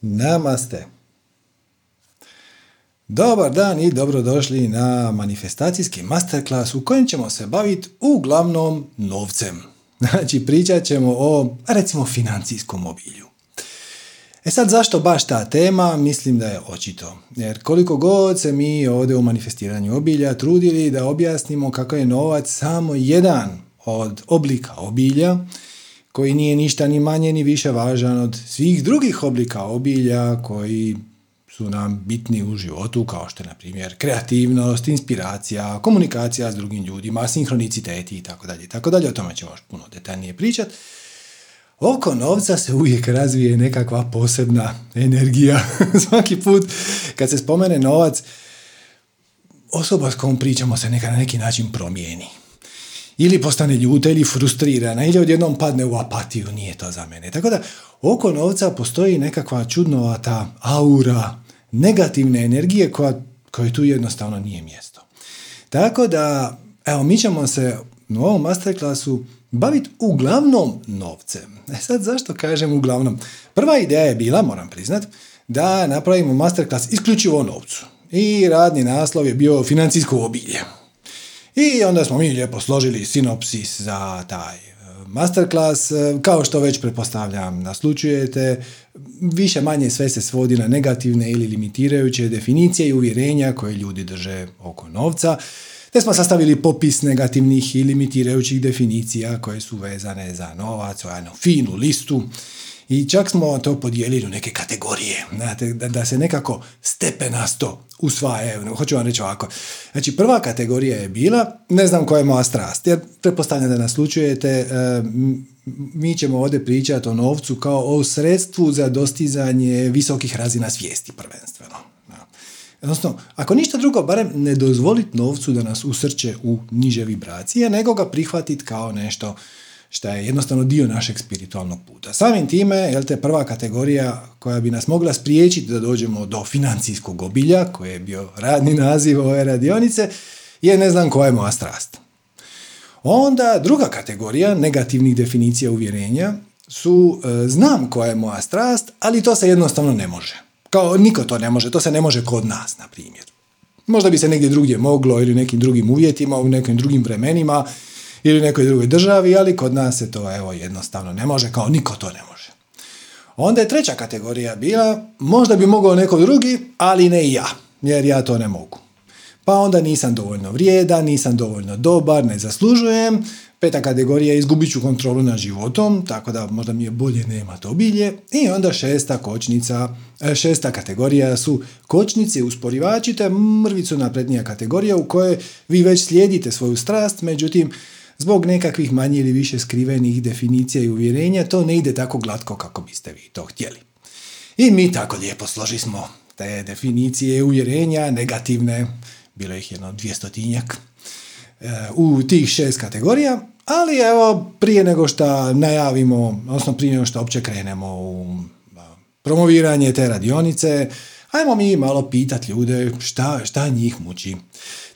Namaste. Dobar dan i dobrodošli na manifestacijski masterclass u kojem ćemo se baviti uglavnom novcem. Znači pričat ćemo o, recimo, financijskom obilju. E sad, zašto baš ta tema? Mislim da je očito. Jer koliko god se mi ovdje u manifestiranju obilja trudili da objasnimo kako je novac samo jedan od oblika obilja, koji nije ništa ni manje ni više važan od svih drugih oblika obilja koji su nam bitni u životu, kao što je, na primjer, kreativnost, inspiracija, komunikacija s drugim ljudima, sinhroniciteti i tako dalje. Tako dalje, o tome ćemo još puno detaljnije pričati. Oko novca se uvijek razvije nekakva posebna energija. Svaki put kad se spomene novac, osoba s kojom pričamo se neka na neki način promijeni ili postane ljuta ili frustrirana ili odjednom padne u apatiju, nije to za mene. Tako da oko novca postoji nekakva čudnovata aura negativne energije koja, koja tu jednostavno nije mjesto. Tako da, evo, mi ćemo se u ovom masterclassu baviti uglavnom novcem. E sad, zašto kažem uglavnom? Prva ideja je bila, moram priznat, da napravimo masterclass isključivo o novcu. I radni naslov je bio financijsko obilje. I onda smo mi lijepo složili sinopsis za taj e, masterclass. E, kao što već pretpostavljam naslučujete, više manje sve se svodi na negativne ili limitirajuće definicije i uvjerenja koje ljudi drže oko novca. Te smo sastavili popis negativnih i limitirajućih definicija koje su vezane za novac, o jednu finu listu i čak smo to podijelili u neke kategorije, znate, da, da se nekako stepenasto usvaja. Hoću vam reći ovako. Znači, prva kategorija je bila, ne znam koja je moja strast, jer pretpostavljam da naslučujete, e, mi ćemo ovdje pričati o novcu kao o sredstvu za dostizanje visokih razina svijesti prvenstveno. Odnosno, ako ništa drugo, barem ne dozvoliti novcu da nas usrče u niže vibracije, nego ga prihvatiti kao nešto što je jednostavno dio našeg spiritualnog puta. Samim time, jel te prva kategorija koja bi nas mogla spriječiti da dođemo do financijskog obilja, koji je bio radni naziv ove radionice, je ne znam koja je moja strast. Onda druga kategorija negativnih definicija uvjerenja su e, znam koja je moja strast, ali to se jednostavno ne može. Kao niko to ne može, to se ne može kod nas, na primjer. Možda bi se negdje drugdje moglo ili nekim drugim uvjetima, u nekim drugim vremenima, ili nekoj drugoj državi, ali kod nas se to evo jednostavno ne može, kao niko to ne može. Onda je treća kategorija bila, možda bi mogao neko drugi, ali ne i ja, jer ja to ne mogu. Pa onda nisam dovoljno vrijedan, nisam dovoljno dobar, ne zaslužujem. Peta kategorija je izgubit ću kontrolu nad životom, tako da možda mi je bolje nema to bilje. I onda šesta kočnica, e, šesta kategorija su kočnice usporivači, te mrvicu naprednija kategorija u kojoj vi već slijedite svoju strast, međutim zbog nekakvih manje ili više skrivenih definicija i uvjerenja, to ne ide tako glatko kako biste vi to htjeli. I mi tako lijepo složi smo te definicije uvjerenja, negativne, bilo ih jedno dvijestotinjak, e, u tih šest kategorija, ali evo, prije nego što najavimo, odnosno prije nego što opće krenemo u promoviranje te radionice, ajmo mi malo pitati ljude šta, šta njih muči.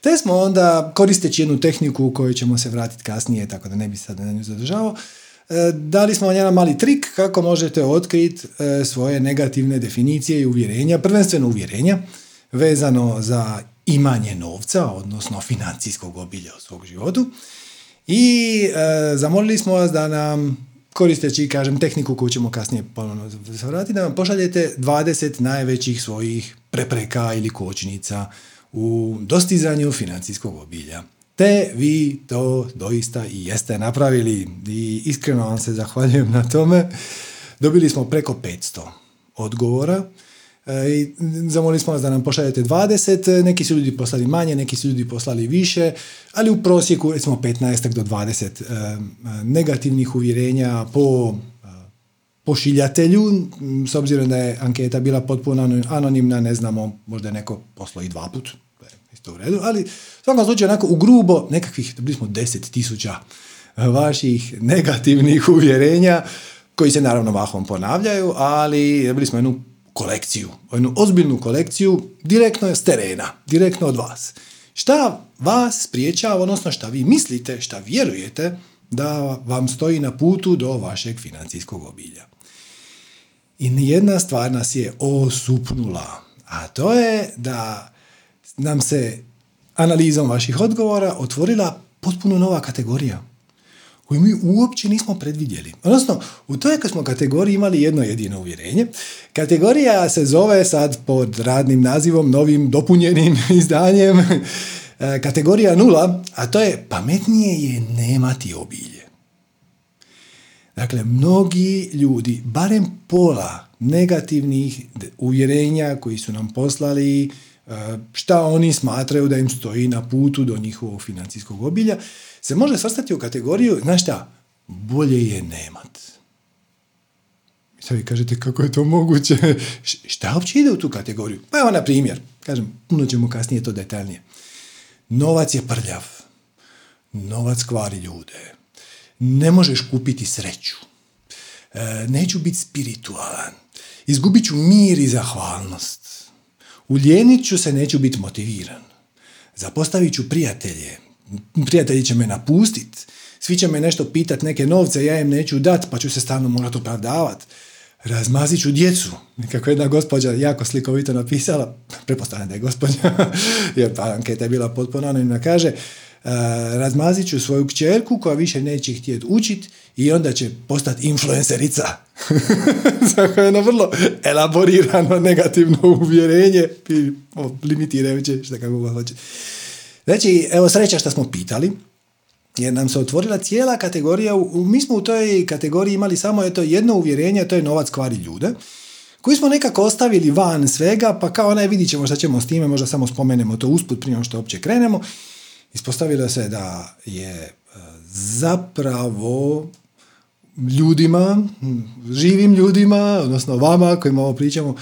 Te smo onda, koristeći jednu tehniku u kojoj ćemo se vratiti kasnije, tako da ne bi sad na nju zadržavao, e, dali smo vam jedan mali trik kako možete otkriti e, svoje negativne definicije i uvjerenja, prvenstveno uvjerenja, vezano za imanje novca, odnosno financijskog obilja u svog životu. I e, zamolili smo vas da nam, koristeći, kažem, tehniku koju ćemo kasnije ponovno vratiti, da vam pošaljete 20 najvećih svojih prepreka ili kočnica u dostizanju financijskog obilja. Te vi to doista i jeste napravili i iskreno vam se zahvaljujem na tome. Dobili smo preko 500 odgovora e, i zamolili smo vas da nam pošaljete 20, neki su ljudi poslali manje, neki su ljudi poslali više, ali u prosjeku recimo 15 do 20 e, negativnih uvjerenja po e, pošiljatelju, s obzirom da je anketa bila potpuno anonimna, ne znamo, možda je neko poslao i dva put, isto u redu, ali u svakom slučaju onako u grubo nekakvih, bili smo deset tisuća eh, vaših negativnih uvjerenja koji se naravno vahom ponavljaju, ali dobili smo jednu kolekciju, jednu ozbiljnu kolekciju direktno s terena, direktno od vas. Šta vas spriječava, odnosno šta vi mislite, šta vjerujete da vam stoji na putu do vašeg financijskog obilja. I jedna stvar nas je osupnula, a to je da nam se analizom vaših odgovora otvorila potpuno nova kategorija koju mi uopće nismo predvidjeli. Odnosno, u toj smo kategoriji imali jedno jedino uvjerenje. Kategorija se zove sad pod radnim nazivom, novim dopunjenim izdanjem, e, kategorija nula, a to je pametnije je nemati obilje. Dakle, mnogi ljudi, barem pola negativnih uvjerenja koji su nam poslali, šta oni smatraju da im stoji na putu do njihovog financijskog obilja, se može svrstati u kategoriju, znaš šta, bolje je nemat. I sad vi kažete kako je to moguće, šta uopće ide u tu kategoriju? Pa evo na primjer, kažem, puno ćemo kasnije to detaljnije. Novac je prljav, novac kvari ljude, ne možeš kupiti sreću, e, neću biti spiritualan, izgubit ću mir i zahvalnost, uljenit ću se, neću biti motiviran, zapostavit ću prijatelje, prijatelji će me napustit, svi će me nešto pitat, neke novce, ja im neću dat, pa ću se stalno morat opravdavat. Razmazit ću djecu. Kako jedna gospođa jako slikovito napisala, prepostavljam da je gospođa, jer ta anketa je bila potpuno anonimna, kaže, razmazit ću svoju kćerku koja više neće htjeti učit i onda će postati influencerica. Zato je vrlo elaborirano negativno uvjerenje i limitirajuće, šta kako hoće. Znači, evo sreća što smo pitali, jer nam se otvorila cijela kategorija, mi smo u toj kategoriji imali samo eto, jedno uvjerenje, to je novac kvari ljude, koji smo nekako ostavili van svega, pa kao ne vidit ćemo šta ćemo s time, možda samo spomenemo to usput prije što uopće krenemo. Ispostavilo se da je e, zapravo ljudima, živim ljudima, odnosno vama kojima ovo pričamo,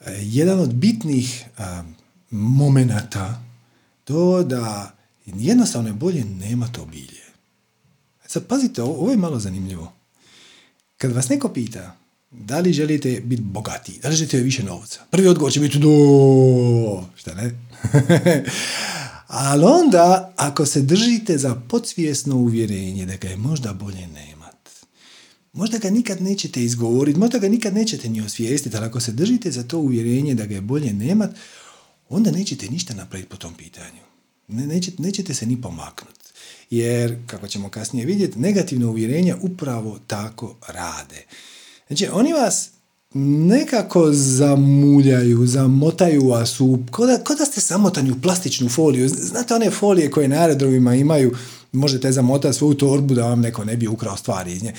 e, jedan od bitnih e, momenata to da jednostavno je bolje nemati obilje. Sad pazite, ovo je malo zanimljivo. Kad vas neko pita da li želite biti bogati, da li želite više novca, prvi odgovor će biti do, šta ne? Ali onda, ako se držite za podsvjesno uvjerenje da ga je možda bolje nemat, možda ga nikad nećete izgovoriti, možda ga nikad nećete ni osvijestiti, ali ako se držite za to uvjerenje da ga je bolje nemat, onda nećete ništa napraviti po tom pitanju. Nećete, nećete se ni pomaknuti. Jer, kako ćemo kasnije vidjeti, negativne uvjerenja upravo tako rade. Znači, oni vas nekako zamuljaju, zamotaju vas u, ko da, ko da ste plastičnu foliju. Znate one folije koje na aerodromima imaju, možete zamotati svoju torbu da vam neko ne bi ukrao stvari iz nje.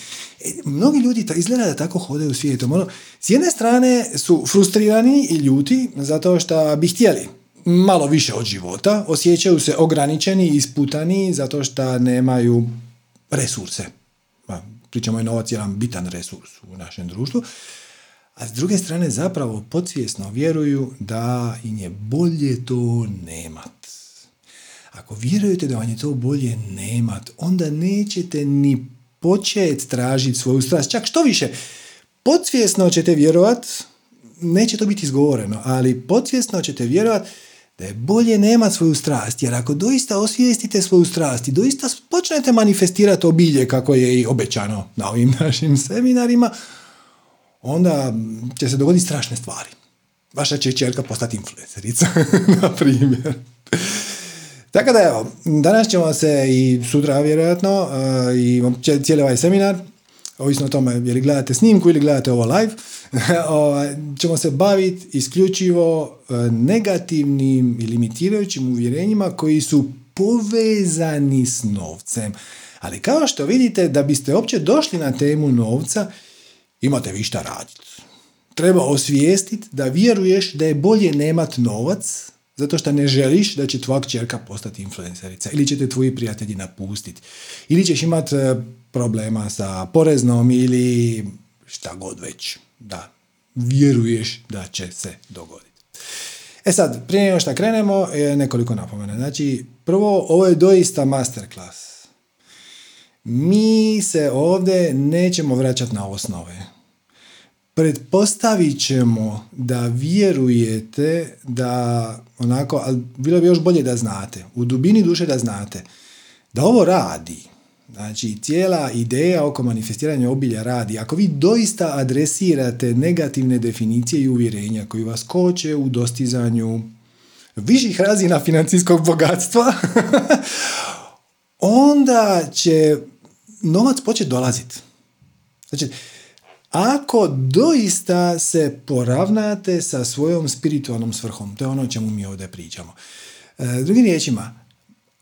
E, mnogi ljudi ta, izgleda da tako hodaju svijetom. Ono, s jedne strane su frustrirani i ljuti zato što bi htjeli malo više od života, osjećaju se ograničeni i isputani zato što nemaju resurse. Pričamo je novac jedan bitan resurs u našem društvu. A s druge strane zapravo podsvjesno vjeruju da im je bolje to nemat. Ako vjerujete da vam je to bolje nemat, onda nećete ni početi tražiti svoju strast. Čak što više, podsvjesno ćete vjerovat, neće to biti izgovoreno, ali podsvjesno ćete vjerovat da je bolje nemat svoju strast, jer ako doista osvijestite svoju strast i doista počnete manifestirati obilje kako je i obećano na ovim našim seminarima, onda će se dogoditi strašne stvari. Vaša će čerka postati influencerica, na primjer. Tako da evo, danas ćemo se i sutra vjerojatno uh, i cijeli ovaj seminar, ovisno o tome je li gledate snimku ili gledate ovo live, ćemo se baviti isključivo e, negativnim i limitirajućim uvjerenjima koji su povezani s novcem. Ali kao što vidite, da biste uopće došli na temu novca, imate vi šta raditi. Treba osvijestiti da vjeruješ da je bolje nemat novac zato što ne želiš da će tvoja kćerka postati influencerica ili će te tvoji prijatelji napustiti ili ćeš imati e, problema sa poreznom ili šta god već da vjeruješ da će se dogoditi. E sad, prije nego što krenemo, nekoliko napomena. Znači, prvo, ovo je doista masterclass. Mi se ovdje nećemo vraćati na osnove. Pretpostavit ćemo da vjerujete da onako, ali bilo bi još bolje da znate, u dubini duše da znate, da ovo radi, Znači, cijela ideja oko manifestiranja obilja radi. Ako vi doista adresirate negativne definicije i uvjerenja koji vas koče u dostizanju viših razina financijskog bogatstva, onda će novac početi dolaziti. Znači, ako doista se poravnate sa svojom spiritualnom svrhom, to je ono o čemu mi ovdje pričamo. E, drugim riječima,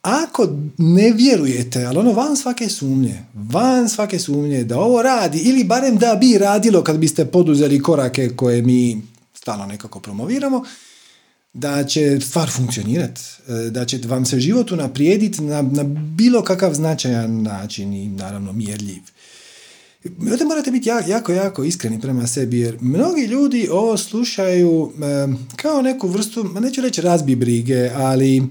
ako ne vjerujete, ali ono van svake sumnje, van svake sumnje da ovo radi, ili barem da bi radilo kad biste poduzeli korake koje mi stalno nekako promoviramo, da će stvar funkcionirati, e, da će vam se život unaprijediti na, na bilo kakav značajan način i naravno mjerljiv. Ovdje morate biti jako, jako iskreni prema sebi, jer mnogi ljudi ovo slušaju e, kao neku vrstu, ma neću reći razbi brige, ali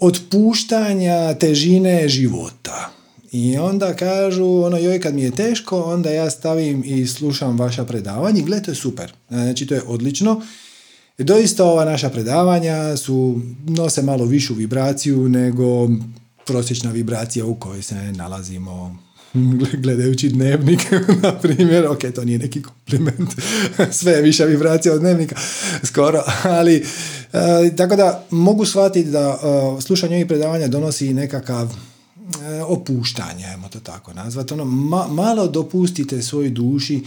otpuštanja težine života. I onda kažu, ono, joj, kad mi je teško, onda ja stavim i slušam vaša predavanja i gle, to je super. Znači, to je odlično. I doista ova naša predavanja su, nose malo višu vibraciju nego prosječna vibracija u kojoj se nalazimo gledajući dnevnik, na primjer, ok, to nije neki kompliment, sve je viša vibracija od dnevnika, skoro, ali e, tako da mogu shvatiti da e, slušanje ovih predavanja donosi nekakav e, opuštanje, ajmo to tako nazvati, ono, malo dopustite svojoj duši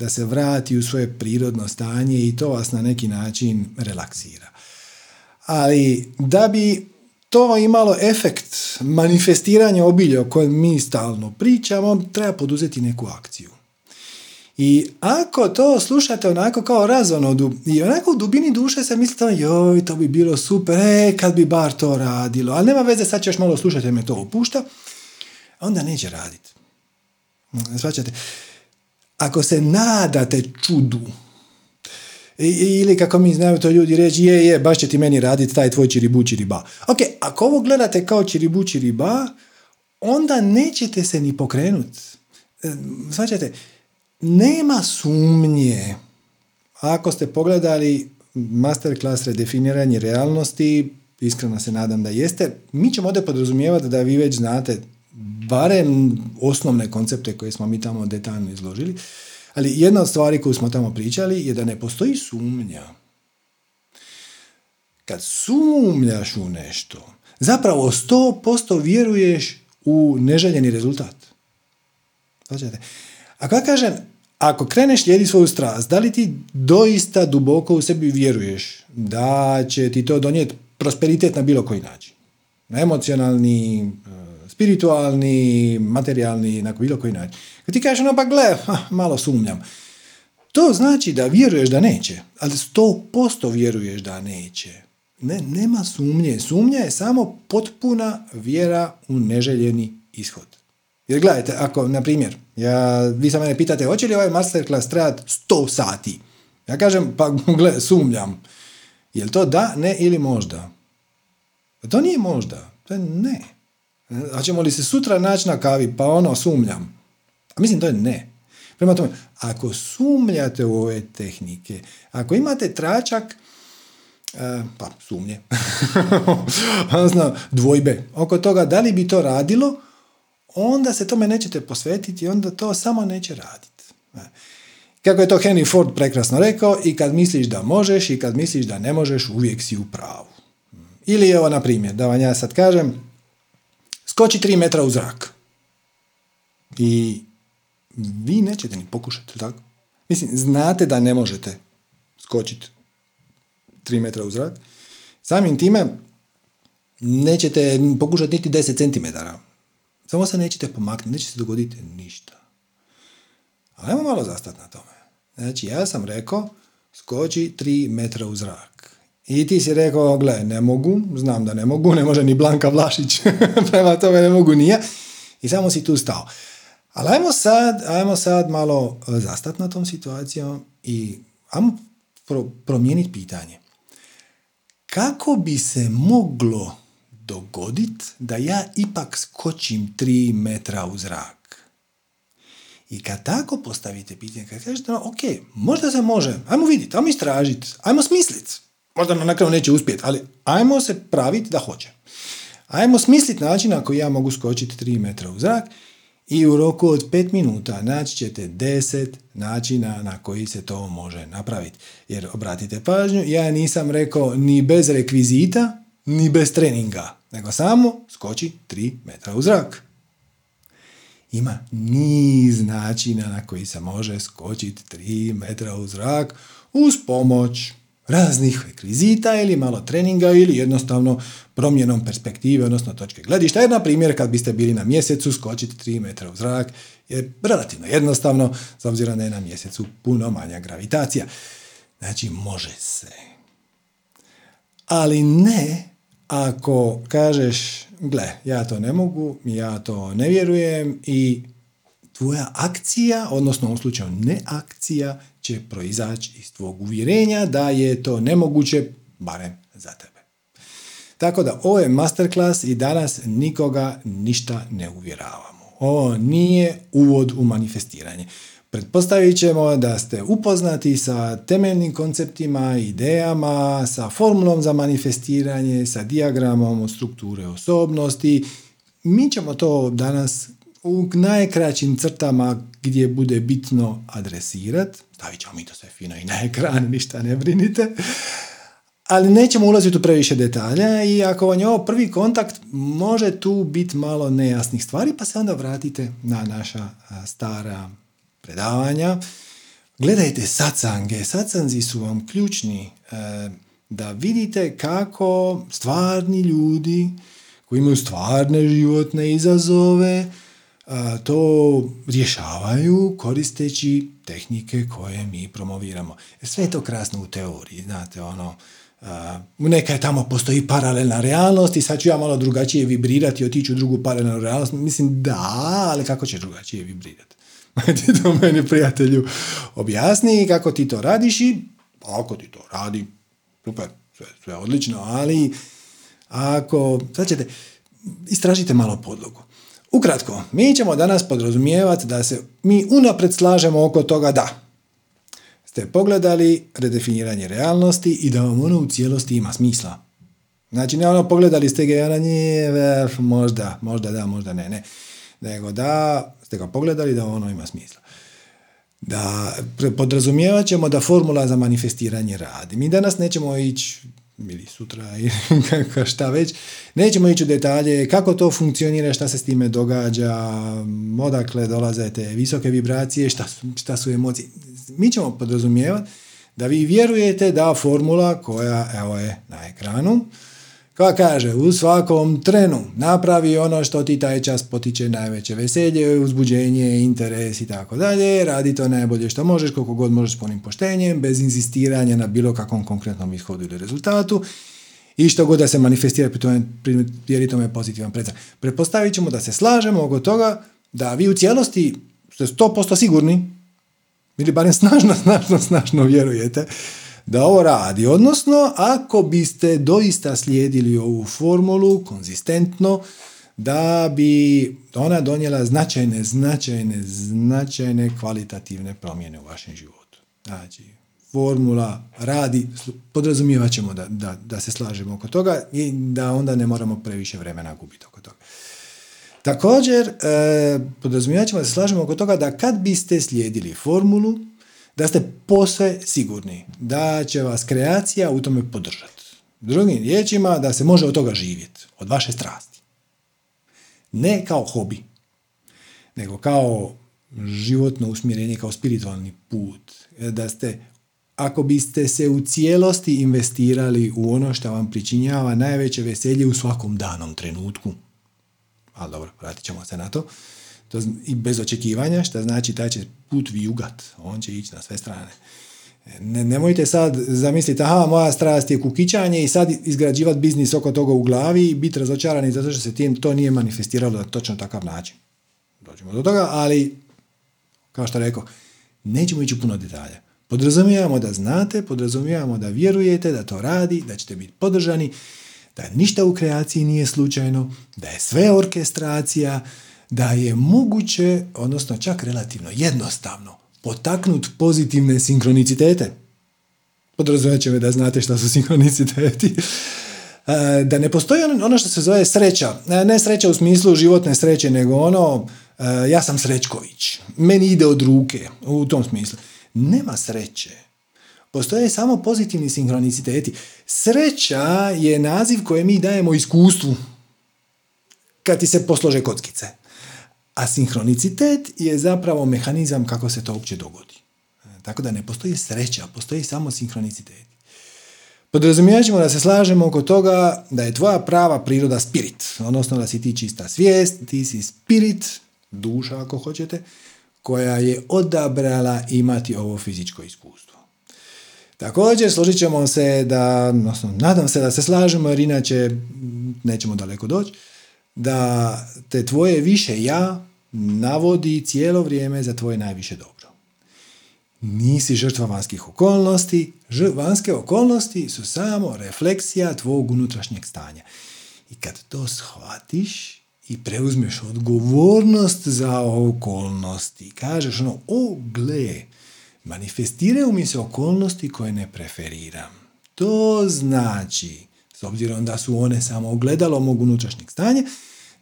da se vrati u svoje prirodno stanje i to vas na neki način relaksira. Ali da bi to imalo efekt manifestiranja obilja o kojem mi stalno pričamo, treba poduzeti neku akciju. I ako to slušate onako kao razonodu i onako u dubini duše se mislite joj, to bi bilo super, e, kad bi bar to radilo, ali nema veze, sad ćeš malo slušati me to opušta, onda neće raditi. Svaćate, ako se nadate čudu, ili kako mi znaju to ljudi reći, je, je, baš će ti meni raditi taj tvoj čiribu čiriba. Ok, ako ovo gledate kao čiribu čiriba, onda nećete se ni pokrenuti. Svaćate, nema sumnje. Ako ste pogledali masterclass redefiniranje realnosti, iskreno se nadam da jeste, mi ćemo ovdje podrazumijevati da vi već znate barem osnovne koncepte koje smo mi tamo detaljno izložili. Ali jedna od stvari koju smo tamo pričali je da ne postoji sumnja. Kad sumnjaš u nešto, zapravo 100% vjeruješ u neželjeni rezultat. Znači, ako ja kažem, ako kreneš slijedi svoju strast, da li ti doista duboko u sebi vjeruješ da će ti to donijeti prosperitet na bilo koji način? Na emocionalni, spiritualni, materijalni, na bilo koji način. Kad ti kažeš ono, pa gle, malo sumnjam. To znači da vjeruješ da neće, ali sto posto vjeruješ da neće. Ne, nema sumnje. Sumnja je samo potpuna vjera u neželjeni ishod. Jer gledajte, ako, na primjer, ja, vi sa mene pitate, hoće li ovaj masterclass trajati 100 sati? Ja kažem, pa gle, sumnjam. Je to da, ne ili možda? Pa to nije možda, to je ne. A ćemo li se sutra naći na kavi? Pa ono, sumnjam. A mislim, to je ne. Prema tome, ako sumnjate u ove tehnike, ako imate tračak, e, pa sumnje, odnosno dvojbe oko toga da li bi to radilo, onda se tome nećete posvetiti onda to samo neće raditi. E. Kako je to Henry Ford prekrasno rekao, i kad misliš da možeš i kad misliš da ne možeš, uvijek si u pravu. Ili evo, na primjer, da vam ja sad kažem, skoči tri metra u zrak. I vi nećete ni pokušati, tako? Mislim, znate da ne možete skočiti tri metra u zrak. Samim time nećete pokušati niti 10 cm. Samo se nećete pomaknuti, neće se dogoditi ništa. Ali ajmo malo zastati na tome. Znači, ja sam rekao, skoči 3 metra u zrak. I ti si rekao, gle, ne mogu, znam da ne mogu, ne može ni Blanka Vlašić, prema tome ne mogu nije. I samo si tu stao. Ali ajmo sad, ajmo sad malo zastat na tom situacijom i ajmo pro, promijeniti pitanje. Kako bi se moglo dogoditi da ja ipak skočim 3 metra u zrak? I kad tako postavite pitanje, kad kažete, ok, možda se može, ajmo vidjeti, ajmo istražiti, ajmo smisliti. Možda na kraju neće uspjeti, ali ajmo se praviti da hoće. Ajmo smisliti način ako ja mogu skočiti 3 metra u zrak i u roku od 5 minuta naći ćete 10 načina na koji se to može napraviti. Jer obratite pažnju, ja nisam rekao ni bez rekvizita, ni bez treninga, nego samo skoči 3 metra u zrak. Ima niz načina na koji se može skočiti 3 metra u zrak uz pomoć raznih rekvizita ili malo treninga ili jednostavno promjenom perspektive, odnosno točke gledišta. Jer, na primjer, kad biste bili na mjesecu, skočiti 3 metra u zrak je relativno jednostavno, s obzirom da je na mjesecu puno manja gravitacija. Znači, može se. Ali ne ako kažeš, gle, ja to ne mogu, ja to ne vjerujem i tvoja akcija, odnosno u slučaju ne akcija, će proizaći iz tvog uvjerenja da je to nemoguće, barem za tebe. Tako da ovo je masterclass i danas nikoga ništa ne uvjeravamo. Ovo nije uvod u manifestiranje. Pretpostavit ćemo da ste upoznati sa temeljnim konceptima, idejama, sa formulom za manifestiranje, sa dijagramom strukture osobnosti. Mi ćemo to danas u najkraćim crtama gdje bude bitno adresirati. Stavit ćemo mi to sve fino i na ekran, ništa ne brinite. Ali nećemo ulaziti u previše detalja i ako vam je ovo prvi kontakt, može tu biti malo nejasnih stvari, pa se onda vratite na naša stara predavanja. Gledajte satsange. Satsanzi su vam ključni e, da vidite kako stvarni ljudi koji imaju stvarne životne izazove to rješavaju koristeći tehnike koje mi promoviramo. Sve je to krasno u teoriji, znate, ono, neka je tamo postoji paralelna realnost i sad ću ja malo drugačije vibrirati i otići u drugu paralelnu realnost. Mislim, da, ali kako će drugačije vibrirati? ti to meni, prijatelju, objasni kako ti to radiš i ako ti to radi, super, sve, sve odlično, ali ako, sad ćete, istražite malo podlogu. Ukratko, mi ćemo danas podrazumijevati da se mi unapred slažemo oko toga da ste pogledali redefiniranje realnosti i da vam ono u cijelosti ima smisla. Znači, ne ono pogledali ste ga ona nije, možda, možda da, možda ne, ne. Nego da ste ga pogledali da ono ima smisla. Da podrazumijevat ćemo da formula za manifestiranje radi. Mi danas nećemo ići ili sutra ili šta već. Nećemo ići u detalje kako to funkcionira, šta se s time događa, odakle dolaze te visoke vibracije, šta, šta su emocije. Mi ćemo podrazumijevati da vi vjerujete da formula koja evo je na ekranu, koja kaže u svakom trenu napravi ono što ti taj čas potiče najveće veselje, uzbuđenje, interes i tako dalje, radi to najbolje što možeš, koliko god možeš s punim poštenjem, bez inzistiranja na bilo kakvom konkretnom ishodu ili rezultatu i što god da se manifestira pri tome, pri tome pozitivan predzak. Pretpostavit ćemo da se slažemo oko toga da vi u cijelosti ste 100% sigurni ili barem snažno, snažno, snažno vjerujete da ovo radi. Odnosno, ako biste doista slijedili ovu formulu konzistentno, da bi ona donijela značajne, značajne, značajne kvalitativne promjene u vašem životu. Znači, formula radi, podrazumijevat ćemo da, da, da se slažemo oko toga i da onda ne moramo previše vremena gubiti oko toga. Također, e, podrazumijevat ćemo da se slažemo oko toga da kad biste slijedili formulu, da ste posve sigurni da će vas kreacija u tome podržati. Drugim riječima, da se može od toga živjeti, od vaše strasti. Ne kao hobi, nego kao životno usmjerenje, kao spiritualni put. Da ste, ako biste se u cijelosti investirali u ono što vam pričinjava najveće veselje u svakom danom trenutku, ali dobro, vratit ćemo se na to, to, i bez očekivanja, što znači taj će put vijugat, on će ići na sve strane. Ne, nemojte sad zamisliti, aha, moja strast je kukićanje i sad izgrađivati biznis oko toga u glavi i biti razočarani zato što se tim to nije manifestiralo na točno takav način. Dođemo do toga, ali kao što rekao, nećemo ići puno detalja. Podrazumijevamo da znate, podrazumijevamo da vjerujete, da to radi, da ćete biti podržani, da ništa u kreaciji nije slučajno, da je sve orkestracija, da je moguće, odnosno čak relativno jednostavno, potaknut pozitivne sinkronicitete. Podrazumijet će me da znate šta su sinkroniciteti. e, da ne postoji ono, ono što se zove sreća. E, ne sreća u smislu životne sreće, nego ono ja sam Srećković. Meni ide od ruke, u tom smislu. Nema sreće. Postoje samo pozitivni sinhroniciteti. Sreća je naziv koje mi dajemo iskustvu kad ti se poslože kockice. A sinhronicitet je zapravo mehanizam kako se to uopće dogodi. Tako da ne postoji sreća, postoji samo sinhronicitet. Podrazumijevat ćemo da se slažemo oko toga da je tvoja prava priroda spirit, odnosno da si ti čista svijest, ti si spirit, duša ako hoćete, koja je odabrala imati ovo fizičko iskustvo. Također, složit ćemo se da, odnosno, nadam se da se slažemo, jer inače nećemo daleko doći, da te tvoje više ja navodi cijelo vrijeme za tvoje najviše dobro. Nisi žrtva vanjskih okolnosti, vanjske okolnosti su samo refleksija tvog unutrašnjeg stanja. I kad to shvatiš i preuzmeš odgovornost za okolnosti, kažeš ono, o gle, manifestiraju mi se okolnosti koje ne preferiram. To znači, s obzirom da su one samo ogledalo mog unutrašnjeg stanja,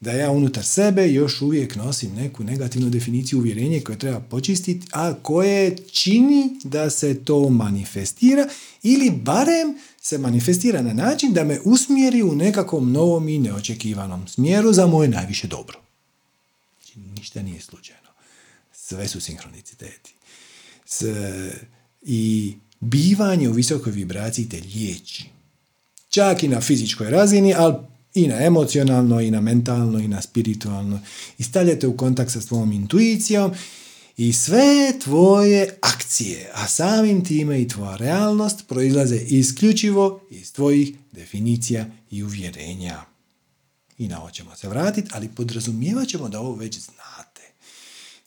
da ja unutar sebe još uvijek nosim neku negativnu definiciju uvjerenja koje treba počistiti, a koje čini da se to manifestira ili barem se manifestira na način da me usmjeri u nekakvom novom i neočekivanom smjeru za moje najviše dobro. Znači, ništa nije slučajno. Sve su sinhroniciteti. S, I bivanje u visokoj vibraciji te liječi. Čak i na fizičkoj razini, ali i na emocionalno, i na mentalno, i na spiritualno. I stavljate u kontakt sa svojom intuicijom i sve tvoje akcije, a samim time i tvoja realnost proizlaze isključivo iz tvojih definicija i uvjerenja. I na ovo ćemo se vratiti, ali podrazumijevat ćemo da ovo već.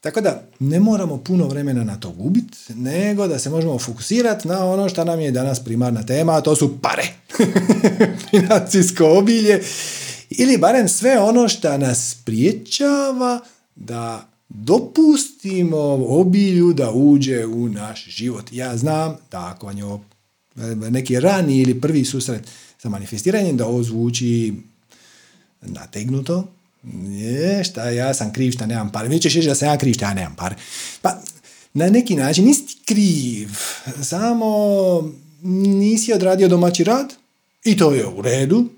Tako da ne moramo puno vremena na to gubiti, nego da se možemo fokusirati na ono što nam je danas primarna tema, a to su pare. Financijsko obilje ili barem sve ono što nas priječava da dopustimo obilju da uđe u naš život. Ja znam da ako je neki rani ili prvi susret sa manifestiranjem, da ovo zvuči nategnuto, je, šta ja sam kriv šta nemam pare. Vi ćeš reći da sam ja kriv šta ja nemam pare. Pa, na neki način nisi kriv, samo nisi odradio domaći rad i to je u redu,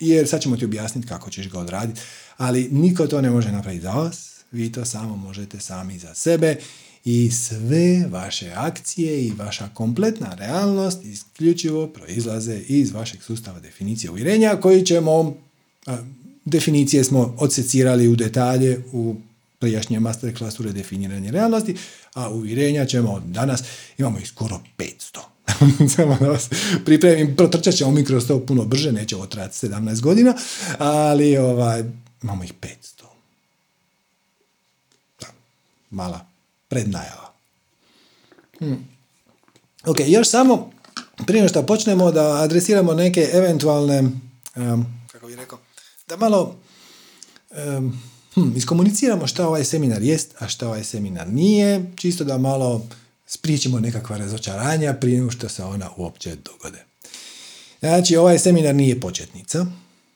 jer sad ćemo ti objasniti kako ćeš ga odraditi, ali niko to ne može napraviti za vas, vi to samo možete sami za sebe i sve vaše akcije i vaša kompletna realnost isključivo proizlaze iz vašeg sustava definicije uvjerenja koji ćemo, definicije smo odsecirali u detalje u prijašnjem masterclassu redefiniranje realnosti, a uvjerenja ćemo danas, imamo ih skoro 500. Samo da vas pripremim, protrčat ćemo mi kroz to puno brže, neće ovo trajati 17 godina, ali ovaj, imamo ih 500 mala prednajava. Hmm. Ok, još samo prije što počnemo da adresiramo neke eventualne, kako bih rekao, da malo um, iskomuniciramo šta ovaj seminar jest, a šta ovaj seminar nije, čisto da malo spriječimo nekakva razočaranja prije nego što se ona uopće dogode. Znači, ovaj seminar nije početnica,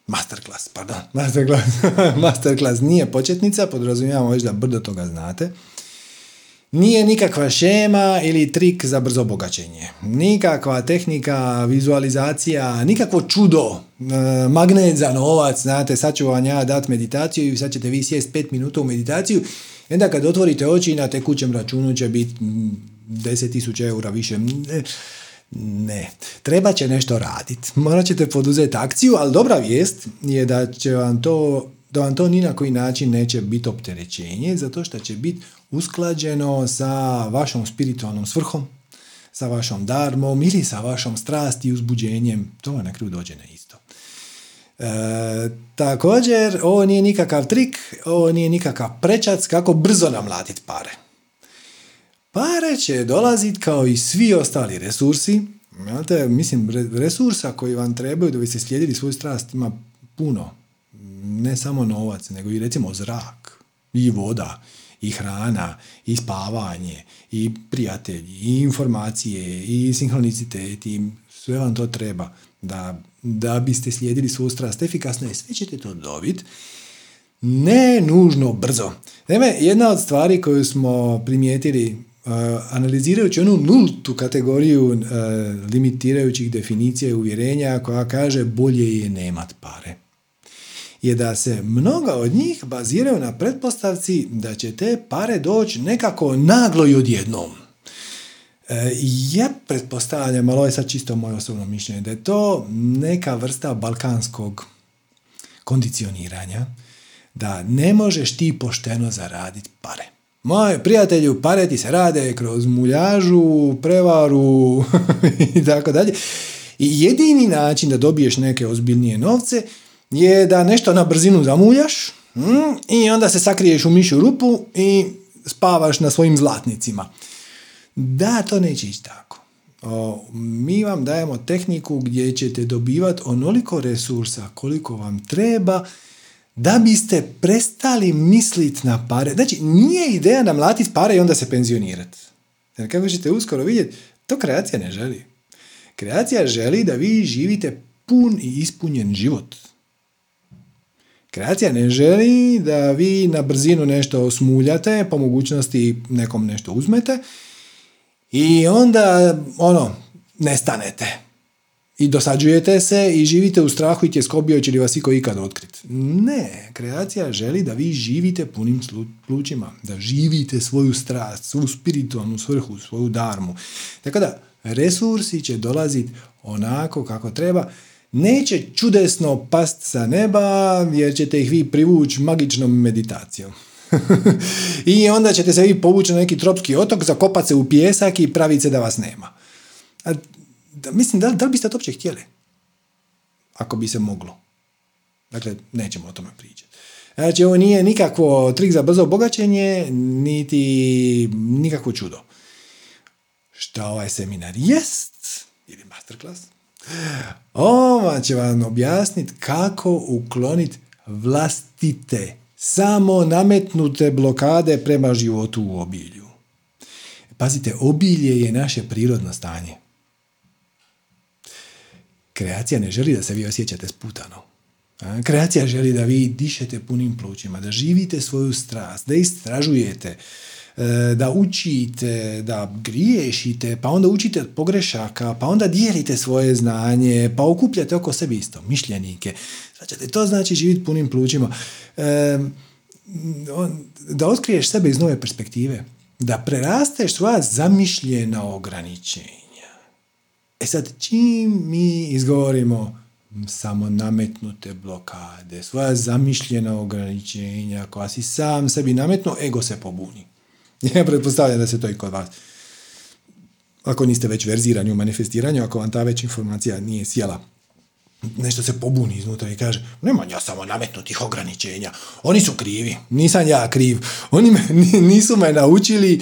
masterclass, pardon, masterclass, masterclass nije početnica, podrazumijamo već da brdo toga znate. Nije nikakva šema ili trik za brzo bogaćenje. Nikakva tehnika, vizualizacija, nikakvo čudo, magnet za novac, znate, sad ću vam ja dati meditaciju i sad ćete vi sjest pet minuta u meditaciju. Onda kad otvorite oči na tekućem računu će biti 10.000 eura više. Ne, treba će nešto raditi. Morat ćete poduzeti akciju, ali dobra vijest je da će vam to da vam to ni na koji način neće biti opterećenje, zato što će biti usklađeno sa vašom spiritualnom svrhom, sa vašom darmom ili sa vašom strasti i uzbuđenjem. To vam na kraju dođe na isto. E, također, ovo nije nikakav trik, ovo nije nikakav prečac kako brzo namlatiti pare. Pare će dolaziti kao i svi ostali resursi. Znate, mislim, resursa koji vam trebaju da biste slijedili svoju strast ima puno. Ne samo novac, nego i recimo zrak, i voda, i hrana, i spavanje, i prijatelji, i informacije, i sinhronicitet, i sve vam to treba da, da biste slijedili svu strast efikasno i sve ćete to dobiti. Ne nužno brzo. Naime, jedna od stvari koju smo primijetili uh, analizirajući onu nultu kategoriju uh, limitirajućih definicija i uvjerenja koja kaže bolje je nemat pare je da se mnoga od njih baziraju na pretpostavci da će te pare doći nekako naglo i odjednom. E, ja pretpostavljam, ali ovo je sad čisto moje osobno mišljenje, da je to neka vrsta balkanskog kondicioniranja, da ne možeš ti pošteno zaraditi pare. Moje prijatelju, pare ti se rade kroz muljažu, prevaru i tako dalje. I jedini način da dobiješ neke ozbiljnije novce je da nešto na brzinu zamuljaš mm, i onda se sakriješ u mišu rupu i spavaš na svojim zlatnicima. Da, to neće ići tako. O, mi vam dajemo tehniku gdje ćete dobivati onoliko resursa koliko vam treba da biste prestali misliti na pare. Znači, nije ideja namlatiti pare i onda se penzionirati. Jer kako ćete uskoro vidjeti, to kreacija ne želi. Kreacija želi da vi živite pun i ispunjen život. Kreacija ne želi da vi na brzinu nešto smuljate, po mogućnosti nekom nešto uzmete i onda ono, nestanete. I dosađujete se i živite u strahu i tjeskobi će li vas iko ikad otkriti. Ne, kreacija želi da vi živite punim plućima, da živite svoju strast, svoju spiritualnu svrhu, svoju darmu. Tako da, resursi će dolaziti onako kako treba, neće čudesno past sa neba jer ćete ih vi privući magičnom meditacijom. I onda ćete se vi povući na neki tropski otok, zakopati se u pjesak i praviti se da vas nema. A, da, mislim, da, da li biste to uopće htjeli? Ako bi se moglo. Dakle, nećemo o tome pričati. Znači, ovo nije nikakvo trik za brzo obogaćenje, niti nikakvo čudo. Šta ovaj seminar jest, ili masterclass, ova će vam objasniti kako ukloniti vlastite, samo nametnute blokade prema životu u obilju. Pazite, obilje je naše prirodno stanje. Kreacija ne želi da se vi osjećate sputano. Kreacija želi da vi dišete punim plućima, da živite svoju strast, da istražujete, da učite, da griješite, pa onda učite od pogrešaka, pa onda dijelite svoje znanje, pa okupljate oko sebe isto mišljenike. Znači, to znači živjeti punim plućima. E, da otkriješ sebe iz nove perspektive, da prerasteš svoja zamišljena ograničenja. E sad, čim mi izgovorimo samo nametnute blokade, svoja zamišljena ograničenja koja si sam sebi nametno, ego se pobuni. Ja pretpostavljam da se to i kod vas. Ako niste već verzirani u manifestiranju, ako vam ta već informacija nije sjela, nešto se pobuni iznutra i kaže, nema ja samo nametnutih ograničenja, oni su krivi, nisam ja kriv, oni me, nisu me naučili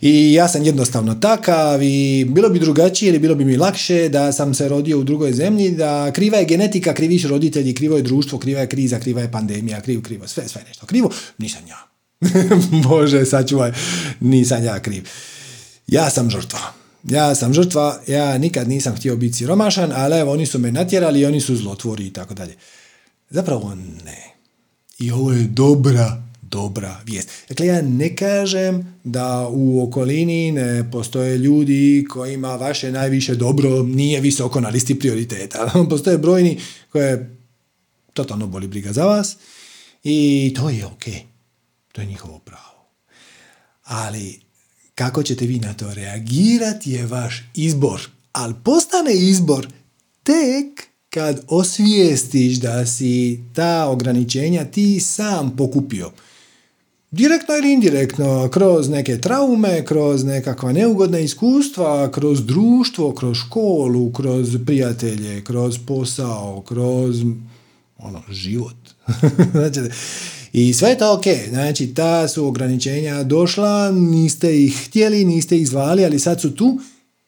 i ja sam jednostavno takav i bilo bi drugačije ili bilo bi mi lakše da sam se rodio u drugoj zemlji, da kriva je genetika, kriviš roditelji, krivo je društvo, kriva je kriza, kriva je pandemija, krivo, krivo, sve, sve nešto. Krivo, nisam ja. Bože, sačuvaj, nisam ja kriv. Ja sam žrtva. Ja sam žrtva, ja nikad nisam htio biti siromašan, ali evo, oni su me natjerali oni su zlotvori i tako dalje. Zapravo ne. I ovo je dobra, dobra vijest. Dakle, ja ne kažem da u okolini ne postoje ljudi kojima vaše najviše dobro nije visoko na listi prioriteta. Postoje brojni koje totalno boli briga za vas i to je ok. To je njihovo pravo. Ali kako ćete vi na to reagirati je vaš izbor. Ali postane izbor tek kad osvijestiš da si ta ograničenja ti sam pokupio. Direktno ili indirektno, kroz neke traume, kroz nekakva neugodna iskustva, kroz društvo, kroz školu, kroz prijatelje, kroz posao, kroz ono, život. znači, i sve je to ok, znači ta su ograničenja došla, niste ih htjeli, niste ih zvali, ali sad su tu.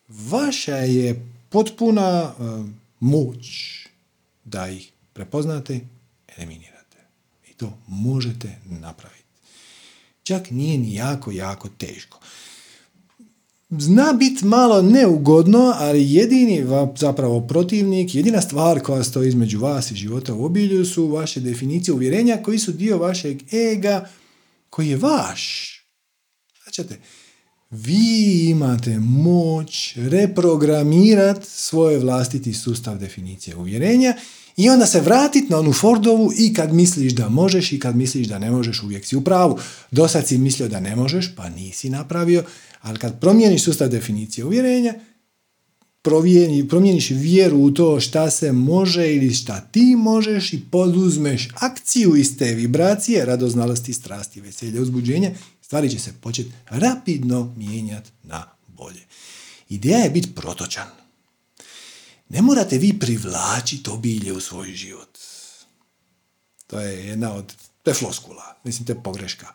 Vaša je potpuna uh, moć da ih prepoznate, eliminirate. I to možete napraviti. čak nije ni jako, jako teško. Zna biti malo neugodno, ali jedini zapravo protivnik, jedina stvar koja stoji između vas i života u obilju su vaše definicije uvjerenja koji su dio vašeg ega koji je vaš. Znači, vi imate moć reprogramirati svoj vlastiti sustav definicije uvjerenja i onda se vratiti na onu Fordovu i kad misliš da možeš i kad misliš da ne možeš, uvijek si u pravu. Dosad si mislio da ne možeš, pa nisi napravio, ali kad promijeniš sustav definicije uvjerenja, promijeniš vjeru u to šta se može ili šta ti možeš i poduzmeš akciju iz te vibracije, radoznalosti, strasti, veselje, uzbuđenja, stvari će se početi rapidno mijenjati na bolje. Ideja je biti protočan. Ne morate vi privlačiti obilje u svoj život. To je jedna od, te floskula, mislim, te pogreška.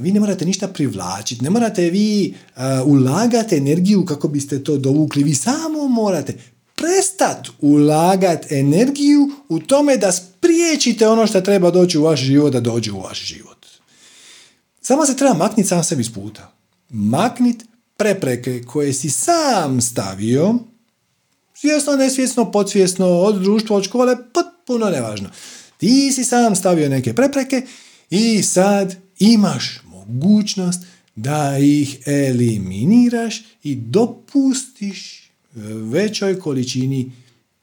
Vi ne morate ništa privlačiti, ne morate vi ulagati energiju kako biste to dovukli, vi samo morate prestati ulagati energiju u tome da spriječite ono što treba doći u vaš život, da dođe u vaš život. Samo se treba makniti sam sebi s puta. Makniti prepreke koje si sam stavio, svjesno, nesvjesno, podsvjesno, od društva, od škole, potpuno nevažno. Ti si sam stavio neke prepreke i sad imaš mogućnost da ih eliminiraš i dopustiš većoj količini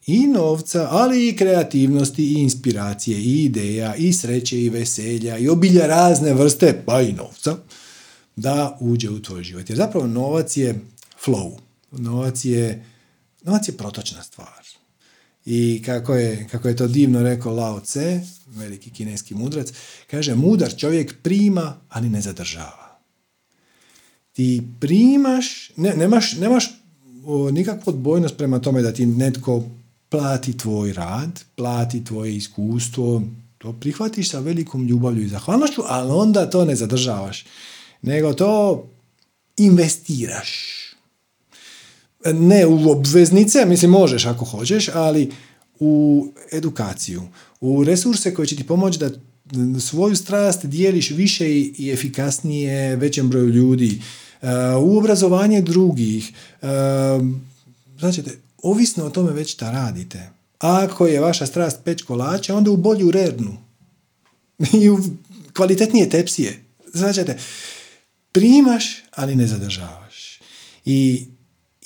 i novca, ali i kreativnosti i inspiracije i ideja i sreće i veselja i obilja razne vrste, pa i novca, da uđe u tvoj život. Jer zapravo novac je flow. Novac je, novac je protočna stvar. I kako je, kako je to divno rekao Lao Tse, veliki kineski mudrac, kaže, mudar čovjek prima, ali ne zadržava. Ti primaš, ne, nemaš, nemaš nikakvu odbojnost prema tome da ti netko plati tvoj rad, plati tvoje iskustvo, to prihvatiš sa velikom ljubavlju i zahvalnošću, ali onda to ne zadržavaš, nego to investiraš. Ne u obveznice, mislim možeš ako hoćeš, ali u edukaciju, u resurse koje će ti pomoći da svoju strast dijeliš više i efikasnije većem broju ljudi, uh, u obrazovanje drugih. Uh, znači, ovisno o tome već šta radite. Ako je vaša strast peć kolača, onda u bolju rernu. I u kvalitetnije tepsije. Znači, primaš, ali ne zadržavaš. I,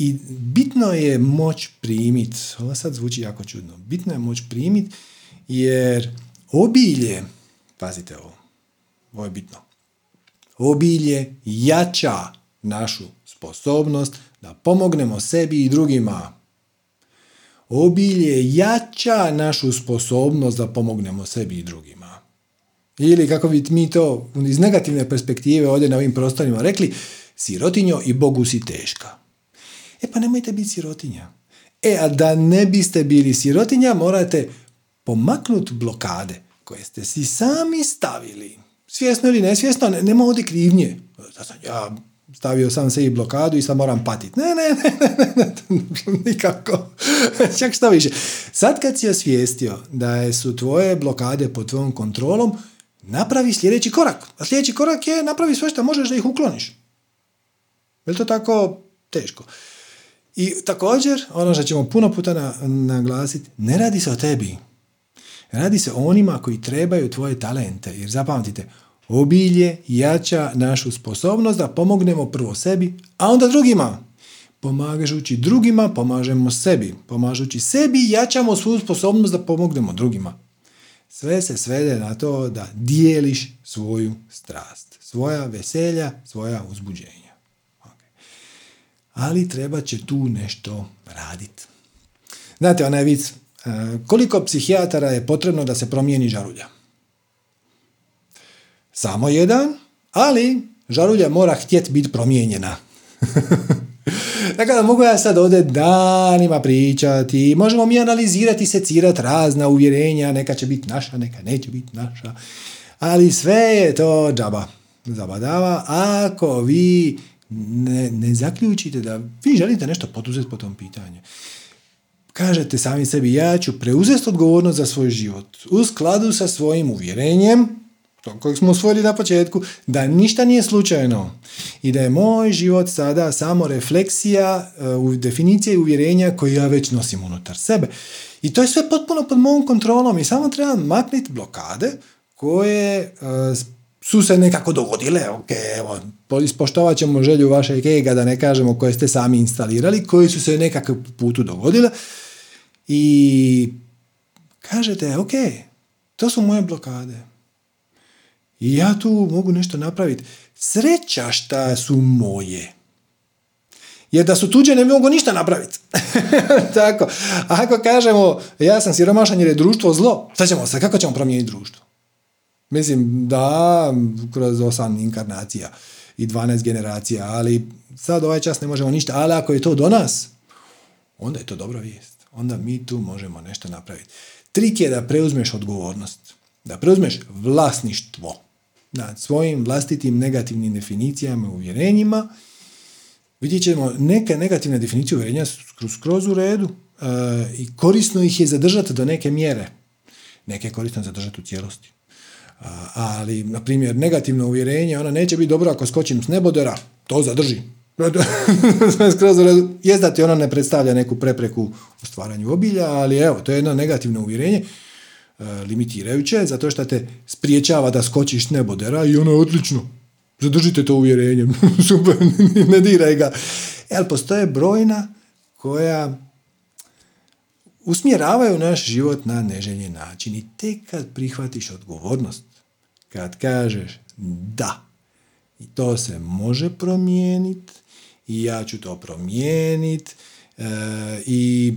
i bitno je moć primit. Ovo sad zvuči jako čudno. Bitno je moć primit, jer obilje, pazite ovo, ovo je bitno, obilje jača našu sposobnost da pomognemo sebi i drugima obilje jača našu sposobnost da pomognemo sebi i drugima. Ili kako bi mi to iz negativne perspektive ovdje na ovim prostorima rekli, sirotinjo i Bogu si teška. E pa nemojte biti sirotinja. E, a da ne biste bili sirotinja, morate pomaknuti blokade koje ste si sami stavili. Svjesno ili nesvjesno, nema ovdje krivnje. Ja stavio sam se i blokadu i sad moram patiti. Ne, ne, ne, ne, ne, nikako. Čak što više. Sad kad si osvijestio da su tvoje blokade pod tvojom kontrolom, napravi sljedeći korak. A sljedeći korak je napravi sve što možeš da ih ukloniš. Je to tako teško? I također, ono što ćemo puno puta naglasiti, ne radi se o tebi. Radi se o onima koji trebaju tvoje talente. Jer zapamtite, Obilje jača našu sposobnost da pomognemo prvo sebi, a onda drugima. Pomažući drugima, pomažemo sebi. Pomažući sebi, jačamo svoju sposobnost da pomognemo drugima. Sve se svede na to da dijeliš svoju strast, svoja veselja, svoja uzbuđenja. Ali treba će tu nešto raditi. Znate, onaj vic, e, koliko psihijatara je potrebno da se promijeni žarulja? Samo jedan, ali žarulja mora htjeti biti promijenjena. Dakle, da mogu ja sad ovdje danima pričati, možemo mi analizirati, secirati razna uvjerenja, neka će biti naša, neka neće biti naša, ali sve je to džaba, zabadava, ako vi ne, ne zaključite da vi želite nešto poduzeti po tom pitanju. Kažete sami sebi, ja ću preuzeti odgovornost za svoj život u skladu sa svojim uvjerenjem, to kojeg smo usvojili na početku, da ništa nije slučajno i da je moj život sada samo refleksija u definicije i uvjerenja koje ja već nosim unutar sebe. I to je sve potpuno pod mojom kontrolom i samo trebam makniti blokade koje su se nekako dogodile, ok, evo, ispoštovat ćemo želju vašeg ega, da ne kažemo koje ste sami instalirali, koji su se nekakav putu dogodile i kažete, ok, to su moje blokade. I ja tu mogu nešto napraviti. Sreća šta su moje. Jer da su tuđe ne mogu ništa napraviti. Tako. Ako kažemo ja sam siromašan jer je društvo zlo, šta ćemo sad? Kako ćemo promijeniti društvo? Mislim da kroz osam inkarnacija i 12 generacija, ali sad ovaj čas ne možemo ništa, ali ako je to do nas, onda je to dobra vijest. Onda mi tu možemo nešto napraviti. Trik je da preuzmeš odgovornost, da preuzmeš vlasništvo nad svojim vlastitim negativnim definicijama i uvjerenjima. Vidjet ćemo neke negativne definicije uvjerenja skroz, skroz u redu e, i korisno ih je zadržati do neke mjere. Neke je korisno zadržati u cijelosti ali, na primjer, negativno uvjerenje, ono neće biti dobro ako skočim s nebodera, to zadrži. Jest da ti ono ne predstavlja neku prepreku u stvaranju obilja, ali evo, to je jedno negativno uvjerenje, e, limitirajuće, zato što te spriječava da skočiš s nebodera i ono je odlično. Zadržite to uvjerenje. Super, ne diraj ga. Ali postoje brojna koja usmjeravaju naš život na neželjen način i tek kad prihvatiš odgovornost kad kažeš da, i to se može promijeniti i ja ću to promijeniti e, i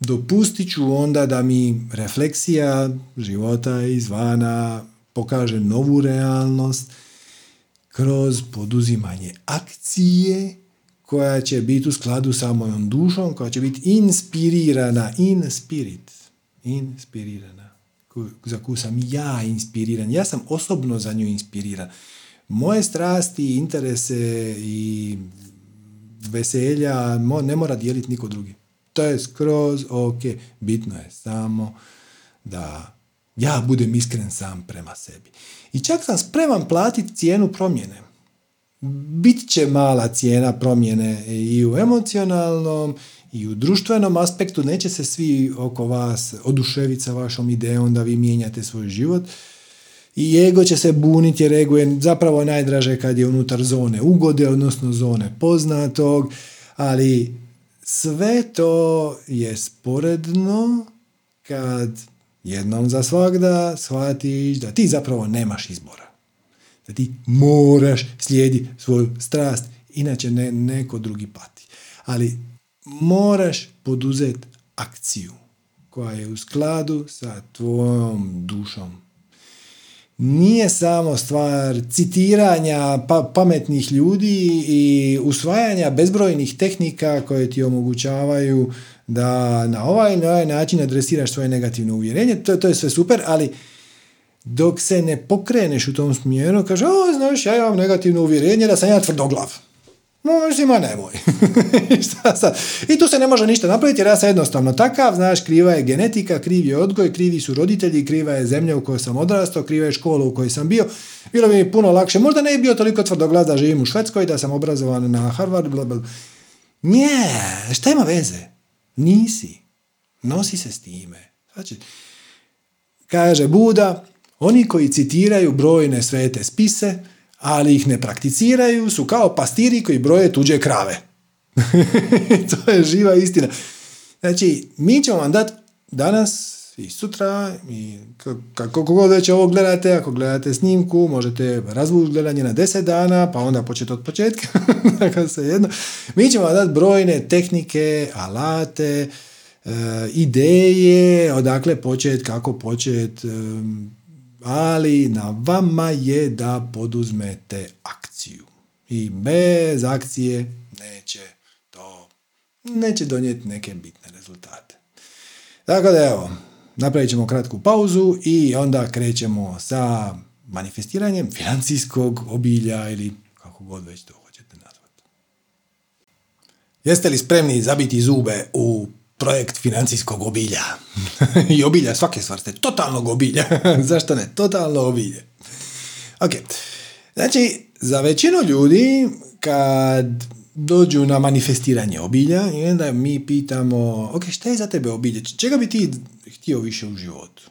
dopustit ću onda da mi refleksija života izvana pokaže novu realnost kroz poduzimanje akcije koja će biti u skladu sa mojom dušom, koja će biti inspirirana, in spirit, inspirirana za koju sam ja inspiriran. Ja sam osobno za nju inspiriran. Moje strasti, interese i veselja ne mora dijeliti niko drugi. To je skroz ok. Bitno je samo da ja budem iskren sam prema sebi. I čak sam spreman platiti cijenu promjene. Bit će mala cijena promjene i u emocionalnom i u društvenom aspektu neće se svi oko vas oduševiti sa vašom idejom da vi mijenjate svoj život i ego će se buniti jer ego je zapravo najdraže kad je unutar zone ugode, odnosno zone poznatog, ali sve to je sporedno kad jednom za svagda shvatiš da ti zapravo nemaš izbora. Da ti moraš slijediti svoju strast, inače ne, neko drugi pati. Ali moraš poduzeti akciju koja je u skladu sa tvojom dušom. Nije samo stvar citiranja pa, pametnih ljudi i usvajanja bezbrojnih tehnika koje ti omogućavaju da na ovaj ili ovaj način adresiraš svoje negativno uvjerenje. To, to je sve super, ali dok se ne pokreneš u tom smjeru, kaže, o, znaš, ja imam negativno uvjerenje da sam ja tvrdoglav. No, ma nemoj. Šta sad? I tu se ne može ništa napraviti jer ja sam jednostavno takav, znaš, kriva je genetika, kriv je odgoj, krivi su roditelji, kriva je zemlja u kojoj sam odrastao, kriva je škola u kojoj sam bio. Bilo bi mi puno lakše. Možda ne bi bio toliko tvrdoglav da živim u Švedskoj, da sam obrazovan na Harvard, bla, bla. Nije, šta ima veze? Nisi. Nosi se s time. Znači, kaže Buda, oni koji citiraju brojne svete spise, ali ih ne prakticiraju, su kao pastiri koji broje tuđe krave. to je živa istina. Znači, mi ćemo vam dati danas i sutra, i kako god već ovo gledate, ako gledate snimku, možete razvući gledanje na 10 dana, pa onda početi od početka, dakle se jedno. Mi ćemo vam dati brojne tehnike, alate, e, ideje, odakle početi, kako početi, ali na vama je da poduzmete akciju. I bez akcije neće to, neće donijeti neke bitne rezultate. Tako da evo, napravit ćemo kratku pauzu i onda krećemo sa manifestiranjem financijskog obilja ili kako god već to hoćete nazvati. Jeste li spremni zabiti zube u projekt financijskog obilja. I obilja svake svrste, totalnog obilja. Zašto ne? Totalno obilje. Ok, znači, za većinu ljudi, kad dođu na manifestiranje obilja i onda mi pitamo, ok, šta je za tebe obilje? Čega bi ti htio više u životu?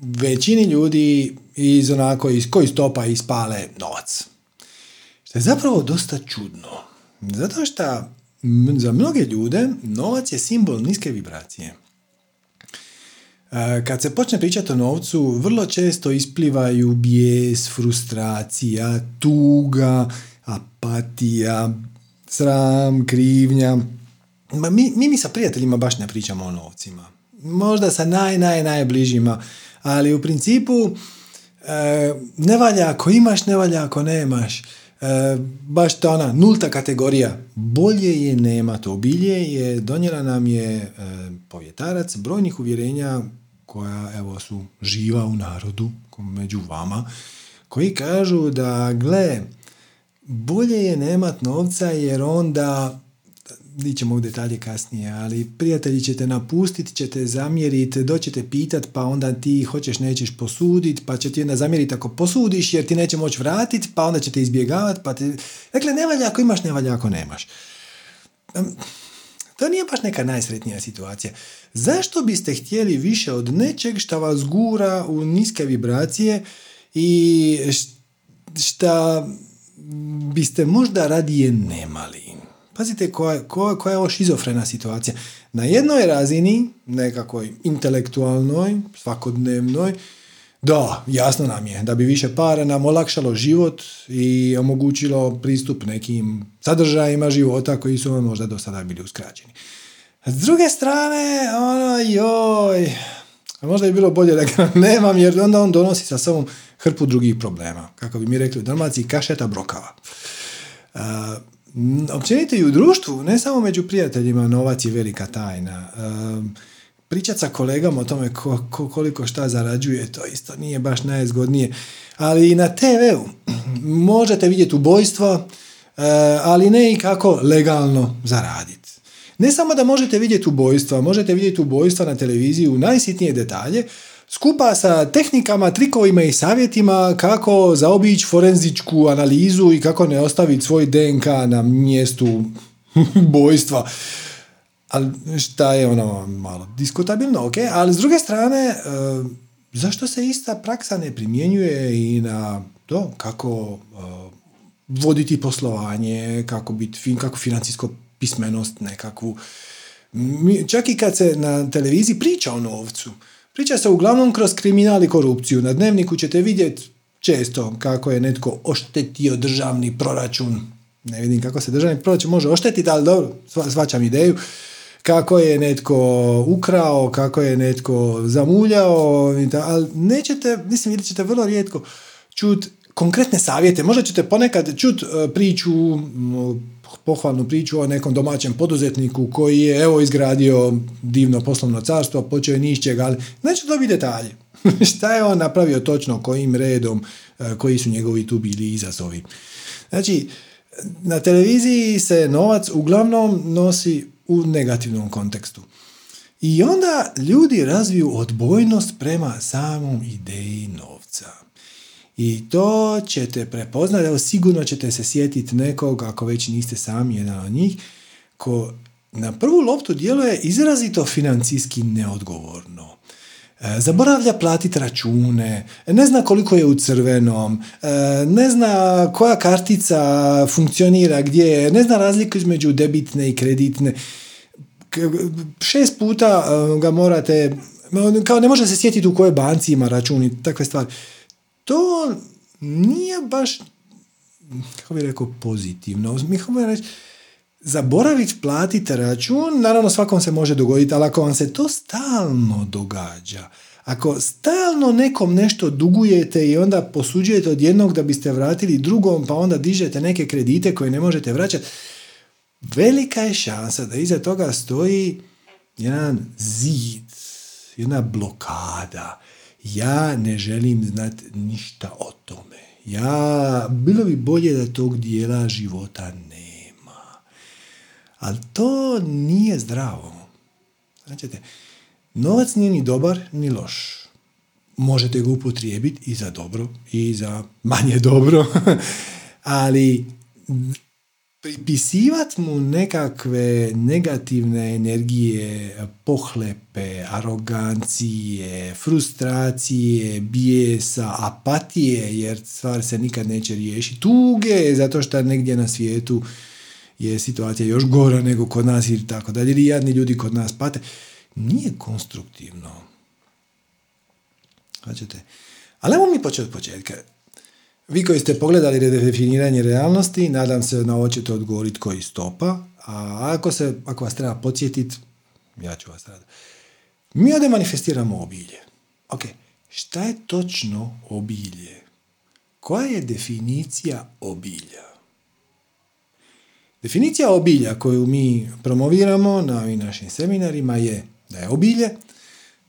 Većini ljudi iz onako, iz koji stopa ispale novac. Što je zapravo dosta čudno. Zato što za mnoge ljude novac je simbol niske vibracije. E, kad se počne pričati o novcu, vrlo često isplivaju bijes, frustracija, tuga, apatija, sram, krivnja. Ma mi, mi, mi sa prijateljima baš ne pričamo o novcima. Možda sa naj, naj, najbližima, ali u principu e, ne valja ako imaš, ne valja ako nemaš. E, baš ta ona nulta kategorija. Bolje je nema to. Obilje je, donijela nam je e, povjetarac brojnih uvjerenja koja evo su živa u narodu među vama koji kažu da gle bolje je nemat novca jer onda ćemo u detalje kasnije, ali prijatelji ćete napustiti, ćete zamjeriti, doćete pitat, pa onda ti hoćeš, nećeš posuditi, pa će ti onda zamjeriti ako posudiš, jer ti neće moći vratiti, pa onda ćete izbjegavati, pa te... Dakle, ne valja ako imaš, ne valja ako nemaš. To nije baš neka najsretnija situacija. Zašto biste htjeli više od nečeg što vas gura u niske vibracije i šta biste možda radije nemali? Pazite koja, koja, koja je ovo šizofrena situacija. Na jednoj razini, nekakvoj intelektualnoj, svakodnevnoj, da, jasno nam je da bi više para nam olakšalo život i omogućilo pristup nekim sadržajima života koji su vam možda do sada bili uskraćeni. S druge strane, ono, joj, možda bi bilo bolje da ga nemam jer onda on donosi sa sobom hrpu drugih problema. Kako bi mi rekli u Dalmaciji, kašeta brokava. Uh, općenito i u društvu, ne samo među prijateljima, novac je velika tajna. Um, pričat sa kolegama o tome ko, koliko šta zarađuje, to isto nije baš najzgodnije. Ali i na TV-u možete vidjeti ubojstvo, uh, ali ne i kako legalno zaraditi. Ne samo da možete vidjeti ubojstva, možete vidjeti ubojstva na televiziji u najsitnije detalje, skupa sa tehnikama, trikovima i savjetima kako zaobići forenzičku analizu i kako ne ostaviti svoj DNK na mjestu ubojstva. Ali šta je ono malo diskutabilno, ok, ali s druge strane, e, zašto se ista praksa ne primjenjuje i na to kako e, voditi poslovanje, kako biti fin, kako financijsko pismenost nekakvu. Čak i kad se na televiziji priča o novcu, priča se uglavnom kroz kriminal i korupciju. Na dnevniku ćete vidjeti često kako je netko oštetio državni proračun. Ne vidim kako se državni proračun može oštetiti, ali dobro, svačam ideju. Kako je netko ukrao, kako je netko zamuljao, ali nećete, mislim, vidjet ćete vrlo rijetko čut konkretne savjete. Možda ćete ponekad čut e, priču pohvalnu priču o nekom domaćem poduzetniku koji je evo izgradio divno poslovno carstvo, počeo je nišćega, ali neće dobiti detalje. Šta je on napravio točno, kojim redom, e, koji su njegovi tu bili izazovi. Znači, na televiziji se novac uglavnom nosi u negativnom kontekstu. I onda ljudi razviju odbojnost prema samom ideji novca. I to ćete prepoznati, evo sigurno ćete se sjetiti nekog, ako već niste sami jedan od njih, ko na prvu loptu djeluje izrazito financijski neodgovorno. E, zaboravlja platiti račune, ne zna koliko je u crvenom, e, ne zna koja kartica funkcionira gdje je, ne zna razliku između debitne i kreditne. Šest puta e, ga morate, kao ne može se sjetiti u kojoj banci ima račun i takve stvari to nije baš, kako bih rekao, pozitivno. Mi reći, zaboraviti platiti račun, naravno svakom se može dogoditi, ali ako vam se to stalno događa, ako stalno nekom nešto dugujete i onda posuđujete od jednog da biste vratili drugom, pa onda dižete neke kredite koje ne možete vraćati, velika je šansa da iza toga stoji jedan zid, jedna blokada, ja ne želim znati ništa o tome. Ja, bilo bi bolje da tog dijela života nema. Ali to nije zdravo. Znači, novac nije ni dobar, ni loš. možete ga upotrijebiti i za dobro i za manje dobro, ali pripisivati mu nekakve negativne energije, pohlepe, arogancije, frustracije, bijesa, apatije, jer stvar se nikad neće riješiti, tuge, zato što negdje na svijetu je situacija još gora nego kod nas i tako dalje, ili jadni ljudi kod nas pate, nije konstruktivno. Hoćete? Ali evo mi početi od početka. Vi koji ste pogledali redefiniranje realnosti, nadam se na ovo ćete odgovoriti koji stopa, a ako, se, ako vas treba podsjetiti, ja ću vas raditi. Mi ovdje manifestiramo obilje. Ok, šta je točno obilje? Koja je definicija obilja? Definicija obilja koju mi promoviramo na ovim našim seminarima je da je obilje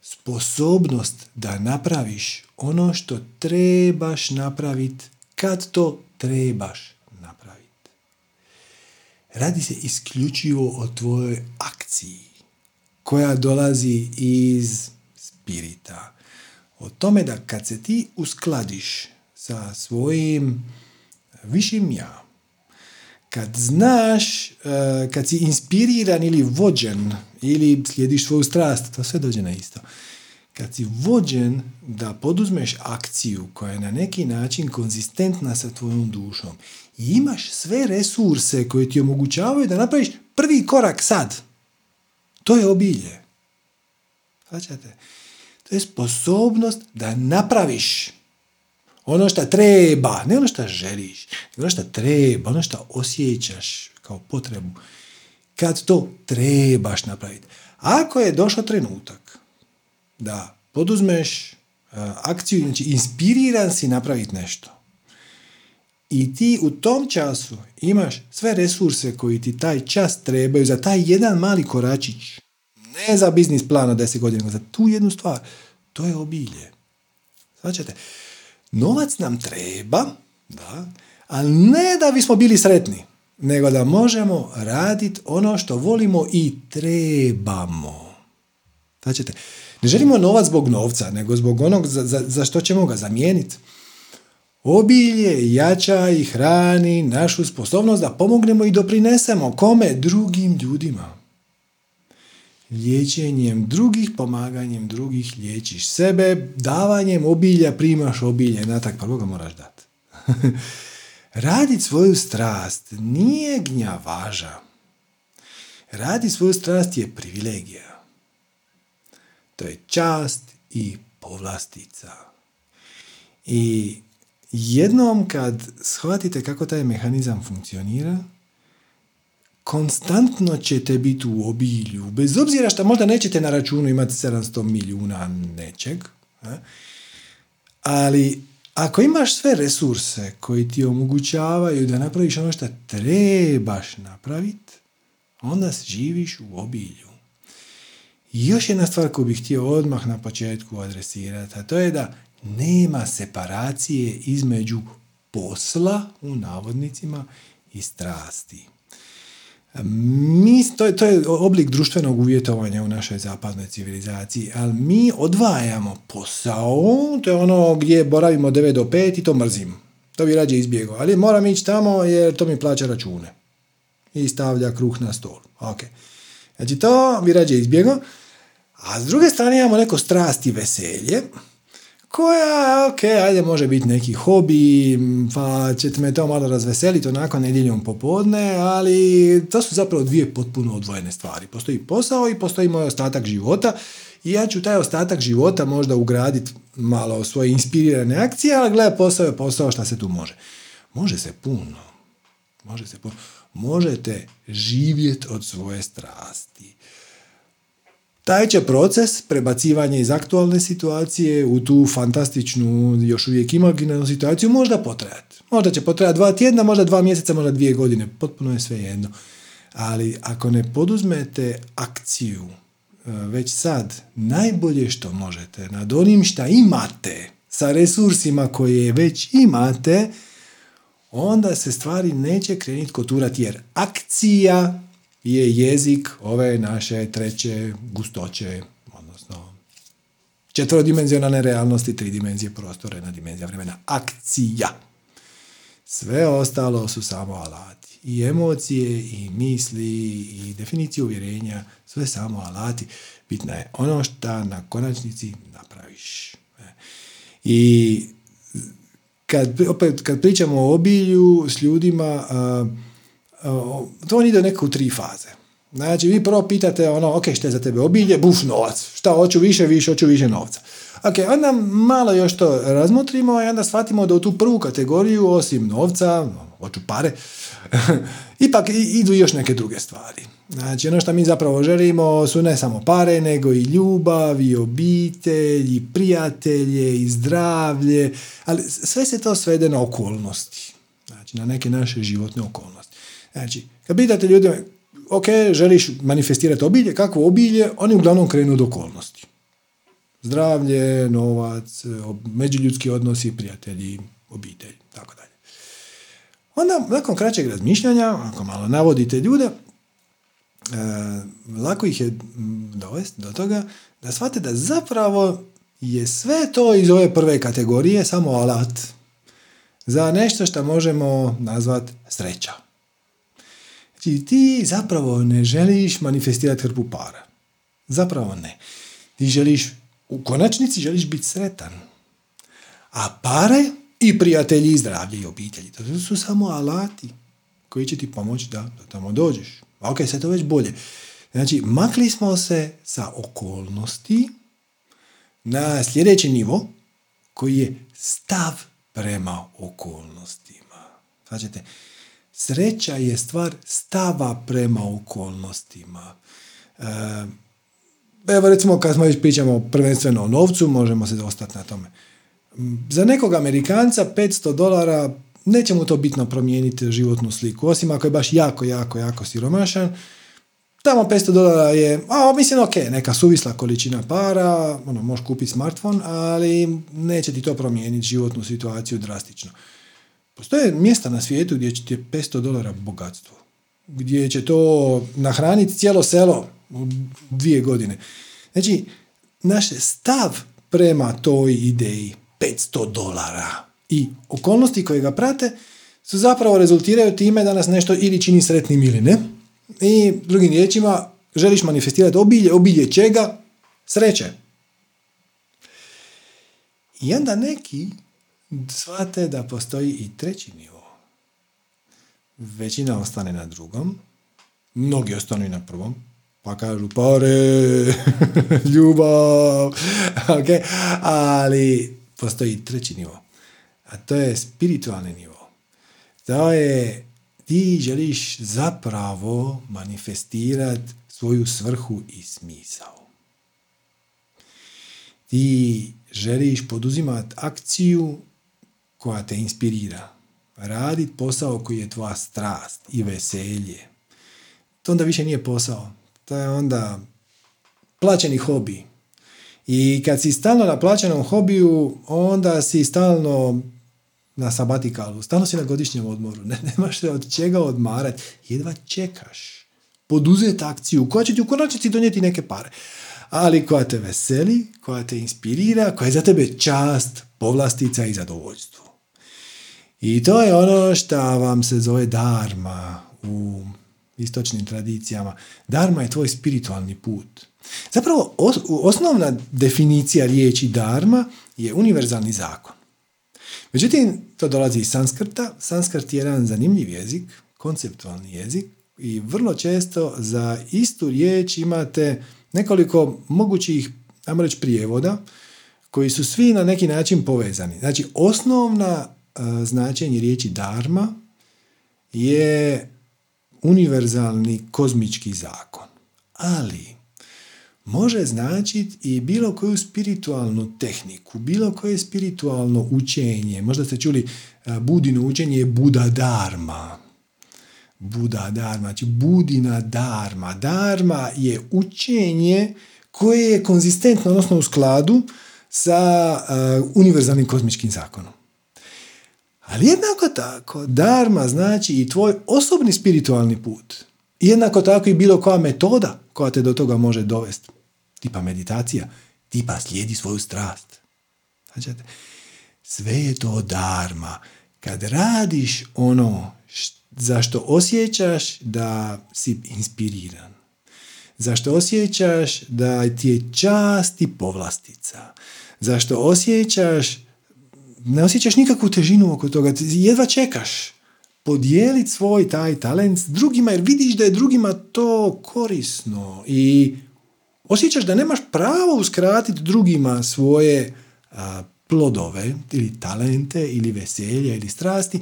sposobnost da napraviš ono što trebaš napraviti kad to trebaš napraviti. Radi se isključivo o tvojoj akciji koja dolazi iz spirita. O tome da kad se ti uskladiš sa svojim višim ja, kad znaš, eh, kad si inspiriran ili vođen ili slijediš svoju strast, to sve dođe na isto kad si vođen da poduzmeš akciju koja je na neki način konzistentna sa tvojom dušom i imaš sve resurse koje ti omogućavaju da napraviš prvi korak sad, to je obilje. Svaćate? To je sposobnost da napraviš ono što treba, ne ono što želiš, ono što treba, ono što osjećaš kao potrebu. Kad to trebaš napraviti. Ako je došao trenutak da poduzmeš e, akciju, znači inspiriran si napraviti nešto. I ti u tom času imaš sve resurse koji ti taj čas trebaju za taj jedan mali koračić. Ne za biznis plan od 10 godina, za tu jednu stvar. To je obilje. Svačate? Novac nam treba, da, ali ne da bismo bili sretni, nego da možemo raditi ono što volimo i trebamo. Svačate? Ne želimo novac zbog novca, nego zbog onog za, za, za što ćemo ga zamijeniti. Obilje jača i hrani našu sposobnost da pomognemo i doprinesemo kome? Drugim ljudima. Liječenjem drugih, pomaganjem drugih liječiš sebe, davanjem obilja primaš obilje. Natak prvo ga moraš dati. Radit svoju strast nije gnjavaža. Radi svoju strast je privilegija. To je čast i povlastica. I jednom kad shvatite kako taj mehanizam funkcionira, konstantno ćete biti u obilju, bez obzira što možda nećete na računu imati 700 milijuna nečeg, ali ako imaš sve resurse koji ti omogućavaju da napraviš ono što trebaš napraviti, onda živiš u obilju. I još jedna stvar koju bih htio odmah na početku adresirati, a to je da nema separacije između posla, u navodnicima, i strasti. Mi, to, je, to je oblik društvenog uvjetovanja u našoj zapadnoj civilizaciji, ali mi odvajamo posao, to je ono gdje boravimo 9 do 5 i to mrzim. To bi rađe izbjegao, ali moram ići tamo jer to mi plaća račune. I stavlja kruh na stol. Ok. Znači to bi rađe izbjegao. A s druge strane imamo neko strast i veselje, koja, ok, ajde, može biti neki hobi, pa ćete me to malo razveseliti onako nedjeljom popodne, ali to su zapravo dvije potpuno odvojene stvari. Postoji posao i postoji moj ostatak života i ja ću taj ostatak života možda ugraditi malo svoje inspirirane akcije, ali gledaj, posao je posao šta se tu može. Može se puno. Može se puno. Možete živjeti od svoje strasti. Taj će proces prebacivanja iz aktualne situacije u tu fantastičnu, još uvijek imaginarnu situaciju možda potrajati. Možda će potrajati dva tjedna, možda dva mjeseca, možda dvije godine. Potpuno je sve jedno. Ali ako ne poduzmete akciju e, već sad, najbolje što možete nad onim šta imate, sa resursima koje već imate, onda se stvari neće krenuti koturati jer akcija je jezik ove naše treće gustoće, odnosno četverodimenzionalne realnosti, tri dimenzije prostora, jedna dimenzija vremena. Akcija. Sve ostalo su samo alati. I emocije, i misli, i definicije uvjerenja, sve samo alati. Bitno je ono što na konačnici napraviš. E. I kad, opet, kad pričamo o obilju s ljudima, to on ide nekako u tri faze. Znači, vi prvo pitate ono, ok, što je za tebe obilje? Buf, novac. Šta, hoću više, više, hoću više novca. Ok, onda malo još to razmotrimo i onda shvatimo da u tu prvu kategoriju, osim novca, hoću pare, ipak idu još neke druge stvari. Znači, ono što mi zapravo želimo su ne samo pare, nego i ljubav, i obitelj, i prijatelje, i zdravlje, ali sve se to svede na okolnosti. Znači, na neke naše životne okolnosti. Znači, kad pitate ljude, ok, želiš manifestirati obilje, kakvo obilje, oni uglavnom krenu od okolnosti. Zdravlje, novac, međuljudski odnosi, prijatelji, obitelj, tako dalje. Onda, nakon kraćeg razmišljanja, ako malo navodite ljude, e, lako ih je dovesti do toga da shvate da zapravo je sve to iz ove prve kategorije samo alat za nešto što možemo nazvati sreća. Znači ti zapravo ne želiš manifestirati hrpu para. Zapravo ne. Ti želiš, u konačnici želiš biti sretan. A pare i prijatelji i zdravlje i obitelji, to su samo alati koji će ti pomoći da, da tamo dođeš. Ok, sad to već bolje. Znači, makli smo se sa okolnosti na sljedeći nivo koji je stav prema okolnostima. Znači, Sreća je stvar stava prema okolnostima. E, evo recimo kad smo već pričamo prvenstveno o novcu, možemo se ostati na tome. Za nekog Amerikanca 500 dolara neće mu to bitno promijeniti životnu sliku, osim ako je baš jako, jako, jako siromašan. Tamo 500 dolara je, a mislim ok, neka suvisla količina para, ono, možeš kupiti smartphone, ali neće ti to promijeniti životnu situaciju drastično. Postoje mjesta na svijetu gdje će ti 500 dolara bogatstvo. Gdje će to nahraniti cijelo selo u dvije godine. Znači, naš stav prema toj ideji 500 dolara i okolnosti koje ga prate su zapravo rezultiraju time da nas nešto ili čini sretnim ili ne. I drugim riječima, želiš manifestirati obilje, obilje čega? Sreće. I onda neki shvate da postoji i treći nivo. Većina ostane na drugom, mnogi ostanu i na prvom, pa kažu pare, ljubav, ok, ali postoji treći nivo, a to je spiritualni nivo. To je, ti želiš zapravo manifestirati svoju svrhu i smisao. Ti želiš poduzimati akciju koja te inspirira. Radit posao koji je tvoja strast i veselje. To onda više nije posao. To je onda plaćeni hobi. I kad si stalno na plaćenom hobiju, onda si stalno na sabatikalu, stalno si na godišnjem odmoru, ne, nemaš se od čega odmarati, jedva čekaš poduzeti akciju koja će ti u konačnici donijeti neke pare, ali koja te veseli, koja te inspirira, koja je za tebe čast, povlastica i zadovoljstvo. I to je ono što vam se zove darma u istočnim tradicijama. Darma je tvoj spiritualni put. Zapravo, osnovna definicija riječi darma je univerzalni zakon. Međutim, to dolazi iz sanskrta. Sanskrt je jedan zanimljiv jezik, konceptualni jezik i vrlo često za istu riječ imate nekoliko mogućih, ajmo reći, prijevoda koji su svi na neki način povezani. Znači, osnovna značenje riječi dharma je univerzalni kozmički zakon. Ali može značiti i bilo koju spiritualnu tehniku, bilo koje spiritualno učenje. Možda ste čuli budino učenje je Buda Dharma. Buda Dharma, znači Budina Dharma. Dharma je učenje koje je konzistentno, odnosno u skladu sa univerzalnim kozmičkim zakonom. Ali jednako tako, darma znači i tvoj osobni spiritualni put. Jednako tako i bilo koja metoda koja te do toga može dovesti. Tipa meditacija, tipa slijedi svoju strast. Znači, sve je to darma. Kad radiš ono zašto osjećaš da si inspiriran, zašto osjećaš da ti je čast i povlastica, zašto osjećaš, ne osjećaš nikakvu težinu oko toga, jedva čekaš podijeliti svoj taj talent s drugima jer vidiš da je drugima to korisno i osjećaš da nemaš pravo uskratiti drugima svoje plodove ili talente ili veselje ili strasti,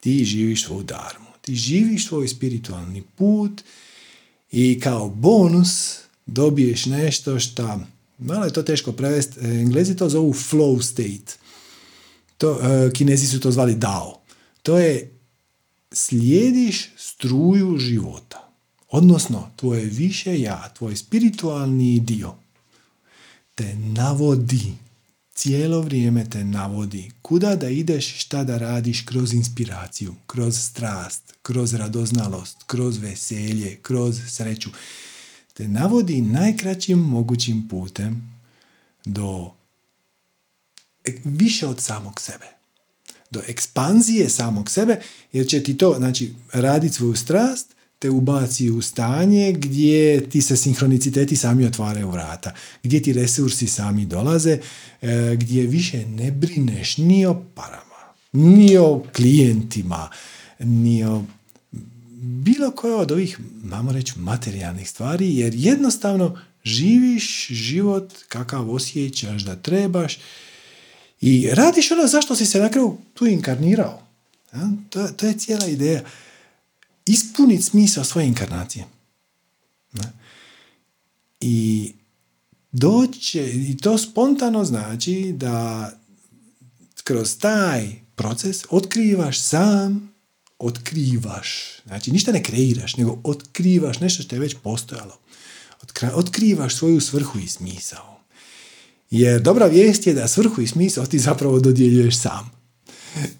ti živiš svoju darmu. Ti živiš svoj spiritualni put i kao bonus dobiješ nešto što, malo je to teško prevesti, englezi to zovu flow state. To, uh, kinezi su to zvali dao. To je slijediš struju života. Odnosno, tvoje više ja, tvoj spiritualni dio te navodi, cijelo vrijeme te navodi kuda da ideš, šta da radiš kroz inspiraciju, kroz strast, kroz radoznalost, kroz veselje, kroz sreću. Te navodi najkraćim mogućim putem do više od samog sebe. Do ekspanzije samog sebe, jer će ti to, znači, raditi svoju strast, te ubaci u stanje gdje ti se sinhroniciteti sami otvaraju vrata, gdje ti resursi sami dolaze, e, gdje više ne brineš ni o parama, ni o klijentima, ni o bilo koje od ovih, mamo reći, materijalnih stvari, jer jednostavno živiš život kakav osjećaš da trebaš i radiš ono zašto si se na kraju tu inkarnirao. Ja? To, to je cijela ideja. Ispuniti smisao svoje inkarnacije. Ja? I doće, i to spontano znači da kroz taj proces otkrivaš sam, otkrivaš, znači ništa ne kreiraš, nego otkrivaš nešto što je već postojalo. Otkrivaš svoju svrhu i smisao. Jer dobra vijest je da svrhu i smisao ti zapravo dodjeljuješ sam.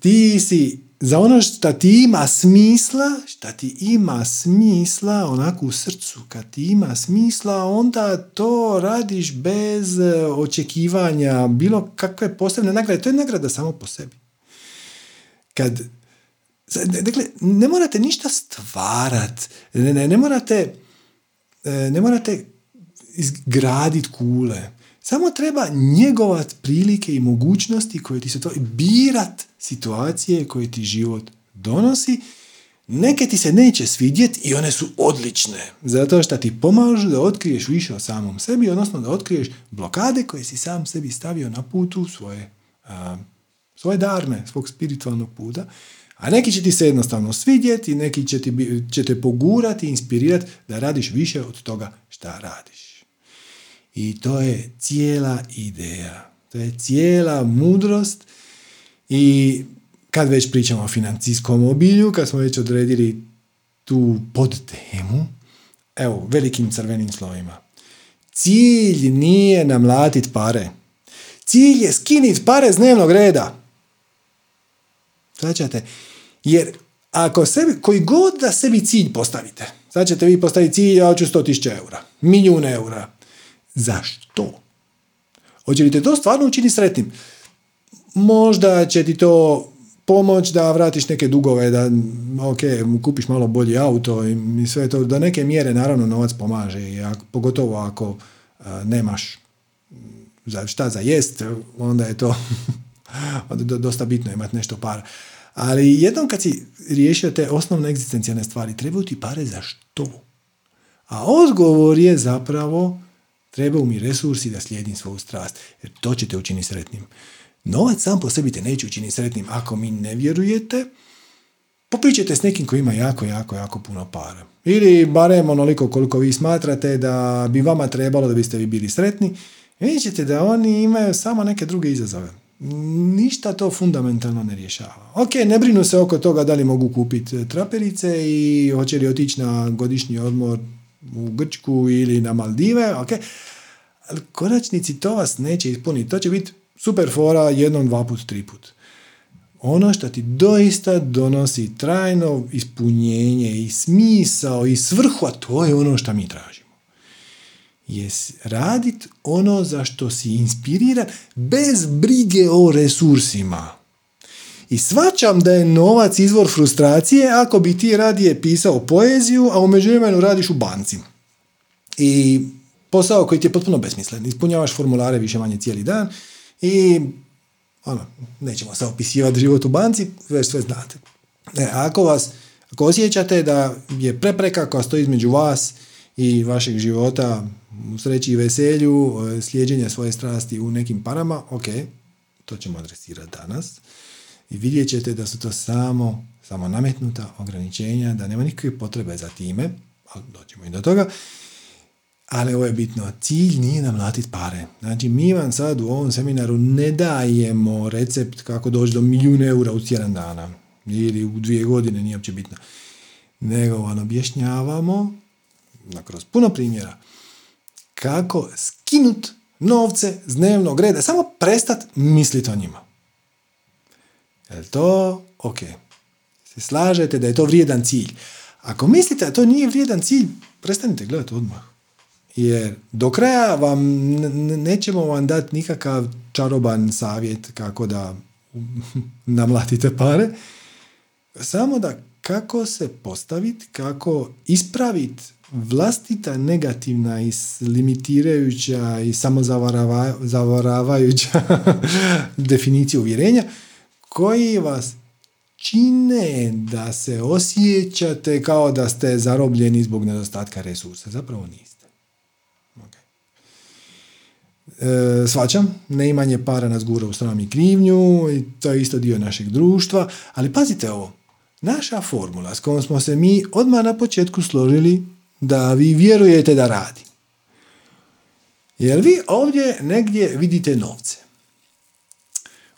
Ti si za ono što ti ima smisla, što ti ima smisla onako u srcu, kad ti ima smisla, onda to radiš bez e, očekivanja bilo kakve posebne nagrade. To je nagrada samo po sebi. Kad, dakle, ne morate ništa stvarat, ne, ne, ne morate e, ne morate izgraditi kule. Samo treba njegovat prilike i mogućnosti koje ti se to... Birat situacije koje ti život donosi. Neke ti se neće svidjeti i one su odlične. Zato što ti pomažu da otkriješ više o samom sebi, odnosno da otkriješ blokade koje si sam sebi stavio na putu svoje, a, svoje darme, svog spiritualnog puta. A neki će ti se jednostavno svidjeti, neki će, ti, će te pogurati, inspirirati da radiš više od toga šta radiš. I to je cijela ideja. To je cijela mudrost i kad već pričamo o financijskom obilju, kad smo već odredili tu podtemu, evo, velikim crvenim slovima. Cilj nije namlatit pare. Cilj je skinit pare s dnevnog reda. Značate, jer ako sebi, koji god da sebi cilj postavite, sad ćete vi postaviti cilj, ja hoću 100.000 eura, milijun eura, Zašto? Hoće li te to stvarno učini sretnim? Možda će ti to pomoć da vratiš neke dugove, da ok, kupiš malo bolji auto i sve to. Do neke mjere naravno novac pomaže, i pogotovo ako nemaš za šta za jest, onda je to dosta bitno imati nešto para. Ali jednom kad si riješio te osnovne egzistencijalne stvari, trebaju ti pare za što? A odgovor je zapravo Trebaju mi resursi da slijedim svoju strast, jer to će te učiniti sretnim. Novac sam po sebi te neće učiniti sretnim. Ako mi ne vjerujete, popričajte s nekim koji ima jako, jako, jako puno para. Ili barem onoliko koliko vi smatrate da bi vama trebalo da biste vi bili sretni. Vidjet ćete da oni imaju samo neke druge izazove. Ništa to fundamentalno ne rješava. Ok, ne brinu se oko toga da li mogu kupiti traperice i hoće li otići na godišnji odmor u Grčku ili na Maldive, ok, ali konačnici to vas neće ispuniti. To će biti super fora jednom, dva put, tri put. Ono što ti doista donosi trajno ispunjenje i smisao i svrhu, a to je ono što mi tražimo. je radit ono za što si inspiriran bez brige o resursima. I svačam da je novac izvor frustracije ako bi ti radije pisao poeziju, a u međuvremenu radiš u banci. I posao koji ti je potpuno besmislen. Ispunjavaš formulare više manje cijeli dan i ono, nećemo se opisivati život u banci, već sve znate. E, ako vas, ako osjećate da je prepreka koja stoji između vas i vašeg života u sreći i veselju, e, slijeđenja svoje strasti u nekim parama, ok, to ćemo adresirati danas. I vidjet ćete da su to samo, samo nametnuta ograničenja, da nema nikakve potrebe za time, ali doćemo i do toga. Ali ovo je bitno, cilj nije namlatiti pare. Znači, mi vam sad u ovom seminaru ne dajemo recept kako doći do milijuna eura u tjedan dana. Ili u dvije godine, nije uopće bitno. Nego vam objašnjavamo, kroz puno primjera, kako skinut novce s dnevnog reda, samo prestat misliti o njima. Je to ok? Se slažete da je to vrijedan cilj? Ako mislite da to nije vrijedan cilj, prestanite gledati odmah. Jer do kraja vam nećemo vam dati nikakav čaroban savjet kako da namlatite pare. Samo da kako se postaviti, kako ispraviti vlastita negativna i limitirajuća i samozavaravajuća definicija uvjerenja koji vas čine da se osjećate kao da ste zarobljeni zbog nedostatka resursa. Zapravo niste. Okay. E, svačam, neimanje para nas gura u sram i krivnju, i to je isto dio našeg društva, ali pazite ovo, naša formula s kojom smo se mi odmah na početku složili da vi vjerujete da radi. Jer vi ovdje negdje vidite novce.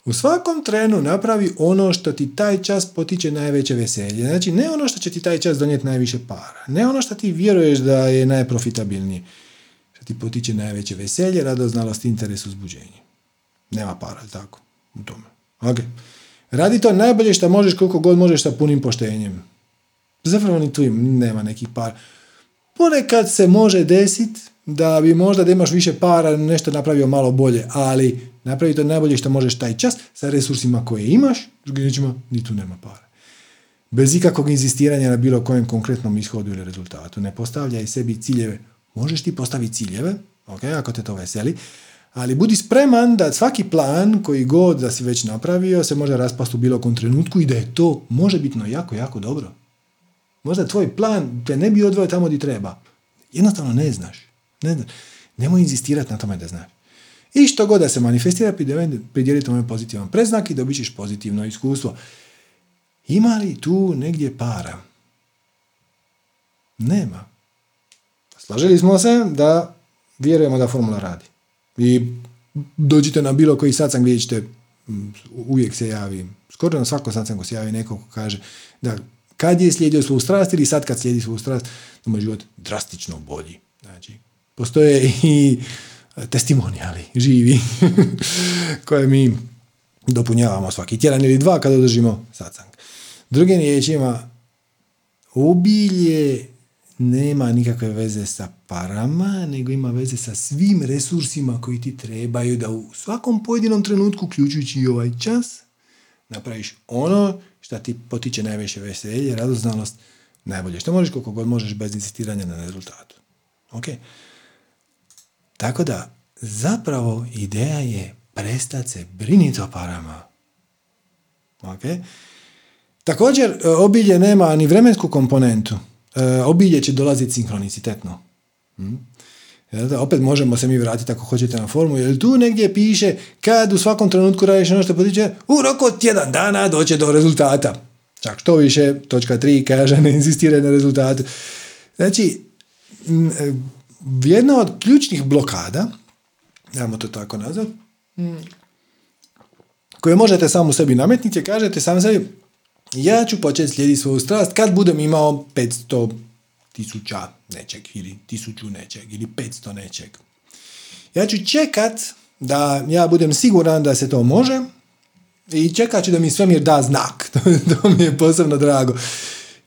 U svakom trenu napravi ono što ti taj čas potiče najveće veselje. Znači, ne ono što će ti taj čas donijeti najviše para. Ne ono što ti vjeruješ da je najprofitabilnije. Što ti potiče najveće veselje, radoznalost, interes, uzbuđenje. Nema para, tako? U tome. Ok. Radi to najbolje što možeš, koliko god možeš sa punim poštenjem. Zapravo ni tu nema nekih para. Ponekad se može desiti da bi možda da imaš više para nešto napravio malo bolje, ali napravi to najbolje što možeš taj čas sa resursima koje imaš, drugim riječima ni tu nema para. Bez ikakvog inzistiranja na bilo kojem konkretnom ishodu ili rezultatu. Ne postavljaj sebi ciljeve. Možeš ti postaviti ciljeve, ok, ako te to veseli, ali budi spreman da svaki plan koji god da si već napravio se može raspasti u bilo kom trenutku i da je to može bitno jako, jako dobro. Možda tvoj plan te ne bi odveo tamo gdje treba. Jednostavno ne znaš. Ne znaš. Nemoj inzistirati na tome da znaš. I što god da se manifestira, pridjeli tome pozitivan preznak i dobit ćeš pozitivno iskustvo. Ima li tu negdje para? Nema. Slažili smo se da vjerujemo da formula radi. I dođite na bilo koji satsang gdje ćete uvijek se javi, skoro na svako satsangu se javi neko ko kaže da kad je slijedio svoju strast ili sad kad slijedi svoju strast, da mu je život drastično bolji. Znači, postoje i testimonijali, živi, koje mi dopunjavamo svaki tjedan ili dva kada održimo satsang. Drugim riječima, obilje nema nikakve veze sa parama, nego ima veze sa svim resursima koji ti trebaju da u svakom pojedinom trenutku, uključujući i ovaj čas, napraviš ono što ti potiče najviše veselje, radoznalost, najbolje što možeš, koliko god možeš bez insistiranja na rezultatu. Ok? Tako da, zapravo ideja je prestati se briniti o parama. Ok? Također, e, obilje nema ni vremensku komponentu. E, obilje će dolaziti sinkronicitetno. Hm? Opet možemo se mi vratiti ako hoćete na formu, jer tu negdje piše kad u svakom trenutku radiš ono što potiče, u roku od tjedan dana doće do rezultata. Čak što više, točka 3 kaže ne insistiraj na rezultatu. Znači, e, jedna od ključnih blokada, ajmo to tako nazvat, koje možete samo sebi nametniti, kažete sam sebi, ja ću početi slijediti svoju strast kad budem imao 500 tisuća nečeg ili tisuću nečeg ili 500 nečeg. Ja ću čekat da ja budem siguran da se to može i čekat ću da mi svemir da znak. to mi je posebno drago.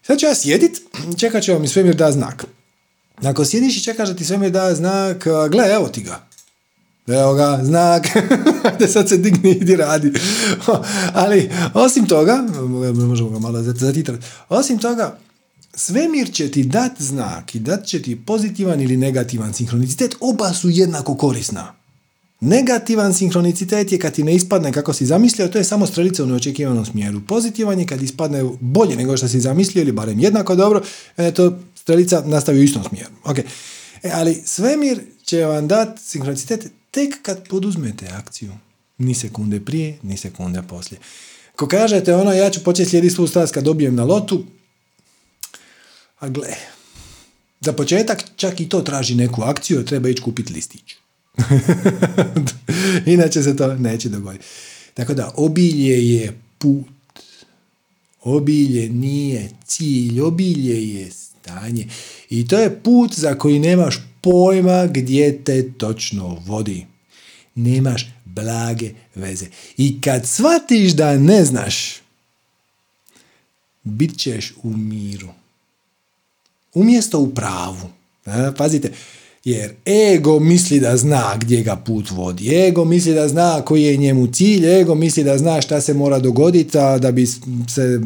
Sad ću ja sjedit, čekat ću da mi svemir da znak. Ako sjediš i čekaš da ti svemir da znak, gle, evo ti ga. Evo ga, znak, da sad se digni i idi radi. Ali, osim toga, možemo ga malo zatitrati, osim toga, svemir će ti dat znak i dat će ti pozitivan ili negativan sinhronicitet, oba su jednako korisna. Negativan sinhronicitet je kad ti ne ispadne kako si zamislio, to je samo strelica u neočekivanom smjeru. Pozitivan je kad ispadne bolje nego što si zamislio ili barem jednako dobro, e, to strelica nastavi u istom smjeru. Okay. E, ali svemir će vam dati sinhronicitet tek kad poduzmete akciju. Ni sekunde prije, ni sekunde poslije. Ko kažete ono, ja ću početi slijediti svu strast kad dobijem na lotu, a gle, za početak čak i to traži neku akciju, treba ići kupiti listić. Inače se to neće dogoditi. Tako da, obilje je put. Obilje nije cilj, obilje je stanje. I to je put za koji nemaš pojma gdje te točno vodi. Nemaš blage veze. I kad shvatiš da ne znaš, bit ćeš u miru. Umjesto u pravu. Pazite, jer ego misli da zna gdje ga put vodi. Ego misli da zna koji je njemu cilj. Ego misli da zna šta se mora dogoditi da bi se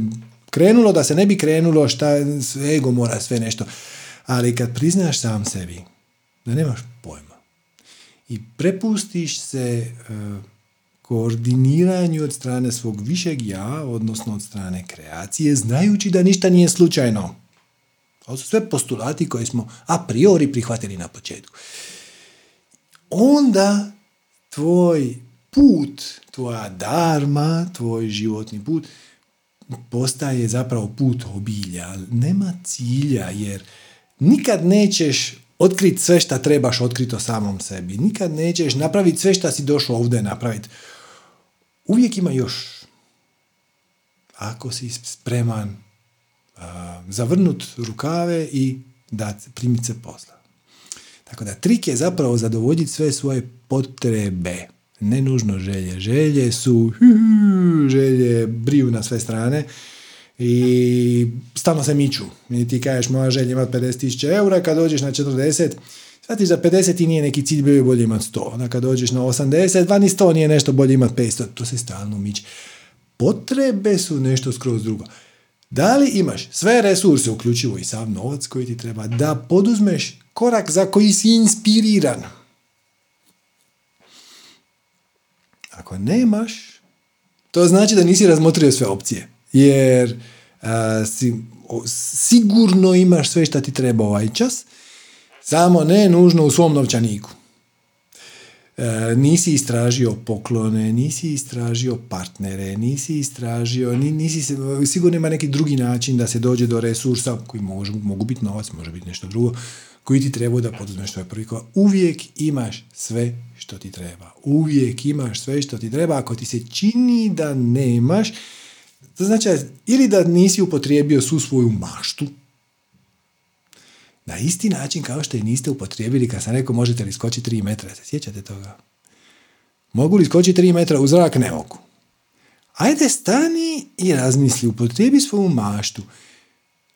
krenulo, da se ne bi krenulo, šta ego mora sve nešto. Ali kad priznaš sam sebi da nemaš pojma i prepustiš se uh, koordiniranju od strane svog višeg ja, odnosno od strane kreacije, znajući da ništa nije slučajno. Ovo su sve postulati koje smo a priori prihvatili na početku. Onda tvoj put, tvoja darma, tvoj životni put postaje zapravo put obilja. Nema cilja jer nikad nećeš otkriti sve što trebaš otkriti o samom sebi. Nikad nećeš napraviti sve što si došao ovdje napraviti. Uvijek ima još. Ako si spreman zavrnut rukave i da primiti se posla. Tako da trik je zapravo zadovoljiti sve svoje potrebe. Ne nužno želje. Želje su želje briju na sve strane i stalno se miču. I ti kažeš moja želja imati 50.000 eura, kad dođeš na 40, shvatiš da 50 i nije neki cilj, bio je bolje imati 100. Onda kad dođeš na 80, va ni 100 nije nešto bolje imati 500. To se stalno miče. Potrebe su nešto skroz drugo. Da li imaš sve resurse, uključivo i sam novac koji ti treba, da poduzmeš korak za koji si inspiriran? Ako nemaš, to znači da nisi razmotrio sve opcije. Jer si, sigurno imaš sve što ti treba ovaj čas, samo ne nužno u svom novčaniku. E, nisi istražio poklone, nisi istražio partnere, nisi istražio, nisi sigurno ima neki drugi način da se dođe do resursa koji mogu, mogu biti novac, može biti nešto drugo, koji ti treba da poduzmeš to je prvi Uvijek imaš sve što ti treba. Uvijek imaš sve što ti treba. Ako ti se čini da nemaš, to znači ili da nisi upotrijebio svu svoju maštu, na isti način kao što i niste upotrijebili kad sam rekao možete li skočiti 3 metra. Se sjećate toga? Mogu li skočiti 3 metra u zrak? Ne mogu. Ajde stani i razmisli, upotrijebi svoju maštu.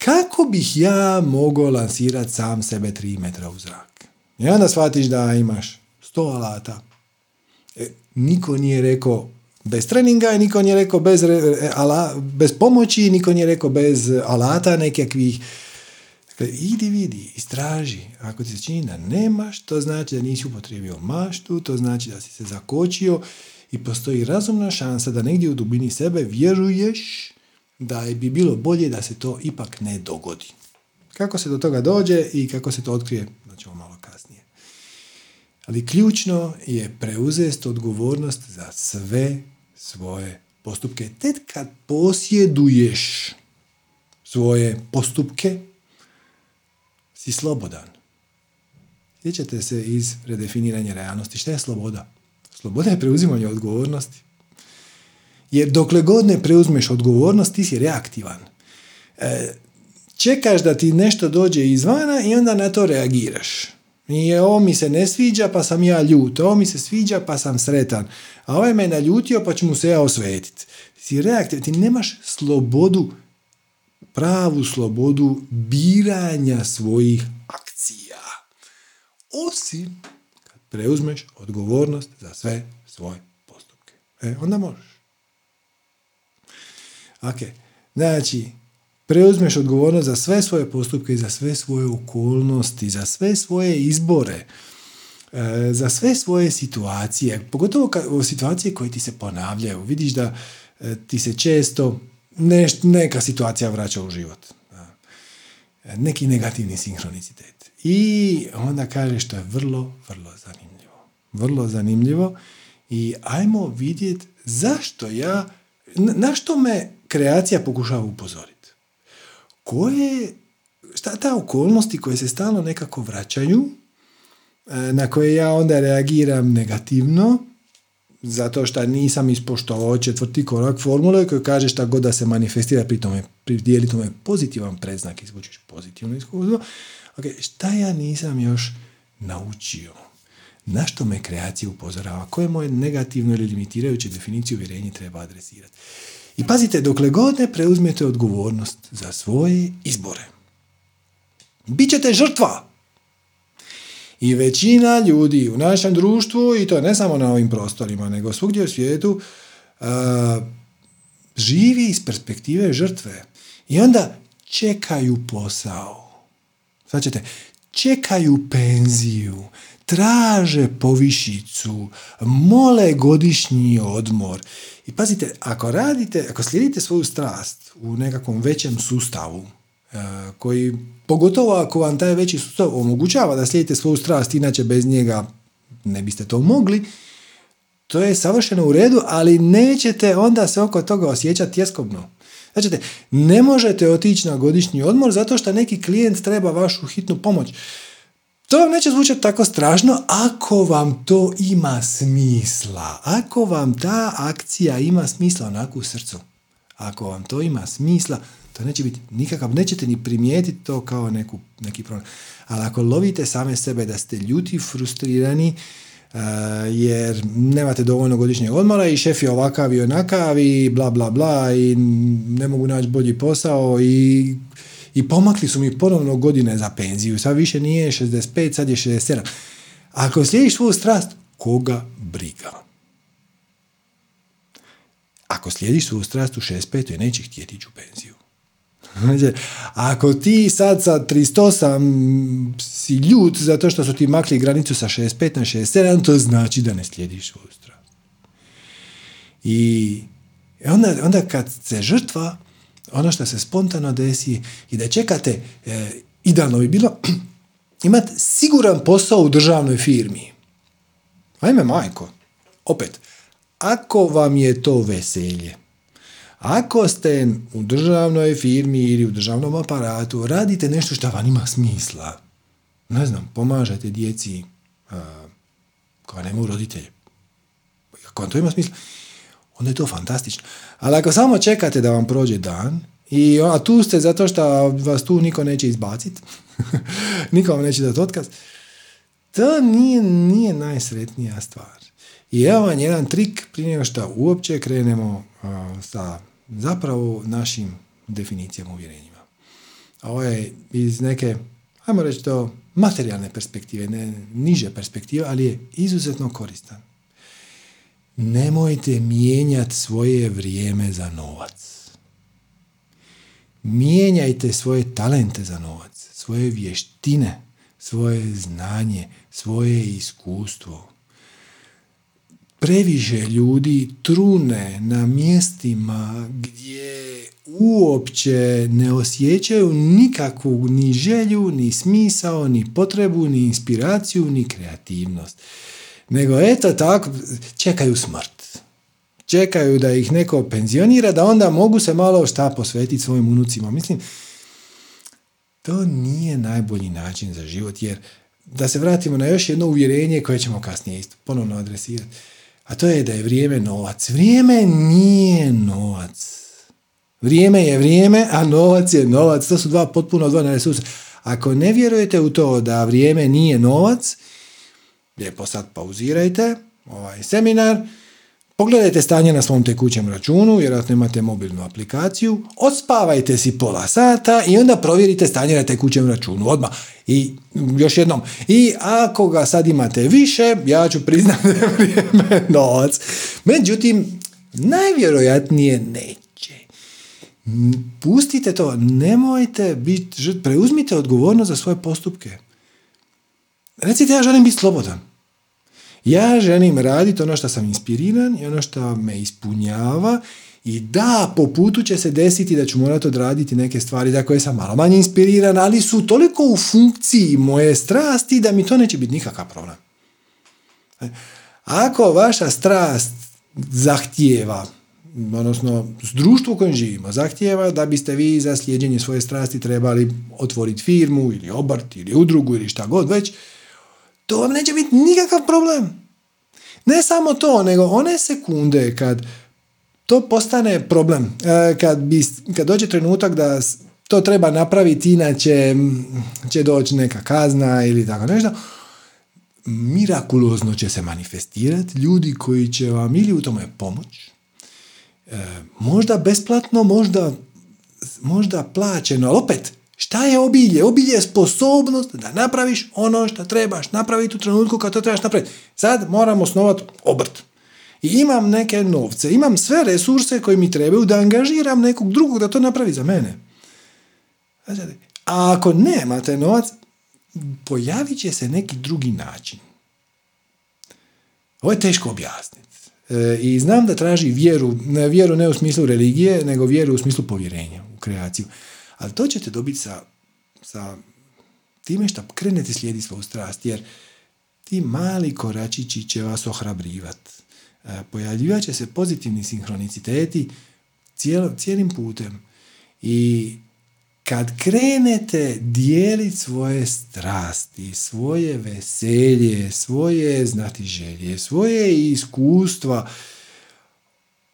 Kako bih ja mogao lansirati sam sebe 3 metra u zrak? I onda shvatiš da imaš 100 alata. E, niko nije rekao bez treninga, niko nije rekao bez, ala, bez pomoći, niko nije rekao bez alata nekakvih Dakle, idi vidi, istraži. Ako ti se čini da nemaš, to znači da nisi upotrijebio maštu, to znači da si se zakočio i postoji razumna šansa da negdje u dubini sebe vjeruješ da bi bilo bolje da se to ipak ne dogodi. Kako se do toga dođe i kako se to otkrije, ćemo malo kasnije. Ali ključno je preuzeti odgovornost za sve svoje postupke. Ted kad posjeduješ svoje postupke, si slobodan. Sjećate se iz redefiniranja realnosti. Šta je sloboda? Sloboda je preuzimanje odgovornosti. Jer dokle god ne preuzmeš odgovornost, ti si reaktivan. E, čekaš da ti nešto dođe izvana i onda na to reagiraš. I ovo mi se ne sviđa pa sam ja ljut, ovo mi se sviđa pa sam sretan, a ovaj me naljutio pa ću mu se ja osvetiti. Si reaktivan, ti nemaš slobodu pravu slobodu biranja svojih akcija. osim kad preuzmeš odgovornost za sve svoje postupke. E, onda možeš. Ok, znači, preuzmeš odgovornost za sve svoje postupke za sve svoje okolnosti, za sve svoje izbore, e, za sve svoje situacije, pogotovo situacije koje ti se ponavljaju. Vidiš da e, ti se često neka situacija vraća u život. Neki negativni sinhronicitet. I onda kažeš što je vrlo, vrlo zanimljivo. Vrlo zanimljivo i ajmo vidjeti zašto ja, na što me kreacija pokušava upozoriti. Koje, šta ta okolnosti koje se stalno nekako vraćaju, e, na koje ja onda reagiram negativno, zato što nisam ispoštovao četvrti korak formule koji kaže šta god da se manifestira, pri tome pridijeli tome pozitivan predznak, izvučiš pozitivno iskustvo. Ok, šta ja nisam još naučio? Na što me kreacija upozorava? Koje moje negativno ili limitirajuće definicije uvjerenje treba adresirati? I pazite, dokle god ne preuzmete odgovornost za svoje izbore, bit ćete žrtva. I većina ljudi u našem društvu, i to ne samo na ovim prostorima, nego svugdje u svijetu, živi iz perspektive žrtve. I onda čekaju posao. Sad ćete, čekaju penziju, traže povišicu, mole godišnji odmor. I pazite, ako radite, ako slijedite svoju strast u nekakvom većem sustavu, e, koji, pogotovo ako vam taj veći sustav omogućava da slijedite svoju strast, inače bez njega ne biste to mogli, to je savršeno u redu, ali nećete onda se oko toga osjećati tjeskobno. Znači, ne možete otići na godišnji odmor zato što neki klijent treba vašu hitnu pomoć. To vam neće zvučati tako strašno ako vam to ima smisla. Ako vam ta akcija ima smisla onako u srcu. Ako vam to ima smisla, to neće biti nikakav, nećete ni primijetiti to kao neku, neki problem. Ali ako lovite same sebe da ste ljuti, frustrirani, uh, jer nemate dovoljno godišnjeg odmora i šef je ovakav i onakav i bla bla bla i ne mogu naći bolji posao i i pomakli su mi ponovno godine za penziju. Sad više nije 65, sad je 67. Ako slijediš svoju strast, koga briga? Ako slijediš svoju strast u 65, neće htjeti ići u penziju. Ako ti sad sa 308 si ljut zato što su ti makli granicu sa 65 na 67, to znači da ne slijediš svoju strast. I onda, onda kad se žrtva ono što se spontano desi i da čekate, e, idealno bi bilo imati siguran posao u državnoj firmi. Ajme majko, opet, ako vam je to veselje, ako ste u državnoj firmi ili u državnom aparatu, radite nešto što vam ima smisla. Ne znam, pomažete djeci a, koja nemaju roditelje. Ako vam to ima smisla, onda je to fantastično. Ali ako samo čekate da vam prođe dan, i, a tu ste zato što vas tu niko neće izbaciti, niko vam neće dati otkaz, to nije, nije najsretnija stvar. I evo vam jedan trik prije nego što uopće krenemo sa zapravo našim definicijama uvjerenjima. Ovo je iz neke, ajmo reći to, materijalne perspektive, ne niže perspektive, ali je izuzetno koristan. Nemojte mijenjati svoje vrijeme za novac. Mijenjajte svoje talente za novac, svoje vještine, svoje znanje, svoje iskustvo. Previše ljudi trune na mjestima gdje uopće ne osjećaju nikakvu ni želju, ni smisao, ni potrebu, ni inspiraciju, ni kreativnost. Nego eto tako, čekaju smrt. Čekaju da ih neko penzionira, da onda mogu se malo šta posvetiti svojim unucima. Mislim, to nije najbolji način za život, jer da se vratimo na još jedno uvjerenje koje ćemo kasnije isto ponovno adresirati. A to je da je vrijeme novac. Vrijeme nije novac. Vrijeme je vrijeme, a novac je novac. To su dva potpuno odvojena resursa. Ako ne vjerujete u to da vrijeme nije novac, lijepo sad pauzirajte ovaj seminar, Pogledajte stanje na svom tekućem računu, vjerojatno imate mobilnu aplikaciju, odspavajte si pola sata i onda provjerite stanje na tekućem računu odmah. I još jednom, i ako ga sad imate više, ja ću priznati da je vrijeme novac. Međutim, najvjerojatnije neće. Pustite to, nemojte biti, preuzmite odgovornost za svoje postupke. Recite, ja želim biti slobodan. Ja želim raditi ono što sam inspiriran i ono što me ispunjava i da, po putu će se desiti da ću morati odraditi neke stvari za koje sam malo manje inspiriran, ali su toliko u funkciji moje strasti da mi to neće biti nikakav problem. Ako vaša strast zahtijeva, odnosno društvo u kojem živimo, zahtijeva da biste vi za slijedjenje svoje strasti trebali otvoriti firmu ili obrt ili udrugu ili šta god već, to vam neće biti nikakav problem. Ne samo to, nego one sekunde kad to postane problem, e, kad, bi, kad dođe trenutak da to treba napraviti, inače će doći neka kazna ili tako nešto, mirakulozno će se manifestirati ljudi koji će vam ili u tome pomoć, e, možda besplatno, možda, možda plaćeno, ali opet, Šta je obilje? Obilje je sposobnost da napraviš ono što trebaš napraviti u trenutku kad to trebaš napraviti. Sad moram osnovati obrt. I imam neke novce, imam sve resurse koji mi trebaju da angažiram nekog drugog da to napravi za mene. A ako nemate novac, pojavit će se neki drugi način. Ovo je teško objasniti. E, I znam da traži vjeru, ne vjeru ne u smislu religije, nego vjeru u smislu povjerenja u kreaciju. Ali to ćete dobiti sa, sa time što krenete slijediti svoju strast, jer ti mali koračići će vas ohrabrivati. E, pojavljivat će se pozitivni sinhroniciteti cijelim putem. I kad krenete dijeliti svoje strasti, svoje veselje, svoje znatiželje, svoje iskustva,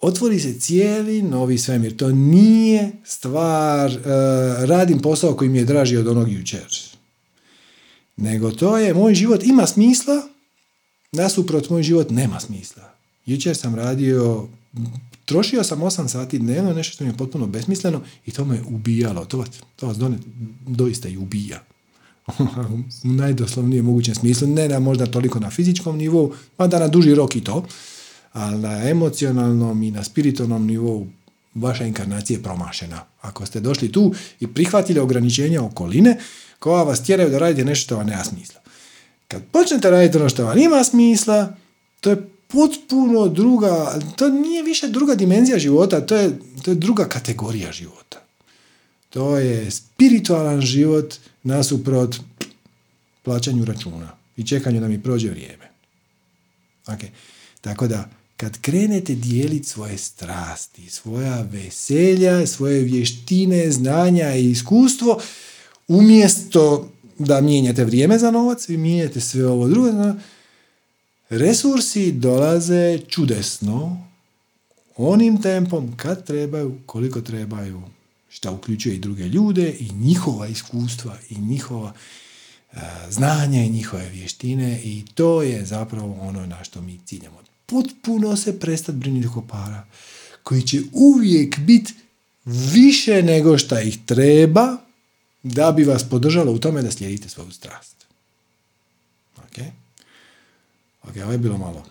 otvori se cijeli novi svemir. To nije stvar, uh, radim posao koji mi je draži od onog jučer. Nego to je, moj život ima smisla, nasuprot moj život nema smisla. Jučer sam radio, trošio sam 8 sati dnevno, nešto što mi je potpuno besmisleno i to me ubijalo. To vas, to vas doista i ubija. u najdoslovnijem mogućem smislu, ne na možda toliko na fizičkom nivou, pa da na duži rok i to ali na emocionalnom i na spiritualnom nivou vaša inkarnacija je promašena. Ako ste došli tu i prihvatili ograničenja okoline koja vas tjeraju da radite nešto što vam nema smisla. Kad počnete raditi ono što vam ima smisla, to je potpuno druga, to nije više druga dimenzija života, to je, to je druga kategorija života. To je spiritualan život nasuprot plaćanju računa i čekanju da mi prođe vrijeme. Okay. Tako da, kad krenete dijeliti svoje strasti, svoja veselja, svoje vještine, znanja i iskustvo, umjesto da mijenjate vrijeme za novac, vi mijenjate sve ovo drugo, resursi dolaze čudesno, onim tempom kad trebaju, koliko trebaju, šta uključuje i druge ljude i njihova iskustva i njihova znanja i njihove vještine i to je zapravo ono na što mi ciljamo potpuno se prestati brinuti oko para, koji će uvijek biti više nego što ih treba da bi vas podržalo u tome da slijedite svoju strast. Ok? Ok, ovo je bilo malo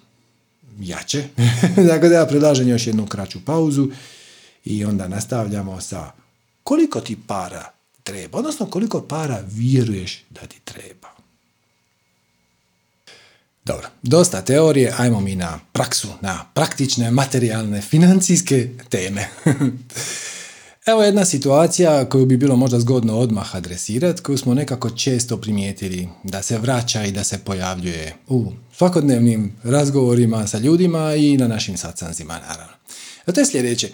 jače. dakle, da ja predlažem još jednu kraću pauzu i onda nastavljamo sa koliko ti para treba, odnosno koliko para vjeruješ da ti treba. Dobro, dosta teorije, ajmo mi na praksu, na praktične, materijalne, financijske teme. Evo jedna situacija koju bi bilo možda zgodno odmah adresirati, koju smo nekako često primijetili da se vraća i da se pojavljuje u svakodnevnim razgovorima sa ljudima i na našim sacanzima, naravno. A to je sljedeće.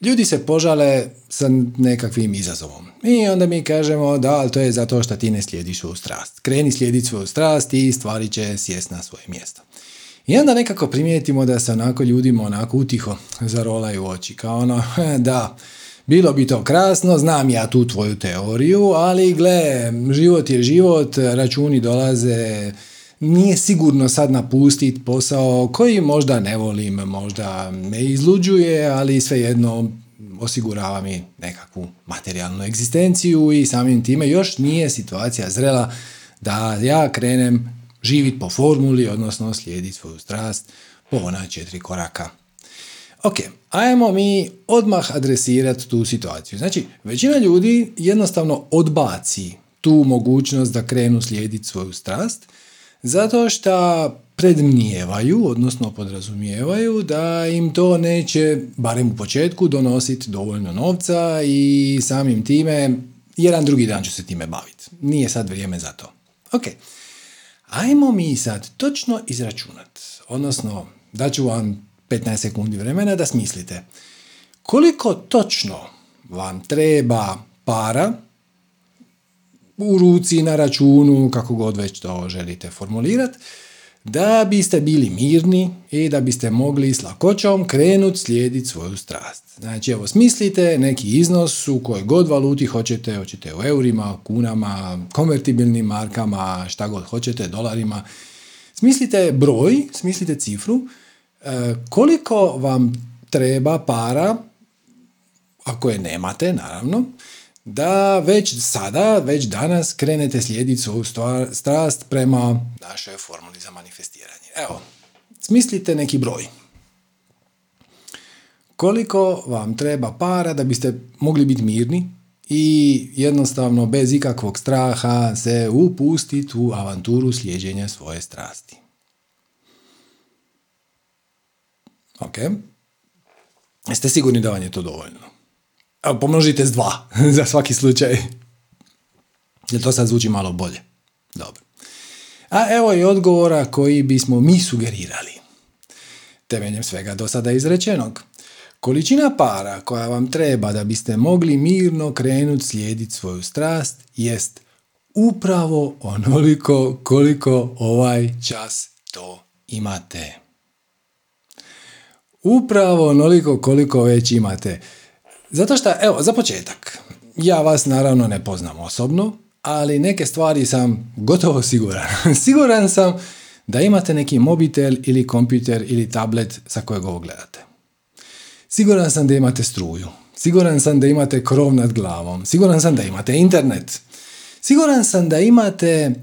Ljudi se požale sa nekakvim izazovom. I onda mi kažemo da, ali to je zato što ti ne slijediš svoju strast. Kreni slijediti svoju strast i stvari će sjest na svoje mjesto. I onda nekako primijetimo da se onako ljudima onako utiho zarolaju oči. Kao ono, da, bilo bi to krasno, znam ja tu tvoju teoriju, ali gle, život je život, računi dolaze, nije sigurno sad napustiti posao koji možda ne volim, možda me izluđuje, ali svejedno osigurava mi nekakvu materijalnu egzistenciju i samim time još nije situacija zrela da ja krenem živjeti po formuli, odnosno slijediti svoju strast po ona četiri koraka. Ok, ajmo mi odmah adresirati tu situaciju. Znači, većina ljudi jednostavno odbaci tu mogućnost da krenu slijediti svoju strast, zato što predmnijevaju, odnosno podrazumijevaju da im to neće, barem u početku, donositi dovoljno novca i samim time jedan drugi dan ću se time baviti. Nije sad vrijeme za to. Ok, ajmo mi sad točno izračunati, odnosno daću vam 15 sekundi vremena da smislite koliko točno vam treba para u ruci, na računu, kako god već to želite formulirati, da biste bili mirni i da biste mogli s lakoćom krenut slijediti svoju strast. Znači, evo, smislite neki iznos u kojoj god valuti hoćete, hoćete u eurima, kunama, konvertibilnim markama, šta god hoćete, dolarima. Smislite broj, smislite cifru, e, koliko vam treba para, ako je nemate, naravno, da već sada, već danas krenete slijediti svoju strast prema našoj formuli za manifestiranje. Evo, smislite neki broj. Koliko vam treba para da biste mogli biti mirni i jednostavno bez ikakvog straha se upustiti u avanturu slijeđenja svoje strasti. Ok. Jeste sigurni da vam je to dovoljno? Evo, pomnožite s dva za svaki slučaj. Jer to sad zvuči malo bolje. Dobro. A evo i odgovora koji bismo mi sugerirali. Temeljem svega do sada izrečenog. Količina para koja vam treba da biste mogli mirno krenuti slijediti svoju strast jest upravo onoliko koliko ovaj čas to imate. Upravo onoliko koliko već imate. Zato što, evo, za početak, ja vas naravno ne poznam osobno, ali neke stvari sam gotovo siguran. siguran sam da imate neki mobitel ili kompjuter ili tablet sa kojeg ovo gledate. Siguran sam da imate struju. Siguran sam da imate krov nad glavom. Siguran sam da imate internet. Siguran sam da imate e,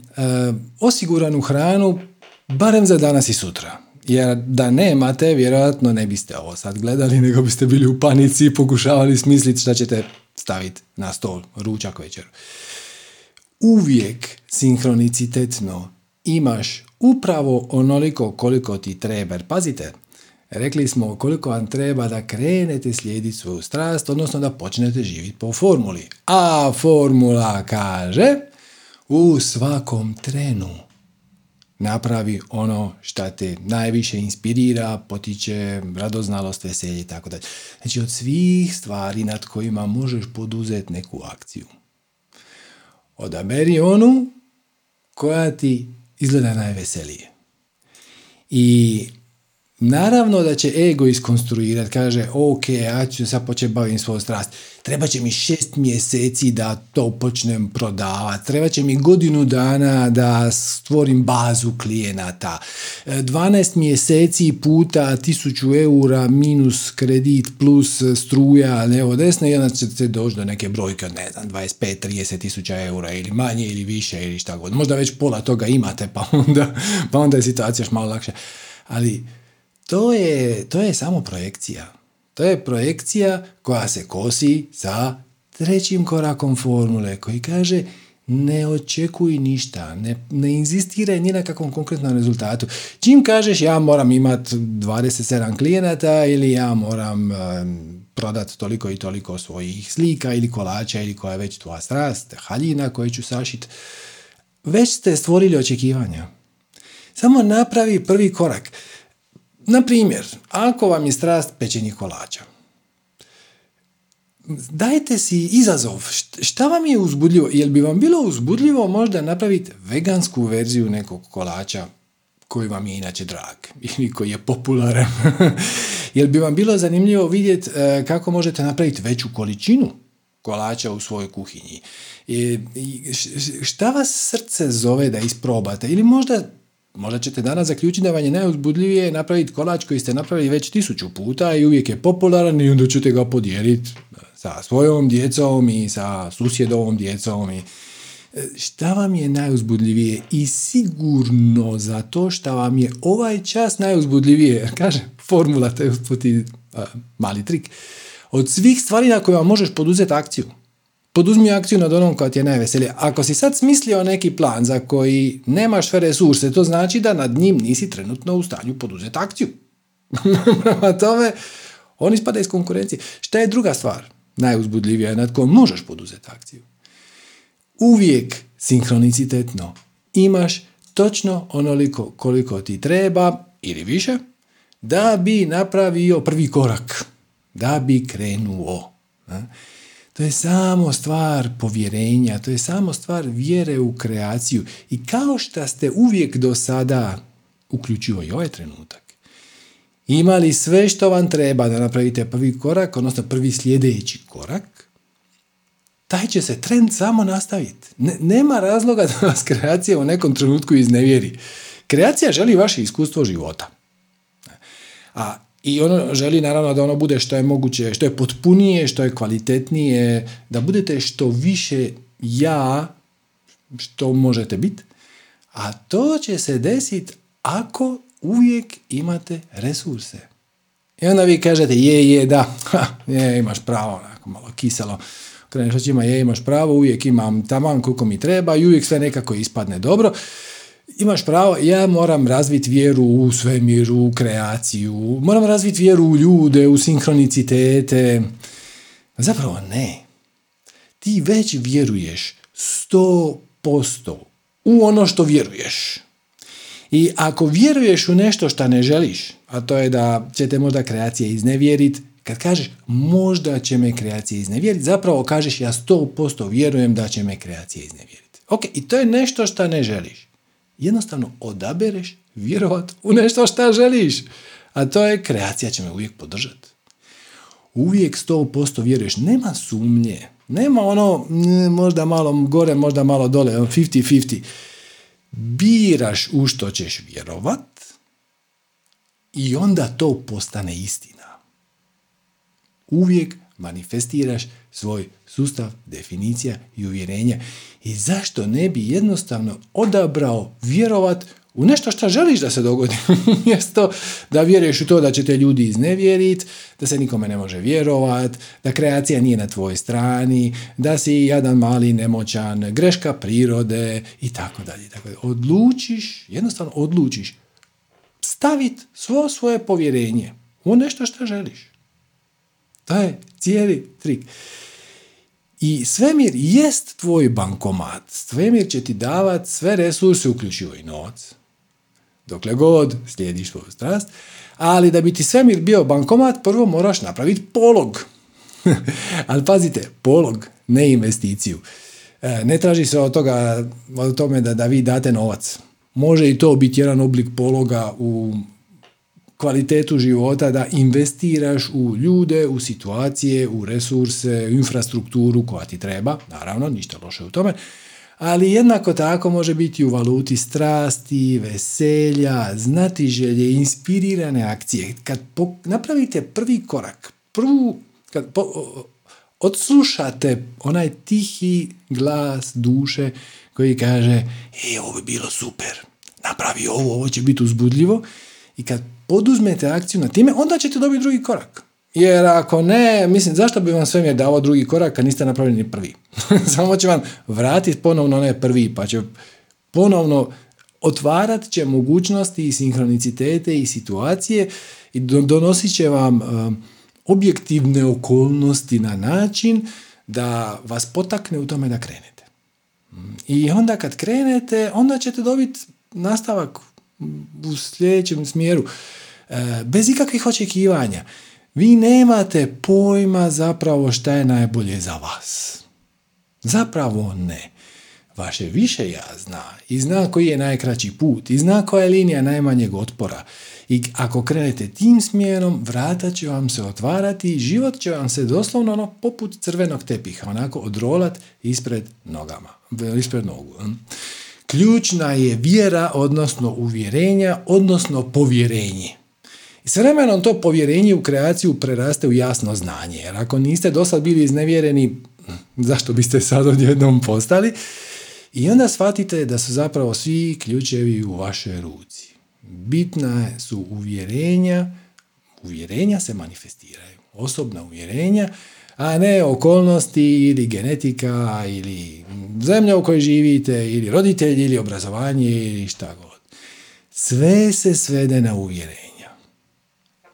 osiguranu hranu barem za danas i sutra. Jer da nemate, vjerojatno ne biste ovo sad gledali, nego biste bili u panici i pokušavali smisliti šta ćete staviti na stol, ručak večer. Uvijek sinhronicitetno imaš upravo onoliko koliko ti treba. Pazite, rekli smo koliko vam treba da krenete slijediti svoju strast, odnosno da počnete živjeti po formuli. A formula kaže u svakom trenu napravi ono što te najviše inspirira, potiče radoznalost, veselje i tako dalje. Znači od svih stvari nad kojima možeš poduzeti neku akciju. Odaberi onu koja ti izgleda najveselije. I Naravno da će ego iskonstruirati, kaže ok, ja ću sad početi baviti svoju strast. Treba će mi šest mjeseci da to počnem prodavati. Treba će mi godinu dana da stvorim bazu klijenata. 12 mjeseci puta 1000 eura minus kredit plus struja levo desno i onda ćete doći do neke brojke od ne znam 25-30 tisuća eura ili manje ili više ili šta god. Možda već pola toga imate pa onda, pa onda je situacija još malo lakša. Ali to je, to je samo projekcija. To je projekcija koja se kosi sa trećim korakom formule koji kaže ne očekuj ništa, ne, ne inzistiraj ni na kakvom konkretnom rezultatu. Čim kažeš ja moram imati 27 klijenata ili ja moram um, prodati toliko i toliko svojih slika ili kolača ili koja je već tvoja strast, haljina koju ću sašit, već ste stvorili očekivanja. Samo napravi prvi korak. Na primjer, ako vam je strast pečenje kolača, dajte si izazov. Šta vam je uzbudljivo? Jel bi vam bilo uzbudljivo možda napraviti vegansku verziju nekog kolača koji vam je inače drag ili koji je popularan? Jel bi vam bilo zanimljivo vidjeti e, kako možete napraviti veću količinu kolača u svojoj kuhinji? Šta vas srce zove da isprobate? Ili možda možda ćete danas zaključiti da vam je najuzbudljivije napraviti kolač koji ste napravili već tisuću puta i uvijek je popularan i onda ćete ga podijeliti sa svojom djecom i sa susjedovom djecom i e, šta vam je najuzbudljivije i sigurno zato što vam je ovaj čas najuzbudljivije, kaže formula, to je mali trik, od svih stvari na koje vam možeš poduzeti akciju. Poduzmi akciju nad onom koja ti je najveselija. Ako si sad smislio neki plan za koji nemaš sve resurse, to znači da nad njim nisi trenutno u stanju poduzeti akciju. Prema tome, on ispada iz konkurencije. Šta je druga stvar? Najuzbudljivija je nad kojom možeš poduzeti akciju. Uvijek sinkronicitetno imaš točno onoliko koliko ti treba ili više da bi napravio prvi korak, da bi krenuo. To je samo stvar povjerenja, to je samo stvar vjere u kreaciju. I kao što ste uvijek do sada, uključivo i ovaj trenutak, imali sve što vam treba da napravite prvi korak, odnosno prvi sljedeći korak, taj će se trend samo nastaviti. nema razloga da vas kreacija u nekom trenutku iznevjeri. Kreacija želi vaše iskustvo života. A i ono želi naravno da ono bude što je moguće, što je potpunije, što je kvalitetnije, da budete što više ja što možete biti. A to će se desiti ako uvijek imate resurse. I onda vi kažete, je, je, da, ha, je, imaš pravo, onako malo kiselo. Kreneš očima, je, imaš pravo, uvijek imam taman koliko mi treba i uvijek sve nekako ispadne dobro imaš pravo, ja moram razviti vjeru u svemir, u kreaciju, moram razviti vjeru u ljude, u sinkronicitete. Zapravo ne. Ti već vjeruješ sto posto u ono što vjeruješ. I ako vjeruješ u nešto što ne želiš, a to je da će te možda kreacija iznevjeriti, kad kažeš možda će me kreacija iznevjeriti, zapravo kažeš ja sto posto vjerujem da će me kreacija iznevjeriti. Ok, i to je nešto što ne želiš jednostavno odabereš vjerovat u nešto što želiš. A to je kreacija će me uvijek podržati. Uvijek 100% vjeruješ, nema sumnje. Nema ono možda malo gore, možda malo dole, 50-50. Ono, Biraš u što ćeš vjerovat i onda to postane istina. Uvijek manifestiraš svoj sustav definicija i uvjerenja. I zašto ne bi jednostavno odabrao vjerovat u nešto što želiš da se dogodi, mjesto da vjeruješ u to da će te ljudi iznevjeriti, da se nikome ne može vjerovat, da kreacija nije na tvojoj strani, da si jedan mali nemoćan, greška prirode i tako dalje. Odlučiš, jednostavno odlučiš staviti svo svoje povjerenje u nešto što želiš. To je cijeli trik. I svemir jest tvoj bankomat. Svemir će ti davati sve resurse, uključivo i novac. Dokle god slijediš svoju strast. Ali da bi ti svemir bio bankomat, prvo moraš napraviti polog. Ali pazite, polog, ne investiciju. E, ne traži se od toga, od tome da, da vi date novac. Može i to biti jedan oblik pologa u kvalitetu života da investiraš u ljude, u situacije, u resurse, u infrastrukturu koja ti treba, naravno, ništa loše u tome, ali jednako tako može biti u valuti strasti, veselja, znati želje, inspirirane akcije. Kad napravite prvi korak, prvu, kad odslušate onaj tihi glas duše koji kaže, e, ovo bi bilo super, napravi ovo, ovo će biti uzbudljivo, i kad poduzmete akciju na time, onda ćete dobiti drugi korak. Jer ako ne, mislim, zašto bi vam svemir dao drugi korak kad niste napravili ni prvi? Samo će vam vratiti ponovno onaj prvi, pa će ponovno otvarat će mogućnosti i sinhronicitete i situacije i donosit će vam uh, objektivne okolnosti na način da vas potakne u tome da krenete. I onda kad krenete, onda ćete dobiti nastavak u sljedećem smjeru. E, bez ikakvih očekivanja. Vi nemate pojma zapravo šta je najbolje za vas. Zapravo ne. Vaše više ja zna i zna koji je najkraći put i zna koja je linija najmanjeg otpora. I ako krenete tim smjerom, vrata će vam se otvarati i život će vam se doslovno ono poput crvenog tepiha, onako odrolat ispred nogama, ispred nogu. Ključna je vjera, odnosno uvjerenja, odnosno povjerenje. I s vremenom to povjerenje u kreaciju preraste u jasno znanje. Jer ako niste do sad bili iznevjereni, zašto biste sad odjednom postali? I onda shvatite da su zapravo svi ključevi u vašoj ruci. Bitna su uvjerenja, uvjerenja se manifestiraju. Osobna uvjerenja, a ne okolnosti ili genetika ili zemlja u kojoj živite ili roditelji ili obrazovanje ili šta god. Sve se svede na uvjerenja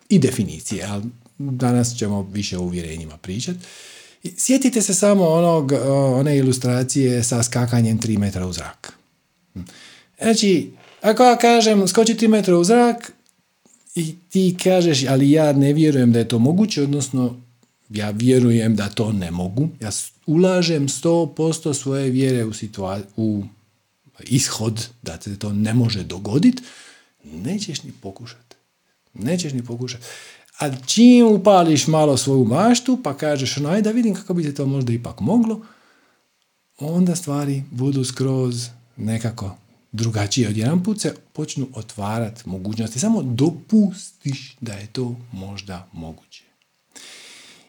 i definicije, ali danas ćemo više o uvjerenjima pričati. Sjetite se samo onog, one ilustracije sa skakanjem 3 metra u zrak. Znači, ako ja kažem skoči 3 metra u zrak i ti kažeš, ali ja ne vjerujem da je to moguće, odnosno ja vjerujem da to ne mogu, ja ulažem 100% svoje vjere u, situa- u ishod da se to ne može dogoditi, nećeš ni pokušati. Nećeš ni pokušati. A čim upališ malo svoju maštu, pa kažeš, no da vidim kako bi se to možda ipak moglo, onda stvari budu skroz nekako drugačije. Odjedan put se počnu otvarati mogućnosti. Samo dopustiš da je to možda moguće.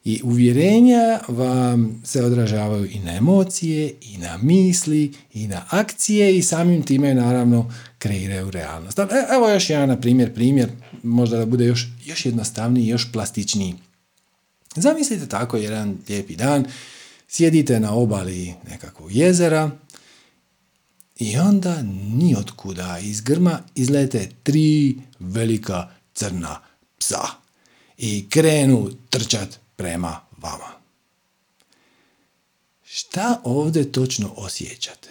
I uvjerenja vam se odražavaju i na emocije, i na misli, i na akcije i samim time naravno kreiraju realnost. Evo još jedan primjer, primjer, možda da bude još, još jednostavniji, još plastičniji. Zamislite tako jedan lijepi dan, sjedite na obali nekakvog jezera i onda ni kuda iz grma izlete tri velika crna psa i krenu trčat prema vama. Šta ovdje točno osjećate?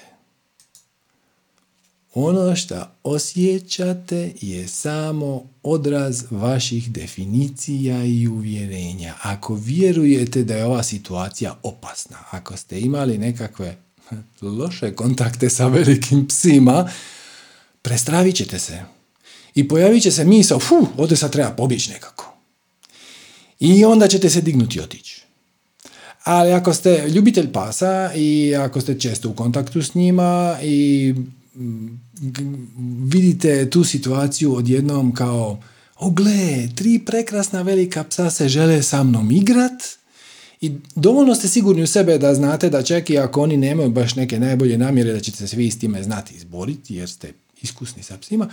Ono što osjećate je samo odraz vaših definicija i uvjerenja. Ako vjerujete da je ova situacija opasna, ako ste imali nekakve loše kontakte sa velikim psima, prestravit ćete se. I pojavit će se misao, fu, ovdje sad treba pobjeći nekako. I onda ćete se dignuti i otići. Ali ako ste ljubitelj pasa i ako ste često u kontaktu s njima i vidite tu situaciju odjednom kao o gle, tri prekrasna velika psa se žele sa mnom igrat i dovoljno ste sigurni u sebe da znate da čak i ako oni nemaju baš neke najbolje namjere da ćete se vi s time znati izboriti jer ste iskusni sa psima,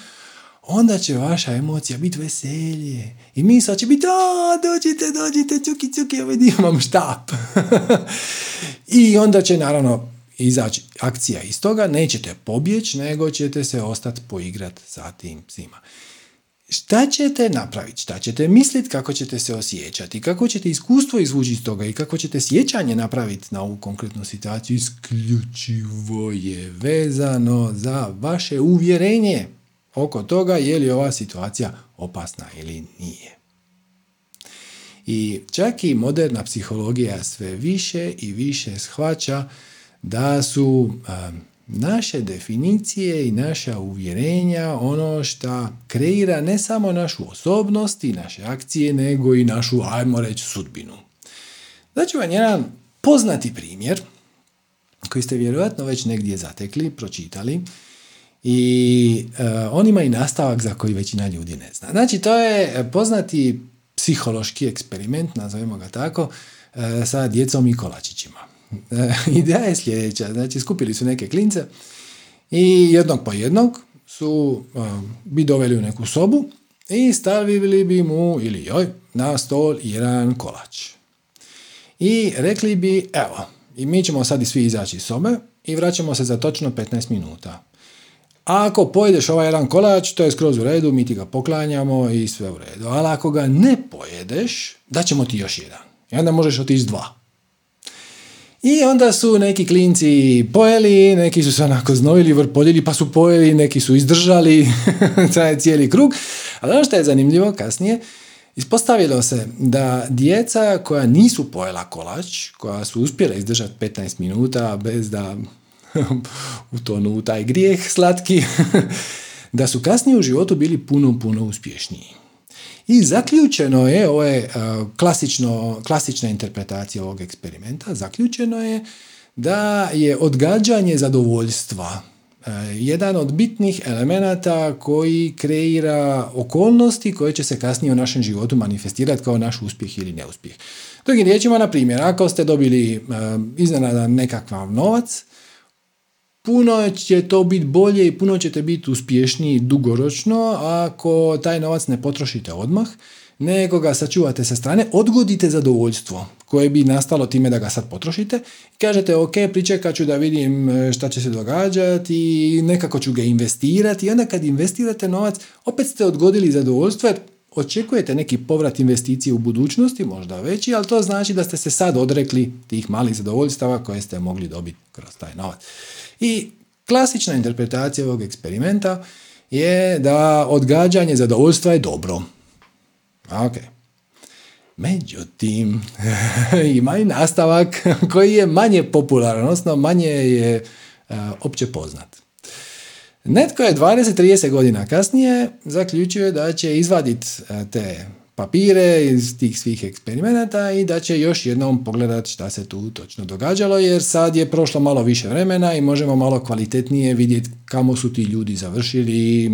onda će vaša emocija biti veselje. I misla će biti, a, dođite, dođite, cuki, cuki, ovaj imam štap. I onda će naravno izaći akcija iz toga, nećete pobjeći, nego ćete se ostati poigrat sa tim psima. Šta ćete napraviti? Šta ćete misliti? Kako ćete se osjećati? Kako ćete iskustvo izvući iz toga? I kako ćete sjećanje napraviti na ovu konkretnu situaciju? Isključivo je vezano za vaše uvjerenje oko toga je li ova situacija opasna ili nije. I čak i moderna psihologija sve više i više shvaća da su naše definicije i naša uvjerenja ono što kreira ne samo našu osobnost i naše akcije, nego i našu, ajmo reći, sudbinu. Znači vam jedan poznati primjer koji ste vjerojatno već negdje zatekli, pročitali, i uh, on ima i nastavak za koji većina ljudi ne zna. Znači, to je poznati psihološki eksperiment, nazovimo ga tako, uh, sa djecom i kolačićima. Uh, ideja je sljedeća, znači skupili su neke klince i jednog po jednog su bi doveli u neku sobu i stavili bi mu ili joj na stol jedan kolač. I rekli bi, evo, i mi ćemo sad svi izaći iz sobe i vraćamo se za točno 15 minuta. A ako pojedeš ovaj jedan kolač, to je skroz u redu, mi ti ga poklanjamo i sve u redu. Ali ako ga ne pojedeš, daćemo ti još jedan. I onda možeš otići dva. I onda su neki klinci pojeli, neki su se onako znojili, vrpoljili, pa su pojeli, neki su izdržali, taj cijeli krug. Ali ono što je zanimljivo kasnije, ispostavilo se da djeca koja nisu pojela kolač, koja su uspjela izdržati 15 minuta bez da utonu u taj grijeh slatki, da su kasnije u životu bili puno, puno uspješniji. I zaključeno je, ovo je klasično, klasična interpretacija ovog eksperimenta, zaključeno je da je odgađanje zadovoljstva jedan od bitnih elemenata koji kreira okolnosti koje će se kasnije u našem životu manifestirati kao naš uspjeh ili neuspjeh. Drugim riječima, na primjer, ako ste dobili e, iznenada nekakav novac, puno će to biti bolje i puno ćete biti uspješniji dugoročno ako taj novac ne potrošite odmah, nego ga sačuvate sa strane, odgodite zadovoljstvo koje bi nastalo time da ga sad potrošite kažete ok, pričekat ću da vidim e, šta će se događati nekako ću ga investirati onda kad investirate novac opet ste odgodili zadovoljstvo jer očekujete neki povrat investicije u budućnosti, možda veći, ali to znači da ste se sad odrekli tih malih zadovoljstava koje ste mogli dobiti kroz taj novac. I klasična interpretacija ovog eksperimenta je da odgađanje zadovoljstva je dobro. Ok. Međutim, ima i nastavak koji je manje popularan, odnosno manje je uh, opće poznat. Netko je 20-30 godina kasnije zaključio da će izvaditi e, te papire iz tih svih eksperimenata i da će još jednom pogledati šta se tu točno događalo jer sad je prošlo malo više vremena i možemo malo kvalitetnije vidjeti kamo su ti ljudi završili,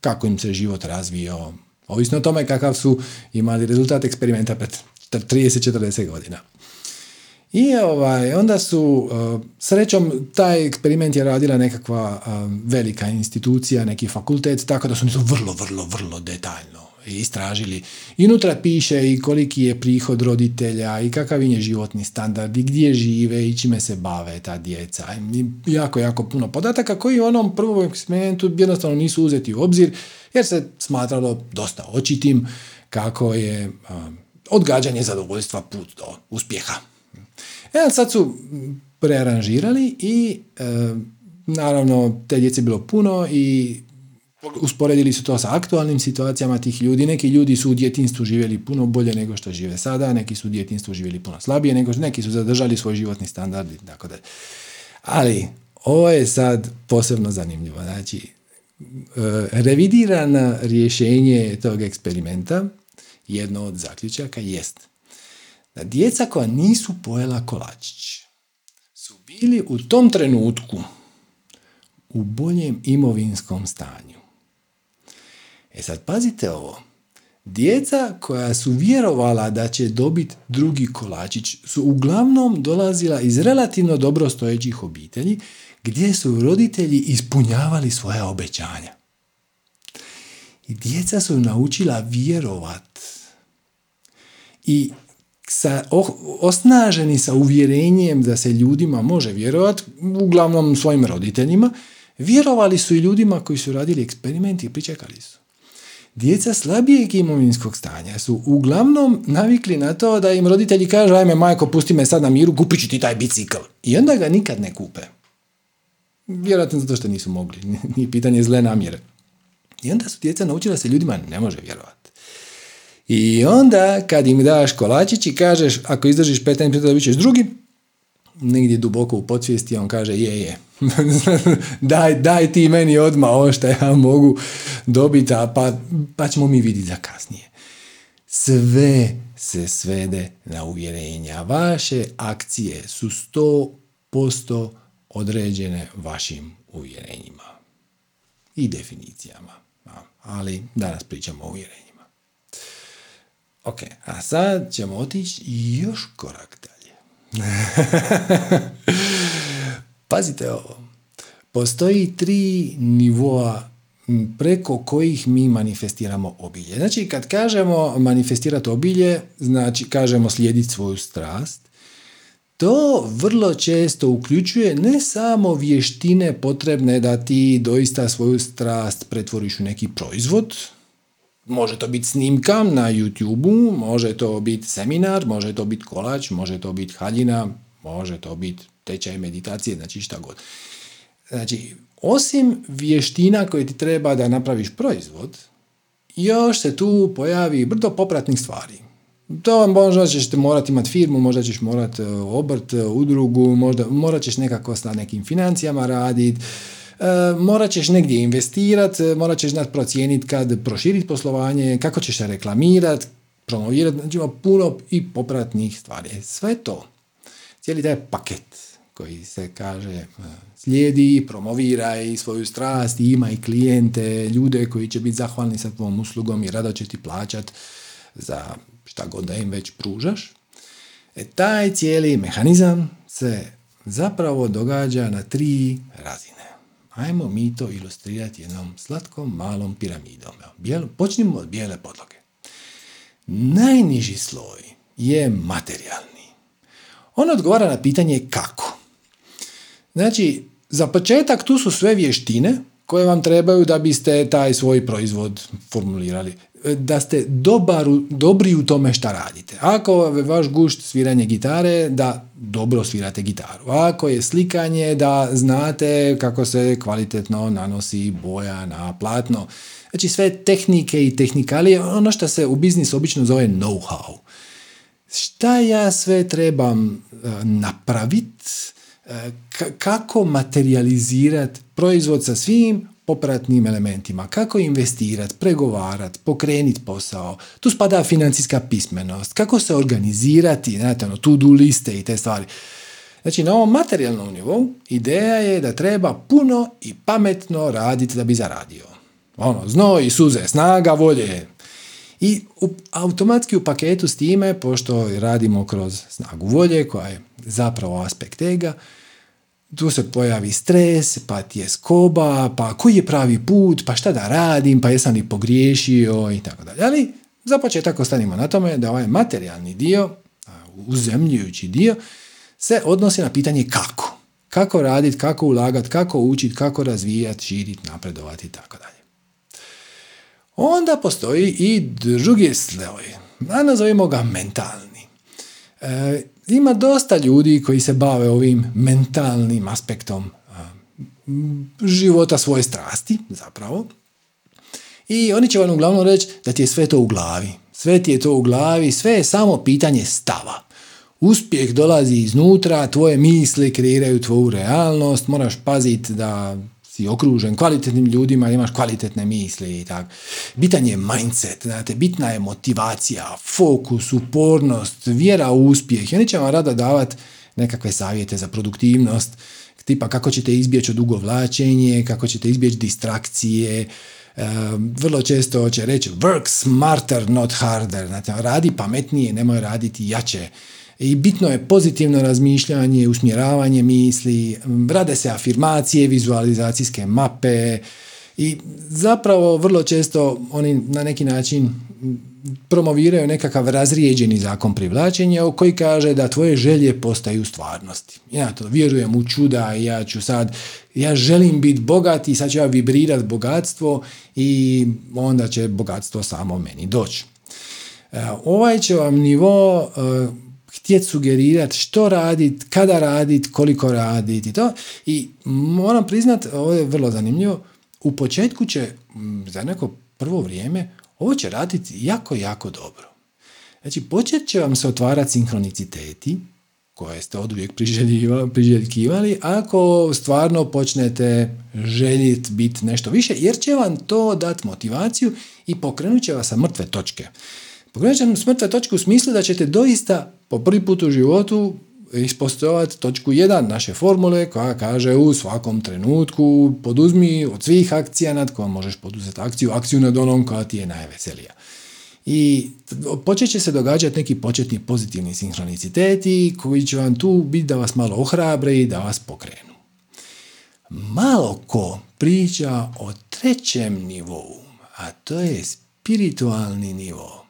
kako im se život razvio, ovisno o tome kakav su imali rezultat eksperimenta pred 30-40 godina. I ovaj, onda su, srećom, taj eksperiment je radila nekakva velika institucija, neki fakultet, tako da su oni to vrlo, vrlo, vrlo detaljno istražili. I unutra piše i koliki je prihod roditelja i kakav je životni standard i gdje žive i čime se bave ta djeca. I jako, jako puno podataka koji u onom prvom eksperimentu jednostavno nisu uzeti u obzir jer se smatralo dosta očitim kako je um, odgađanje zadovoljstva put do uspjeha. E, sad su prearanžirali i e, naravno te djece bilo puno i usporedili su to sa aktualnim situacijama tih ljudi. Neki ljudi su u djetinstvu živjeli puno bolje nego što žive sada, neki su u djetinstvu živjeli puno slabije, nego neki su zadržali svoj životni standard i tako da. Ali, ovo je sad posebno zanimljivo. Znači, e, revidirano rješenje tog eksperimenta, jedno od zaključaka jest da djeca koja nisu pojela kolačić su bili u tom trenutku u boljem imovinskom stanju. E sad pazite ovo. Djeca koja su vjerovala da će dobiti drugi kolačić su uglavnom dolazila iz relativno dobro stojećih obitelji gdje su roditelji ispunjavali svoja obećanja. I djeca su naučila vjerovat. I sa, osnaženi sa uvjerenjem da se ljudima može vjerovati, uglavnom svojim roditeljima, vjerovali su i ljudima koji su radili eksperimenti i pričekali su. Djeca slabijeg imovinskog stanja su uglavnom navikli na to da im roditelji kažu ajme majko pusti me sad na miru, kupit ću ti taj bicikl. I onda ga nikad ne kupe. Vjerojatno zato što nisu mogli. Nije pitanje zle namjere. I onda su djeca naučila da se ljudima ne može vjerovati. I onda kad im daš kolačić i kažeš ako izdržiš 15 minuta dobit ćeš drugi, negdje duboko u podsvijesti on kaže je je. daj, daj ti meni odmah ovo što ja mogu dobiti, pa, pa ćemo mi vidjeti za kasnije. Sve se svede na uvjerenja. Vaše akcije su 100% određene vašim uvjerenjima i definicijama. Ali danas pričamo o uvjerenjima. Ok, a sad ćemo otići još korak dalje. Pazite ovo. Postoji tri nivoa preko kojih mi manifestiramo obilje. Znači, kad kažemo manifestirati obilje, znači kažemo slijediti svoju strast, to vrlo često uključuje ne samo vještine potrebne da ti doista svoju strast pretvoriš u neki proizvod, Može to biti snimka na YouTube, može to biti seminar, može to biti kolač, može to biti haljina, može to biti tečaj meditacije, znači šta god. Znači, osim vještina koje ti treba da napraviš proizvod, još se tu pojavi brdo popratnih stvari. To možda ćeš morati imati firmu, možda ćeš morati e, obrt, e, udrugu, možda, morat ćeš nekako sa nekim financijama raditi, morat ćeš negdje investirati, e, morat ćeš znati procijeniti kad proširiti poslovanje, kako ćeš se reklamirati, promovirati, znači ima puno i popratnih stvari. E, sve to, cijeli taj paket koji se kaže e, slijedi, promoviraj svoju strast, imaj klijente, ljude koji će biti zahvalni sa tvojom uslugom i rado će ti plaćat za šta god da im već pružaš. E, taj cijeli mehanizam se zapravo događa na tri razine. Ajmo mi to ilustrirati jednom slatkom malom piramidom. počnimo od bijele podloge. Najniži sloj je materijalni. On odgovara na pitanje kako. Znači, za početak tu su sve vještine koje vam trebaju da biste taj svoj proizvod formulirali. Da ste dobar, dobri u tome šta radite. Ako je vaš gušt sviranje gitare, da dobro svirate gitaru. Ako je slikanje, da znate kako se kvalitetno nanosi boja na platno. Znači sve tehnike i tehnikalije, ono što se u biznisu obično zove know-how. Šta ja sve trebam e, napraviti E, kako materializirati proizvod sa svim popratnim elementima, kako investirati, pregovarati, pokrenuti posao. Tu spada financijska pismenost, kako se organizirati, znate, ono, to-do liste i te stvari. Znači, na ovom materijalnom nivou ideja je da treba puno i pametno raditi da bi zaradio. Ono, znoj, suze, snaga, volje. I automatski u paketu s time, pošto radimo kroz snagu volje, koja je zapravo aspekt ega, tu se pojavi stres, pa ti je skoba, pa koji je pravi put, pa šta da radim, pa jesam li pogriješio i tako dalje. Ali za početak ostanimo na tome da ovaj materijalni dio, uzemljujući dio, se odnosi na pitanje kako. Kako raditi, kako ulagati, kako učiti, kako razvijati, širiti, napredovati i tako dalje. Onda postoji i drugi sloj, a nazovimo ga mentalni. E, ima dosta ljudi koji se bave ovim mentalnim aspektom života svoje strasti, zapravo. I oni će vam uglavnom reći da ti je sve to u glavi. Sve ti je to u glavi, sve je samo pitanje stava. Uspjeh dolazi iznutra, tvoje misli kreiraju tvoju realnost, moraš paziti da si okružen kvalitetnim ljudima, imaš kvalitetne misli i tako. Bitan je mindset, znate, bitna je motivacija, fokus, upornost, vjera u uspjeh. I oni će vam rada davati nekakve savjete za produktivnost, tipa kako ćete izbjeći odugovlačenje, kako ćete izbjeći distrakcije, vrlo često će reći work smarter, not harder. Znate, radi pametnije, nemoj raditi jače i bitno je pozitivno razmišljanje, usmjeravanje misli, rade se afirmacije, vizualizacijske mape i zapravo vrlo često oni na neki način promoviraju nekakav razrijeđeni zakon privlačenja koji kaže da tvoje želje postaju stvarnosti. Ja to vjerujem u čuda ja ću sad, ja želim biti bogat i sad ću ja vibrirati bogatstvo i onda će bogatstvo samo meni doći. E, ovaj će vam nivo e, htjeti sugerirati što raditi, kada raditi, koliko raditi i to. I moram priznat, ovo je vrlo zanimljivo, u početku će za neko prvo vrijeme ovo će raditi jako, jako dobro. Znači, počet će vam se otvarati sinhroniciteti, koje ste od uvijek priželjkivali, ako stvarno počnete željeti biti nešto više, jer će vam to dati motivaciju i pokrenut će vas sa mrtve točke. Pokrenut će vam smrtve točke u smislu da ćete doista po prvi put u životu ispostovati točku 1 naše formule koja kaže u svakom trenutku poduzmi od svih akcija nad kojom možeš poduzeti akciju, akciju nad onom koja ti je najveselija. I počet će se događati neki početni pozitivni sinhroniciteti koji će vam tu biti da vas malo ohrabre i da vas pokrenu. Malo ko priča o trećem nivou, a to je spiritualni nivo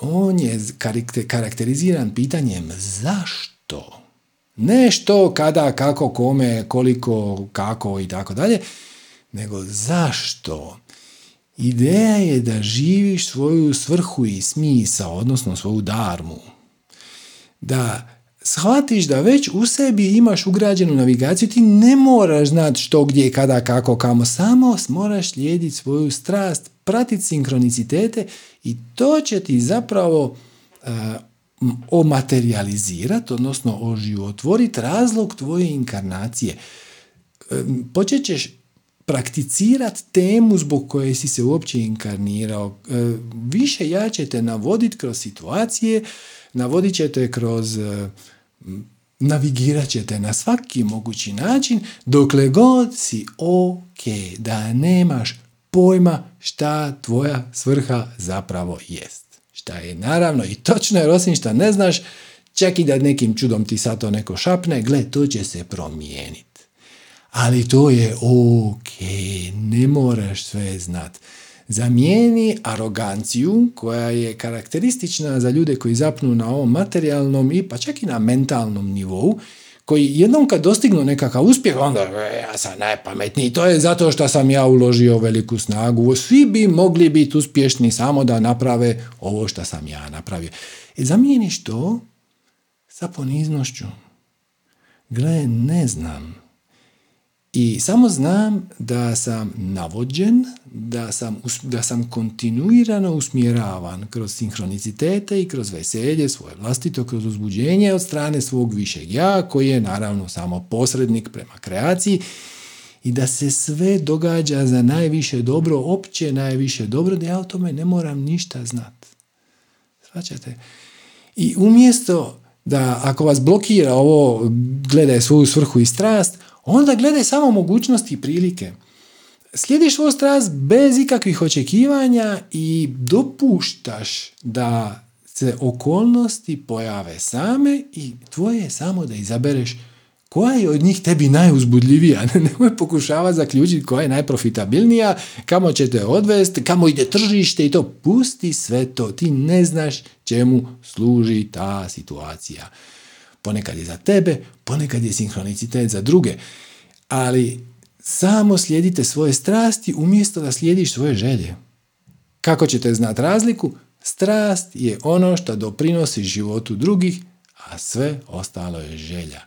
on je karakteriziran pitanjem zašto. Ne što, kada, kako, kome, koliko, kako i tako dalje, nego zašto. Ideja je da živiš svoju svrhu i smisa, odnosno svoju darmu. Da shvatiš da već u sebi imaš ugrađenu navigaciju, ti ne moraš znati što, gdje, kada, kako, kamo, samo moraš slijediti svoju strast, pratiti sinkronicitete i to će ti zapravo uh, omaterializirati, odnosno oživotvoriti razlog tvoje inkarnacije. počet ćeš prakticirati temu zbog koje si se uopće inkarnirao. E, više ja ćete navoditi kroz situacije, navodit ćete kroz navigirat ćete na svaki mogući način dokle god si ok, da nemaš pojma šta tvoja svrha zapravo jest. Šta je naravno i točno jer osim šta ne znaš, čak i da nekim čudom ti sad to neko šapne, gle, to će se promijeniti. Ali to je ok, ne moraš sve znat. Zamijeni aroganciju koja je karakteristična za ljude koji zapnu na ovom materijalnom i pa čak i na mentalnom nivou, koji jednom kad dostignu nekakav uspjeh, onda e, ja sam najpametniji, to je zato što sam ja uložio veliku snagu, svi bi mogli biti uspješni samo da naprave ovo što sam ja napravio. E, zamijeniš to sa poniznošću. Gle, ne znam. I samo znam da sam navođen, da sam, da sam kontinuirano usmjeravan kroz sinhronicitete i kroz veselje svoje vlastito, kroz uzbuđenje od strane svog višeg ja, koji je naravno samo posrednik prema kreaciji i da se sve događa za najviše dobro, opće najviše dobro, da ja o tome ne moram ništa znat. Svaćate? I umjesto da ako vas blokira ovo, gledaj svoju svrhu i strast, onda gledaj samo mogućnosti i prilike. Slijediš svoj strast bez ikakvih očekivanja i dopuštaš da se okolnosti pojave same i tvoje je samo da izabereš koja je od njih tebi najuzbudljivija. Nemoj pokušava zaključiti koja je najprofitabilnija, kamo će te odvesti, kamo ide tržište i to. Pusti sve to. Ti ne znaš čemu služi ta situacija. Ponekad je za tebe, ponekad je sinhronicitet za druge. Ali samo slijedite svoje strasti umjesto da slijediš svoje želje. Kako ćete znati razliku? Strast je ono što doprinosi životu drugih, a sve ostalo je želja.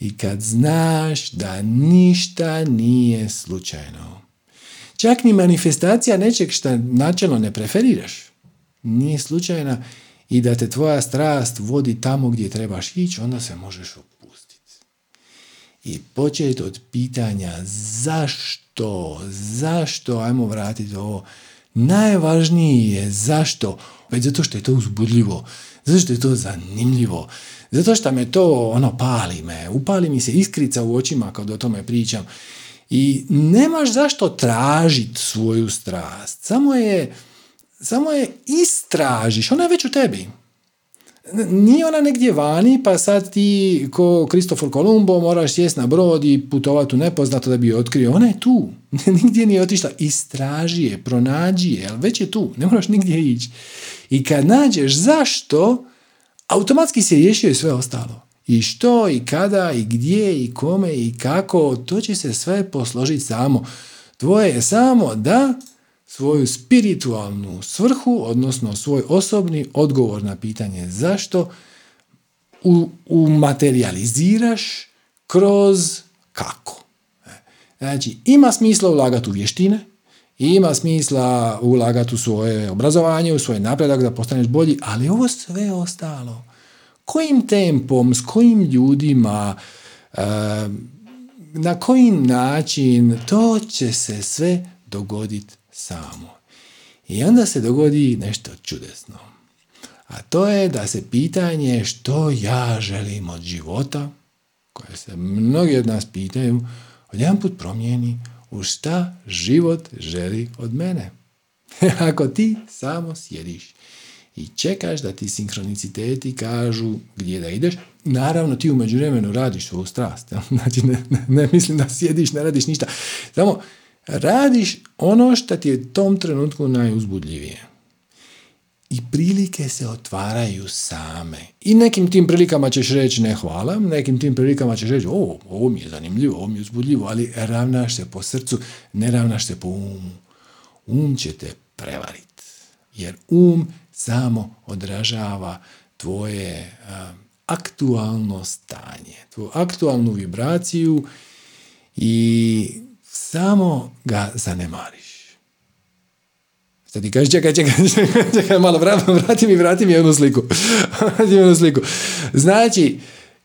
I kad znaš da ništa nije slučajno. Čak ni manifestacija nečeg što načelno ne preferiraš. Nije slučajna i da te tvoja strast vodi tamo gdje trebaš ići, onda se možeš opustiti. I početi od pitanja zašto, zašto, ajmo vratiti ovo, najvažnije je zašto, već zato što je to uzbudljivo, zato što je to zanimljivo, zato što me to ono pali me, upali mi se iskrica u očima kad o tome pričam. I nemaš zašto tražiti svoju strast. Samo je, samo je istražiš, ona je već u tebi. Nije ona negdje vani, pa sad ti ko Kristofor Kolumbo moraš sjesti na brod i putovati u nepoznato da bi je otkrio. Ona je tu. Nigdje nije otišla. Istraži je, pronađi je, ali već je tu. Ne moraš nigdje ići. I kad nađeš zašto, automatski se riješio i sve ostalo. I što, i kada, i gdje, i kome, i kako, to će se sve posložiti samo. Tvoje je samo da svoju spiritualnu svrhu, odnosno svoj osobni odgovor na pitanje zašto, umaterializiraš kroz kako. Znači, ima smisla ulagati u vještine, ima smisla ulagati u svoje obrazovanje, u svoj napredak da postaneš bolji, ali ovo sve ostalo. Kojim tempom, s kojim ljudima, e, na koji način, to će se sve dogoditi samo. I onda se dogodi nešto čudesno. A to je da se pitanje što ja želim od života, koje se mnogi od nas pitaju, odjedan put promijeni u šta život želi od mene. Ako ti samo sjediš i čekaš da ti sinkroniciteti kažu gdje da ideš, naravno ti u međuvremenu radiš svoju strast. Znači ne, ne, ne mislim da sjediš, ne radiš ništa. Samo radiš ono što ti je u tom trenutku najuzbudljivije. I prilike se otvaraju same. I nekim tim prilikama ćeš reći ne hvala, nekim tim prilikama ćeš reći o, ovo mi je zanimljivo, ovo mi je uzbudljivo, ali ravnaš se po srcu, ne ravnaš se po umu. Um će te prevariti. Jer um samo odražava tvoje aktualno stanje, tvoju aktualnu vibraciju i samo ga zanemariš. Sad ti kažeš, čekaj, čekaj, čekaj, čekaj malo, vrati mi, vrati mi jednu sliku. vrati mi jednu sliku. Znači,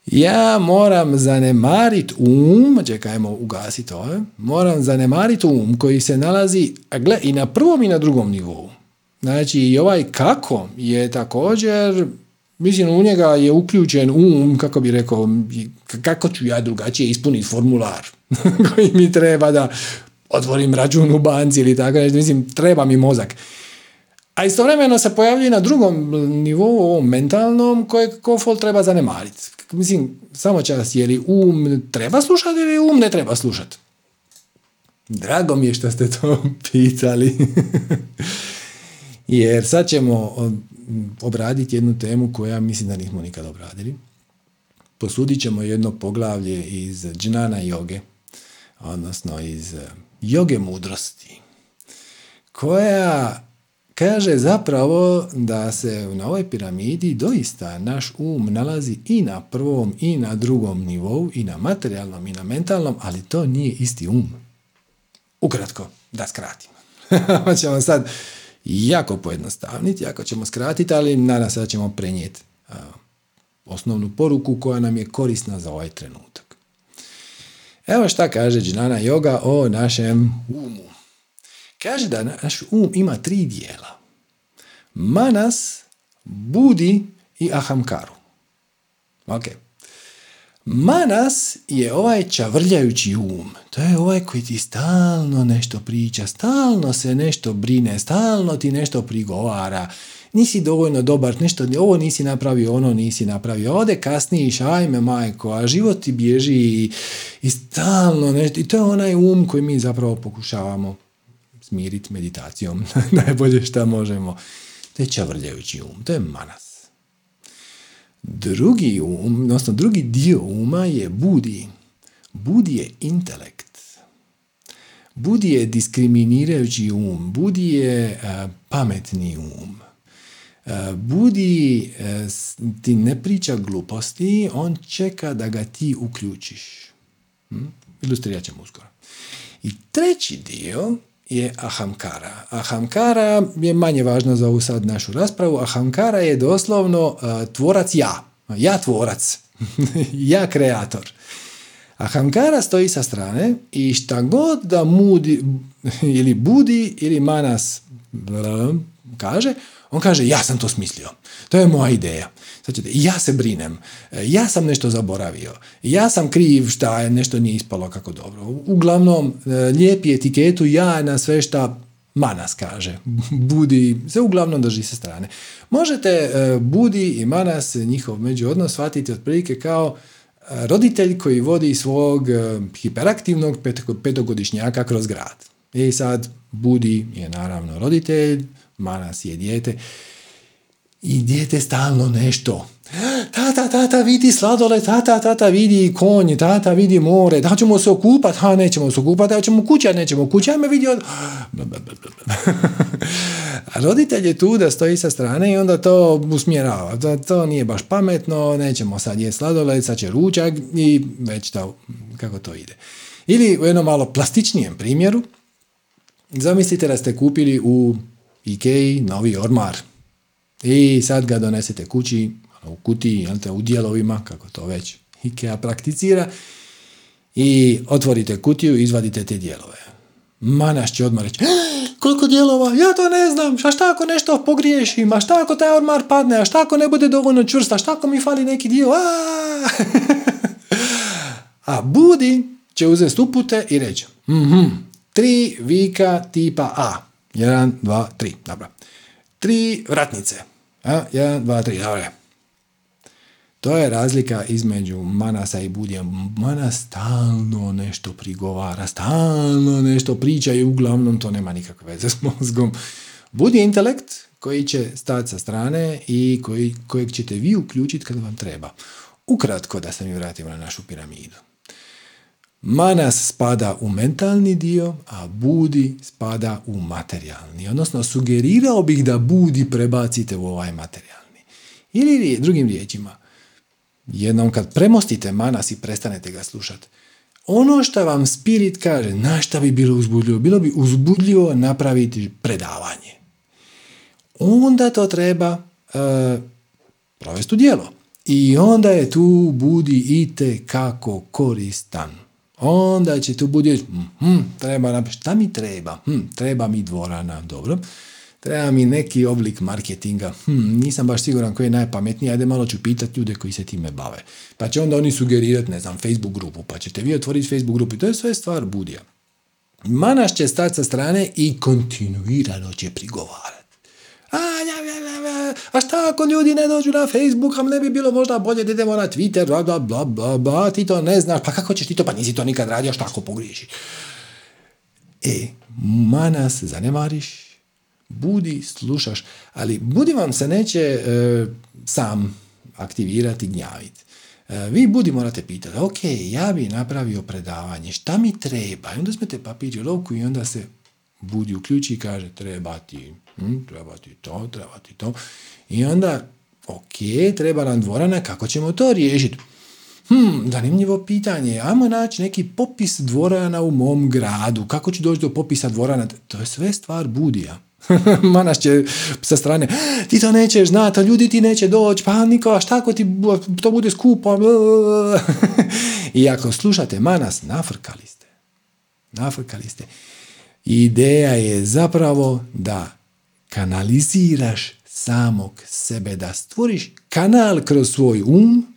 ja moram zanemariti um, čekajmo ugasiti ove, moram zanemariti um koji se nalazi gle, i na prvom i na drugom nivou. Znači i ovaj kako je također mislim u njega je uključen um, kako bi rekao, kako ću ja drugačije ispuniti formular koji mi treba da otvorim račun u banci ili tako nešto, mislim, treba mi mozak. A istovremeno se pojavljuje na drugom nivou, ovom mentalnom, koje kofol treba zanemariti. Mislim, samo čas, je li um treba slušati ili um ne treba slušati? Drago mi je što ste to pitali. Jer sad ćemo obraditi jednu temu koja mislim da nismo nikad obradili. Posudit ćemo jedno poglavlje iz džnana joge, odnosno iz joge mudrosti, koja kaže zapravo da se na ovoj piramidi doista naš um nalazi i na prvom i na drugom nivou, i na materijalnom i na mentalnom, ali to nije isti um. Ukratko, da skratimo. ćemo sad jako pojednostavniti, jako ćemo skratiti, ali nadam se da ćemo prenijeti osnovnu poruku koja nam je korisna za ovaj trenutak. Evo šta kaže Džnana Yoga o našem umu. Kaže da naš um ima tri dijela. Manas, budi i ahamkaru. Ok. Manas je ovaj čavrljajući um. To je ovaj koji ti stalno nešto priča, stalno se nešto brine, stalno ti nešto prigovara. Nisi dovoljno dobar, nešto, ovo nisi napravio, ono nisi napravio. Ode kasniš, ajme majko, a život ti bježi i, i stalno nešto. I to je onaj um koji mi zapravo pokušavamo smiriti meditacijom. Najbolje šta možemo. To je čavrljajući um, to je manas. Drugi um, odnosno drugi dio uma je budi. Budi je intelekt. Budi je diskriminirajući um. Budi je pametni um. Budi ti ne priča gluposti, on čeka da ga ti uključiš. Hm? Ilustrirat ćemo uskoro. I treći dio je ahamkara. Ahamkara je manje važno za ovu sad našu raspravu. Ahamkara je doslovno uh, tvorac ja. Ja tvorac. ja kreator. Ahamkara stoji sa strane i šta god da mudi ili budi ili manas kaže, on kaže ja sam to smislio. To je moja ideja. Znači, ja se brinem. Ja sam nešto zaboravio. Ja sam kriv šta nešto nije ispalo kako dobro. Uglavnom, e, lijepi etiketu ja na sve šta Manas kaže. Budi se uglavnom drži se strane. Možete e, Budi i Manas, njihov međuodnos, shvatiti otprilike kao e, roditelj koji vodi svog hiperaktivnog petogodišnjaka kroz grad. I sad Budi je naravno roditelj, Manas je dijete i dijete stalno nešto. Tata, tata, vidi sladole, tata, tata, vidi konj, tata, vidi more, da ćemo se okupat, ha, nećemo se okupat, da ćemo kuća, nećemo kuća, ajme vidi od... A roditelj je tu da stoji sa strane i onda to usmjerava. To, to nije baš pametno, nećemo sad je sladole, sad će ručak i već to, kako to ide. Ili u jednom malo plastičnijem primjeru, zamislite da ste kupili u Ikei novi ormar. I sad ga donesete kući, u kutiji, u dijelovima, kako to već Ikea prakticira, i otvorite kutiju i izvadite te dijelove. Manaš će odmah reći, koliko dijelova, ja to ne znam, a šta ako nešto pogriješim, a šta ako taj ormar padne, a šta ako ne bude dovoljno čvrst, a šta ako mi fali neki dio, a, a Budi će uzeti upute i reći, mhm, tri vika tipa A, jedan, dva, tri, dobro. Tri vratnice, a, jedan, dva, tri, dobro. To je razlika između Manasa i Budija. Manas stalno nešto prigovara, stalno nešto priča i uglavnom to nema nikakve veze s mozgom. Budi intelekt koji će stati sa strane i koji, kojeg ćete vi uključiti kad vam treba. Ukratko da se mi vratimo na našu piramidu. Manas spada u mentalni dio, a budi spada u materijalni. Odnosno, sugerirao bih da budi prebacite u ovaj materijalni. Ili drugim riječima, jednom kad premostite manas i prestanete ga slušati, ono što vam spirit kaže, na šta bi bilo uzbudljivo? Bilo bi uzbudljivo napraviti predavanje. Onda to treba uh, provesti u djelo. I onda je tu budi i kako koristan. Onda će tu budi, hm, treba nam, šta mi treba? Hm, treba mi dvorana, dobro. treba mi neki oblik marketinga. Hm, nisam baš siguran koji je najpametniji, ajde malo ću pitati ljude koji se time bave. Pa će onda oni sugerirati, ne znam, Facebook grupu, pa ćete vi otvoriti Facebook grupu i to je sve stvar budija. Manaš će stati sa strane i kontinuirano će prigovarati. A, a šta ako ljudi ne dođu na Facebook, a ne bi bilo možda bolje da idemo na Twitter, bla, bla, bla, bla, bla, ti to ne znaš, pa kako ćeš ti to, pa nisi to nikad radio, šta ako pogriješi? E, manas zanemariš, budi, slušaš, ali budi vam se neće e, sam aktivirati, gnjaviti. E, vi budi morate pitati, ok, ja bi napravio predavanje, šta mi treba? I onda smete papir i lovku i onda se budi uključi i kaže treba ti, hm, treba ti to, treba ti to. I onda, ok, treba nam dvorana, kako ćemo to riješiti? Hmm, zanimljivo pitanje. Ajmo naći neki popis dvorana u mom gradu. Kako ću doći do popisa dvorana? To je sve stvar budija. Manas će sa strane, ti to nećeš znati, ljudi ti neće doći, pa niko, a šta ako ti to bude skupo? I ako slušate Manas, nafrkali ste. Nafrkali ste. Ideja je zapravo da kanaliziraš samog sebe, da stvoriš kanal kroz svoj um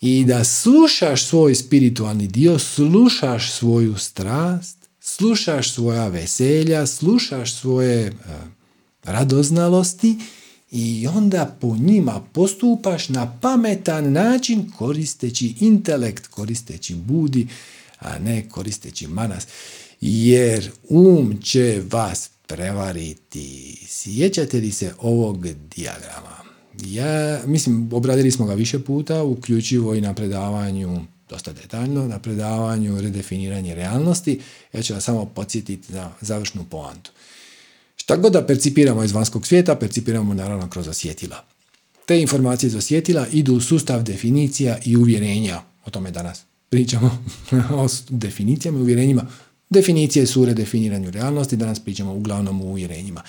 i da slušaš svoj spiritualni dio, slušaš svoju strast, slušaš svoja veselja, slušaš svoje uh, radoznalosti i onda po njima postupaš na pametan način koristeći intelekt, koristeći budi, a ne koristeći manas. Jer um će vas prevariti. Sjećate li se ovog dijagrama? Ja, mislim, obradili smo ga više puta, uključivo i na predavanju dosta detaljno na predavanju redefiniranje realnosti. Ja ću vas samo podsjetiti na završnu poantu. Šta god da percipiramo iz vanjskog svijeta, percipiramo naravno kroz osjetila. Te informacije iz osjetila idu u sustav definicija i uvjerenja. O tome danas pričamo o definicijama i uvjerenjima. Definicije su u redefiniranju realnosti, danas pričamo uglavnom o uvjerenjima.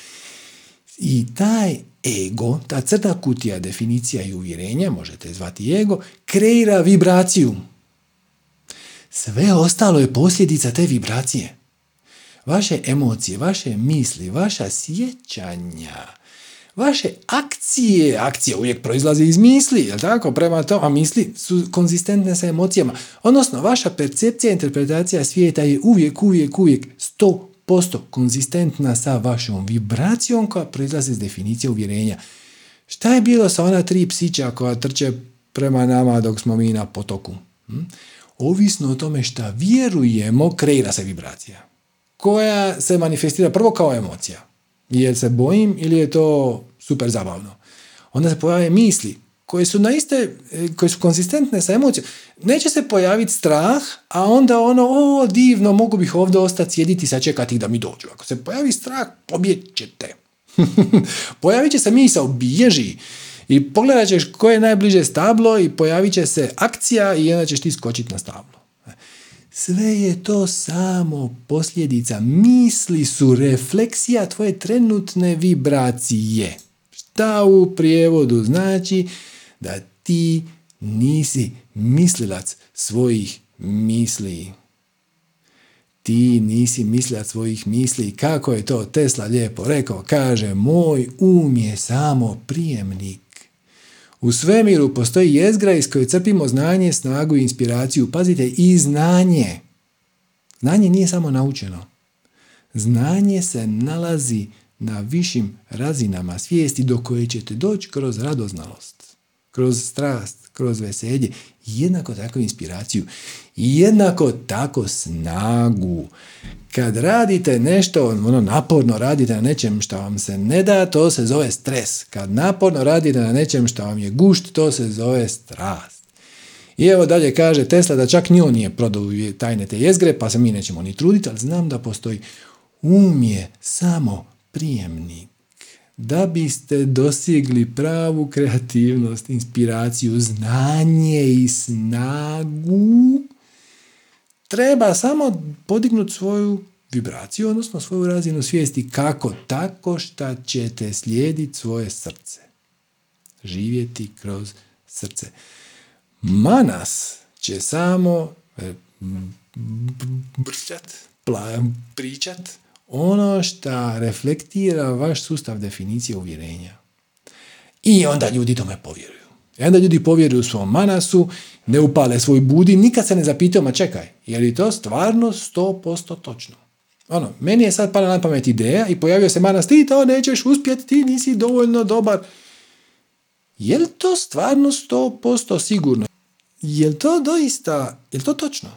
I taj ego, ta crta kutija definicija i uvjerenja, možete zvati ego, kreira vibraciju sve ostalo je posljedica te vibracije. Vaše emocije, vaše misli, vaša sjećanja, vaše akcije, akcije uvijek proizlaze iz misli, jel tako? Prema to, a misli su konzistentne sa emocijama. Odnosno, vaša percepcija, interpretacija svijeta je uvijek, uvijek, uvijek 100% konzistentna sa vašom vibracijom koja proizlazi iz definicije uvjerenja. Šta je bilo sa ona tri psića koja trče prema nama dok smo mi na potoku? Hm? ovisno o tome šta vjerujemo, kreira se vibracija. Koja se manifestira prvo kao emocija. Jer se bojim ili je to super zabavno. Onda se pojave misli koje su na iste, e, koje su konzistentne sa emocijom. Neće se pojaviti strah, a onda ono, o, divno, mogu bih ovdje ostati sjediti i sačekati da mi dođu. Ako se pojavi strah, pobjećete. Pojavit će se misao, bježi. I pogledat ćeš koje je najbliže stablo i pojavit će se akcija i onda ćeš ti skočiti na stablo. Sve je to samo posljedica. Misli su refleksija tvoje trenutne vibracije. Šta u prijevodu znači da ti nisi mislilac svojih misli. Ti nisi mislilac svojih misli. Kako je to Tesla lijepo rekao? Kaže, moj um je samo prijemnik. U svemiru postoji jezgra iz koje crpimo znanje, snagu i inspiraciju. Pazite, i znanje. Znanje nije samo naučeno. Znanje se nalazi na višim razinama svijesti do koje ćete doći kroz radoznalost, kroz strast, kroz veselje, jednako tako inspiraciju, jednako tako snagu. Kad radite nešto, ono naporno radite na nečem što vam se ne da, to se zove stres. Kad naporno radite na nečem što vam je gušt, to se zove strast. I evo dalje kaže Tesla da čak ni on nije prodao tajne te jezgre, pa se mi nećemo ni truditi, ali znam da postoji um je samo prijemnik da biste dosigli pravu kreativnost, inspiraciju, znanje i snagu, treba samo podignuti svoju vibraciju, odnosno svoju razinu svijesti. Kako? Tako što ćete slijediti svoje srce. Živjeti kroz srce. Manas će samo e, brčat, pričat ono što reflektira vaš sustav definicije uvjerenja. I onda ljudi tome povjeruju. I onda ljudi povjeruju svom manasu, ne upale svoj budi, nikad se ne zapitaju, ma čekaj, je li to stvarno 100% točno? Ono, meni je sad pala na pamet ideja i pojavio se manas, ti to nećeš uspjeti, ti nisi dovoljno dobar. Je li to stvarno 100% sigurno? Je li to doista, je li to točno?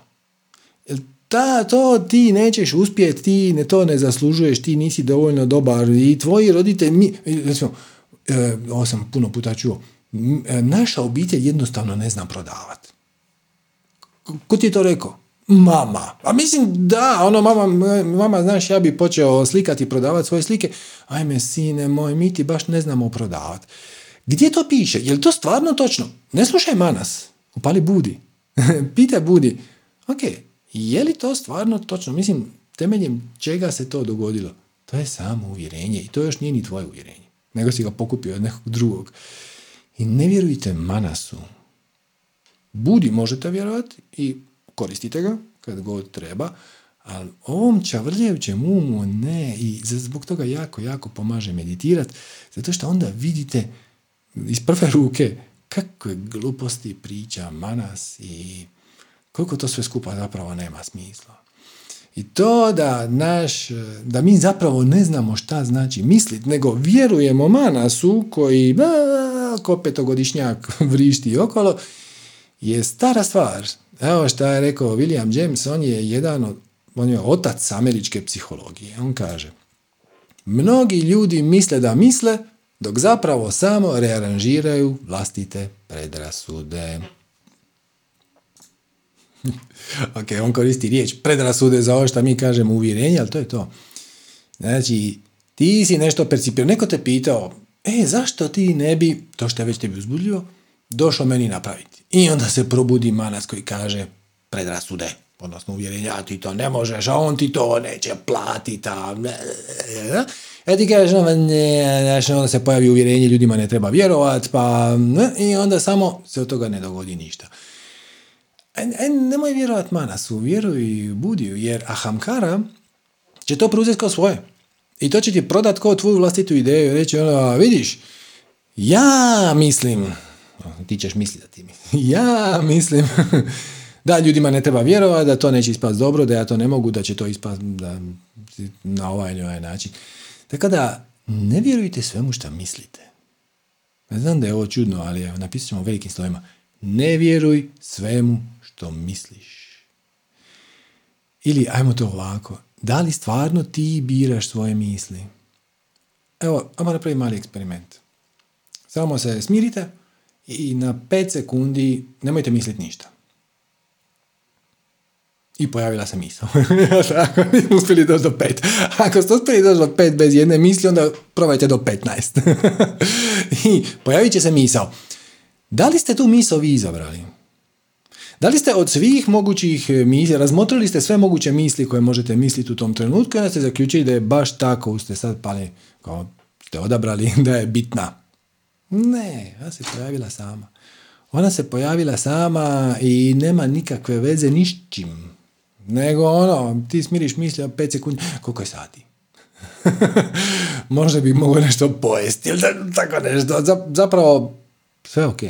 Je li ta, to ti nećeš uspjeti, ti ne, to ne zaslužuješ, ti nisi dovoljno dobar i tvoji roditelji, mi, recimo, e, ovo sam puno puta čuo, naša obitelj jednostavno ne zna prodavati. Ko ti je to rekao? Mama. A mislim da, ono mama, mama, znaš, ja bi počeo slikati i prodavati svoje slike. Ajme, sine moj, mi ti baš ne znamo prodavati. Gdje to piše? Je li to stvarno točno? Ne slušaj Manas. Upali Budi. Pitaj Budi. Ok, je li to stvarno točno? Mislim, temeljem čega se to dogodilo? To je samo uvjerenje i to još nije ni tvoje uvjerenje. Nego si ga pokupio od nekog drugog. I ne vjerujte Manasu. Budi možete vjerovati i koristite ga kad god treba, ali ovom čavrljevćem umu ne i zbog toga jako, jako pomaže meditirati, zato što onda vidite iz prve ruke kakve gluposti priča Manas i koliko to sve skupa zapravo nema smisla. I to da, naš, da mi zapravo ne znamo šta znači mislit, nego vjerujemo Manasu koji ko petogodišnjak vrišti okolo, je stara stvar. Evo što je rekao William James, on je jedan od, on je otac američke psihologije. On kaže, mnogi ljudi misle da misle, dok zapravo samo rearanžiraju vlastite predrasude. ok, on koristi riječ predrasude za ovo što mi kažemo uvjerenje, ali to je to. Znači, ti si nešto percipirao, neko te pitao, e, zašto ti ne bi, to što je već tebi uzbudljivo, došao meni napraviti. I onda se probudi manas koji kaže predrasude, odnosno uvjerenja, ti to ne možeš, a on ti to neće platiti, a ja ti kažeš, ne, onda se pojavi uvjerenje, ljudima ne treba vjerovat, pa i onda samo se od toga ne dogodi ništa. E, e, nemoj vjerovat Manasu, vjeruj Budiju, jer Ahamkara će to preuzeti kao svoje. I to će ti prodat kao tvoju vlastitu ideju i reći, ono, vidiš, ja mislim, ti ćeš misliti da ti Ja mislim da ljudima ne treba vjerovati, da to neće ispast dobro, da ja to ne mogu, da će to ispast na ovaj ili ovaj način. Tako da ne vjerujte svemu što mislite. Ne znam da je ovo čudno, ali napisat ćemo velikim slovima. Ne vjeruj svemu što misliš. Ili, ajmo to ovako, da li stvarno ti biraš svoje misli? Evo, ajmo napraviti mali eksperiment. Samo se smirite, i na 5 sekundi nemojte misliti ništa. I pojavila se misao. Ako nismo uspjeli doći do 5. Ako ste uspjeli doći do 5 bez jedne misli, onda probajte do 15. I pojavit će se misao. Da li ste tu misao vi izabrali? Da li ste od svih mogućih misli, razmotrili ste sve moguće misli koje možete misliti u tom trenutku i onda ste zaključili da je baš tako, ste sad pali, kao ste odabrali da je bitna. Ne, ona se pojavila sama. Ona se pojavila sama i nema nikakve veze ni s čim. Nego ono, ti smiriš misli 5 sekundi, koliko je sati? Možda bi mogao nešto pojesti ili tako nešto. Zapravo, sve ok.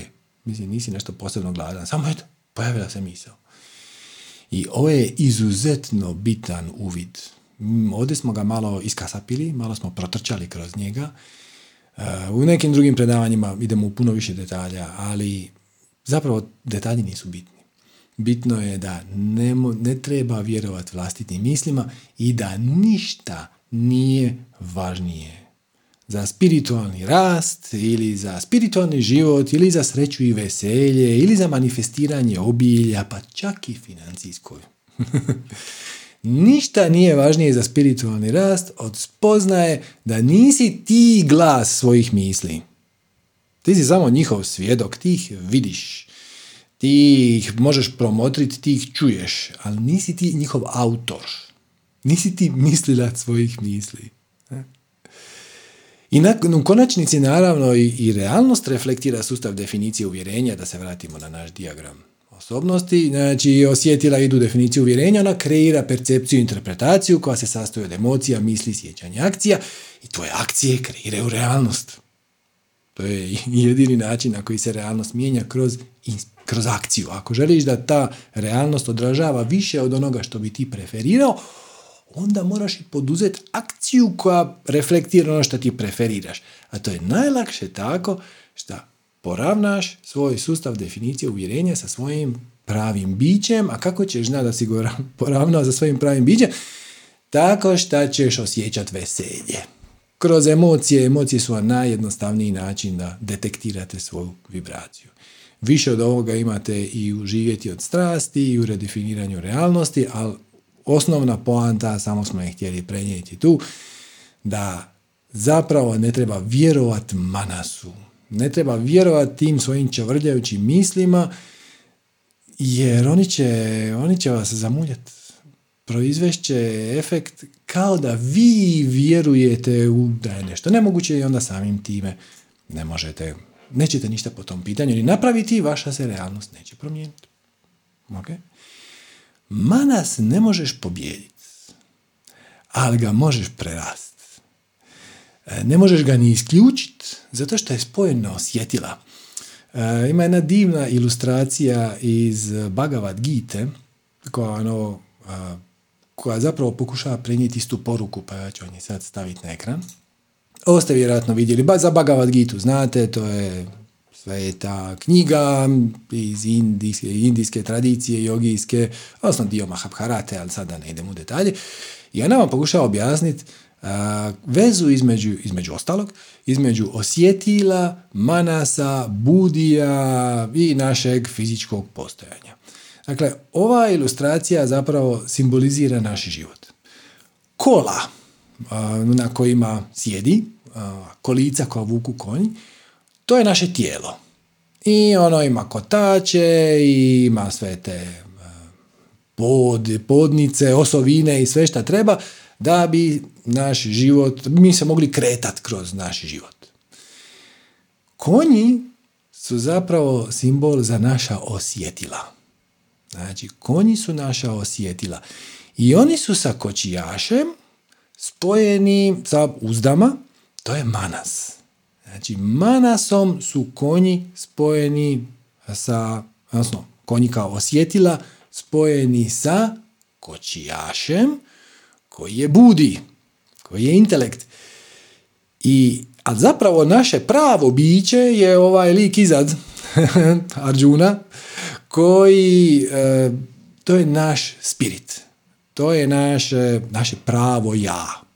Mislim, nisi nešto posebno gladan. Samo eto, pojavila se misao. I ovo je izuzetno bitan uvid. Ovdje smo ga malo iskasapili, malo smo protrčali kroz njega u nekim drugim predavanjima idemo u puno više detalja, ali zapravo detalji nisu bitni. Bitno je da ne, ne treba vjerovati vlastitim mislima i da ništa nije važnije za spiritualni rast ili za spiritualni život ili za sreću i veselje ili za manifestiranje obilja pa čak i financijskoj. Ništa nije važnije za spiritualni rast od spoznaje da nisi ti glas svojih misli. Ti si samo njihov svjedok, ti ih vidiš, ti ih možeš promotriti, ti ih čuješ, ali nisi ti njihov autor. Nisi ti mislilac svojih misli. I na, u konačnici naravno i, i realnost reflektira sustav definicije uvjerenja, da se vratimo na naš diagram osobnosti, znači osjetila idu definiciju uvjerenja, ona kreira percepciju i interpretaciju koja se sastoji od emocija, misli, sjećanja, akcija i tvoje akcije kreiraju realnost. To je jedini način na koji se realnost mijenja kroz, kroz akciju. Ako želiš da ta realnost odražava više od onoga što bi ti preferirao, onda moraš i poduzeti akciju koja reflektira ono što ti preferiraš. A to je najlakše tako što poravnaš svoj sustav definicije uvjerenja sa svojim pravim bićem, a kako ćeš znati da si go poravnao sa svojim pravim bićem? Tako što ćeš osjećati veselje. Kroz emocije, emocije su najjednostavniji način da detektirate svoju vibraciju. Više od ovoga imate i u živjeti od strasti i u redefiniranju realnosti, ali osnovna poanta, samo smo je htjeli prenijeti tu, da zapravo ne treba vjerovat manasu. Ne treba vjerovati tim svojim čavrljajućim mislima, jer oni će, oni će vas zamuljati. Proizvešće efekt kao da vi vjerujete u da je nešto nemoguće i onda samim time ne možete, nećete ništa po tom pitanju ni napraviti i vaša se realnost neće promijeniti. Okay? Manas ne možeš pobijediti, ali ga možeš prerasti. E, ne možeš ga ni isključiti, zato što je spojen na osjetila. E, ima jedna divna ilustracija iz Bhagavad Gita, koja, ono, koja zapravo pokušava prenijeti istu poruku, pa ja ću vam je sad staviti na ekran. Ovo ste vjerojatno vidjeli, ba za Bhagavad Gita, znate, to je sveta knjiga iz indijske, indijske tradicije, jogijske, odnosno dio Mahabharate, ali sada ne idem u detalje. I ona vam pokušava objasniti vezu između, između ostalog, između osjetila, manasa, budija i našeg fizičkog postojanja. Dakle, ova ilustracija zapravo simbolizira naš život. Kola na kojima sjedi, kolica koja vuku konj, to je naše tijelo. I ono ima kotače, i ima sve te e, pod, podnice, osovine i sve što treba da bi naš život, mi se mogli kretati kroz naš život. Konji su zapravo simbol za naša osjetila. Znači, konji su naša osjetila. I oni su sa kočijašem spojeni sa uzdama, to je manas. Znači, manasom su konji spojeni sa, odnosno, konji kao osjetila, spojeni sa kočijašem, koji je budi, koji je intelekt. I, a zapravo naše pravo biće je ovaj lik izad Arjuna, koji, e, to je naš spirit. To je naše, naše pravo ja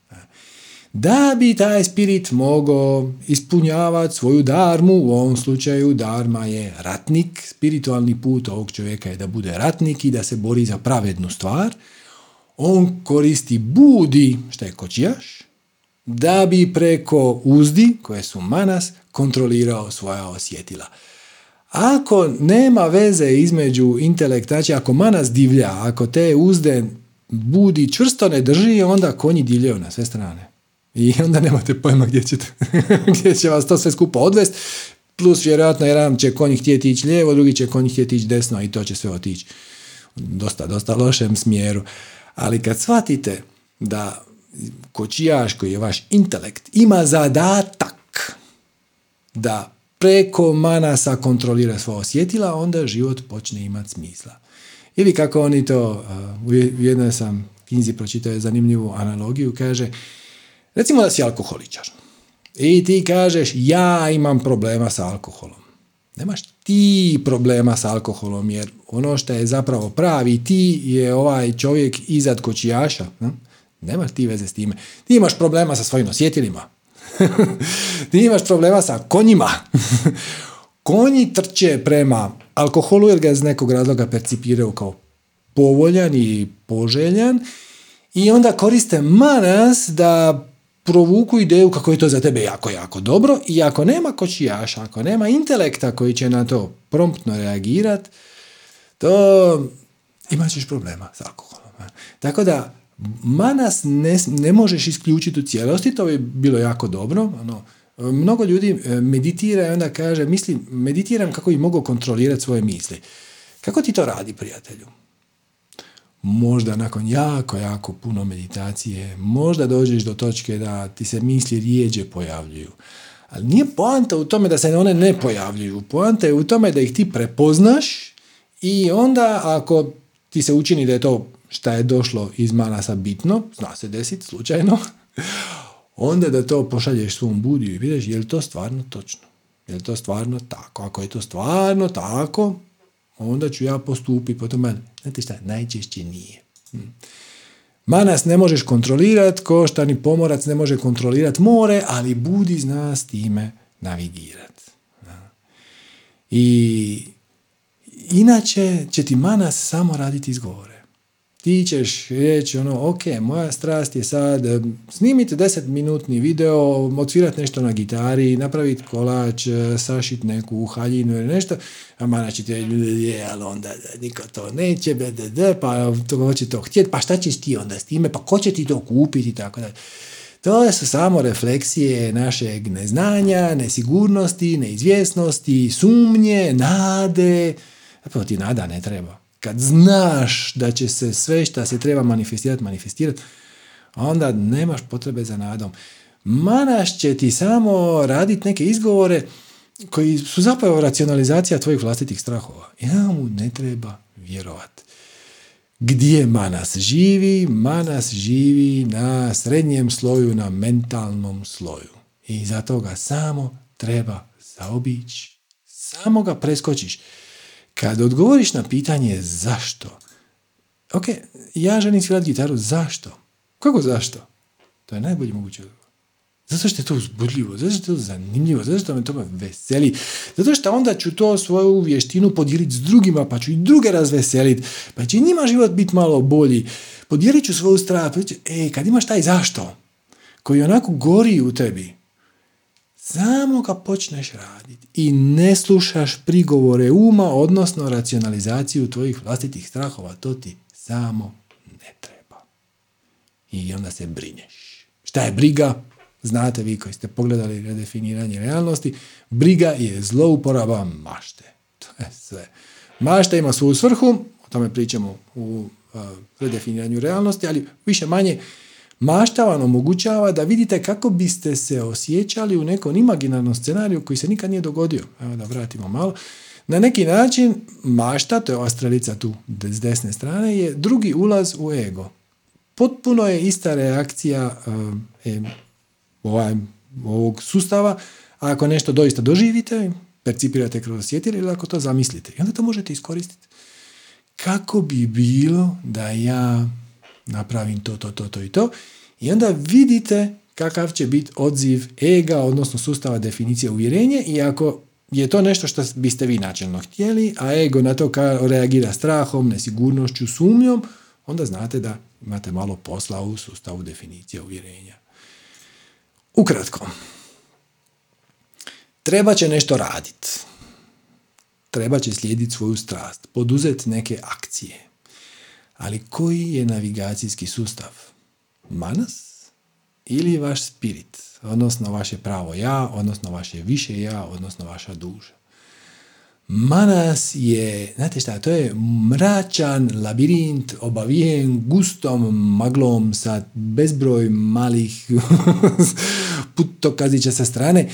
da bi taj spirit mogao ispunjavati svoju darmu, u ovom slučaju darma je ratnik, spiritualni put ovog čovjeka je da bude ratnik i da se bori za pravednu stvar, on koristi budi, što je kočijaš, da bi preko uzdi, koje su manas, kontrolirao svoja osjetila. Ako nema veze između intelekta, znači ako manas divlja, ako te uzde budi čvrsto ne drži, onda konji divljaju na sve strane. I onda nemate pojma gdje, ćete, gdje će vas to sve skupa odvest. Plus vjerojatno jedan će konj htjeti ići lijevo, drugi će konj htjeti ići desno i to će sve otići dosta, dosta lošem smjeru. Ali kad shvatite da kočijaš koji je vaš intelekt ima zadatak da preko manasa kontrolira svoja osjetila, onda život počne imati smisla. Ili kako oni to, u jednoj sam knjizi pročitao zanimljivu analogiju, kaže Recimo da si alkoholičar i ti kažeš ja imam problema sa alkoholom. Nemaš ti problema sa alkoholom jer ono što je zapravo pravi ti je ovaj čovjek izad kočijaša. Nemaš ti veze s time. Ti imaš problema sa svojim osjetilima. ti imaš problema sa konjima. Konji trče prema alkoholu jer ga iz nekog razloga percipiraju kao povoljan i poželjan i onda koriste manas da provuku ideju kako je to za tebe jako, jako dobro i ako nema kočijaša, ako nema intelekta koji će na to promptno reagirati, to imat ćeš problema s alkoholom. Tako da, manas ne, ne možeš isključiti u cijelosti, to bi bilo jako dobro. Ono, mnogo ljudi e, meditira i onda kaže, mislim, meditiram kako bi mogao kontrolirati svoje misli. Kako ti to radi, prijatelju? Možda nakon jako, jako puno meditacije, možda dođeš do točke da ti se misli rijeđe pojavljuju. Ali nije poanta u tome da se one ne pojavljuju. Poanta je u tome da ih ti prepoznaš i onda ako ti se učini da je to šta je došlo iz manasa bitno, zna se desiti slučajno, onda da to pošalješ svom budiju i vidiš je li to stvarno točno. Je li to stvarno tako? Ako je to stvarno tako, onda ću ja postupiti po tome. Znate šta, najčešće nije. Hm. Manas ne možeš kontrolirati, ko šta ni pomorac ne može kontrolirati more, ali budi zna s time navigirati. I inače će ti manas samo raditi izgovore ti ćeš reći ono, ok, moja strast je sad snimiti 10 minutni video, odsvirati nešto na gitari, napraviti kolač, sašit neku haljinu ili nešto, a mana će ti je, ali onda niko to neće, pa to će to htjeti, pa šta ćeš ti onda s time, pa ko će ti to kupiti i tako dalje. To su samo refleksije našeg neznanja, nesigurnosti, neizvjesnosti, sumnje, nade. Pa ti nada ne treba kad znaš da će se sve što se treba manifestirati, manifestirati, onda nemaš potrebe za nadom. Manaš će ti samo raditi neke izgovore koji su zapravo racionalizacija tvojih vlastitih strahova. Ja mu ne treba vjerovati. Gdje Manas živi? Manas živi na srednjem sloju, na mentalnom sloju. I zato ga samo treba zaobići. Samo ga preskočiš. Kad odgovoriš na pitanje zašto, ok, ja želim svirati gitaru, zašto? Kako zašto? To je najbolji mogući odgovor. Zato što je to uzbudljivo, zato što je to zanimljivo, zato što me to veseli, zato što onda ću to svoju vještinu podijeliti s drugima, pa ću i druge razveseliti, pa će njima život biti malo bolji. Podijelit ću svoju strah, pa ću, e, kad imaš taj zašto, koji onako gori u tebi, samo ga počneš raditi i ne slušaš prigovore uma, odnosno racionalizaciju tvojih vlastitih strahova, to ti samo ne treba. I onda se brineš. Šta je briga? Znate vi koji ste pogledali redefiniranje realnosti, briga je zlouporaba mašte. To je sve. Mašta ima svoju svrhu, o tome pričamo u redefiniranju realnosti, ali više manje Mašta vam omogućava da vidite kako biste se osjećali u nekom imaginarnom scenariju koji se nikad nije dogodio. Evo da vratimo malo. Na neki način mašta, to je ova strelica tu s desne strane, je drugi ulaz u ego. Potpuno je ista reakcija e, ovaj, ovog sustava ako nešto doista doživite, percipirate kroz osjetili ili ako to zamislite. I onda to možete iskoristiti. Kako bi bilo da ja napravim to, to, to, to i to. I onda vidite kakav će biti odziv ega, odnosno sustava definicije uvjerenje i ako je to nešto što biste vi načelno htjeli, a ego na to reagira strahom, nesigurnošću, sumnjom, onda znate da imate malo posla u sustavu definicije uvjerenja. Ukratko, treba će nešto raditi. Treba će slijediti svoju strast, poduzeti neke akcije. Ali koji je navigacijski sustav? Manas ili vaš spirit? Odnosno vaše pravo ja, odnosno vaše više ja, odnosno vaša duša. Manas je, znate šta, to je mračan labirint obavijen gustom maglom sa bezbroj malih putokazića sa strane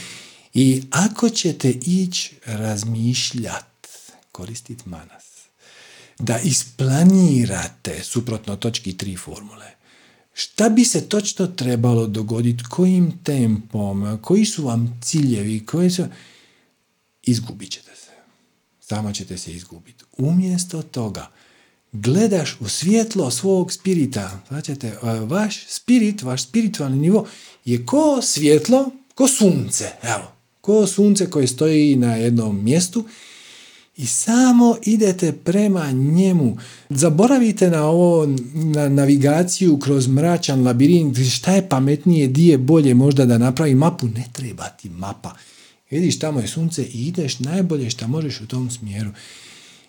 i ako ćete ići razmišljat, koristiti manas, da isplanirate suprotno točki tri formule. Šta bi se točno trebalo dogoditi, kojim tempom, koji su vam ciljevi, koji su... Izgubit ćete se. Samo ćete se izgubiti. Umjesto toga, gledaš u svjetlo svog spirita. Znači, vaš spirit, vaš spiritualni nivo je ko svjetlo, ko sunce. Evo, ko sunce koje stoji na jednom mjestu i samo idete prema njemu. Zaboravite na ovo, na navigaciju kroz mračan labirint, šta je pametnije, di je bolje možda da napravi mapu, ne treba ti mapa. Vidiš tamo je sunce i ideš najbolje što možeš u tom smjeru.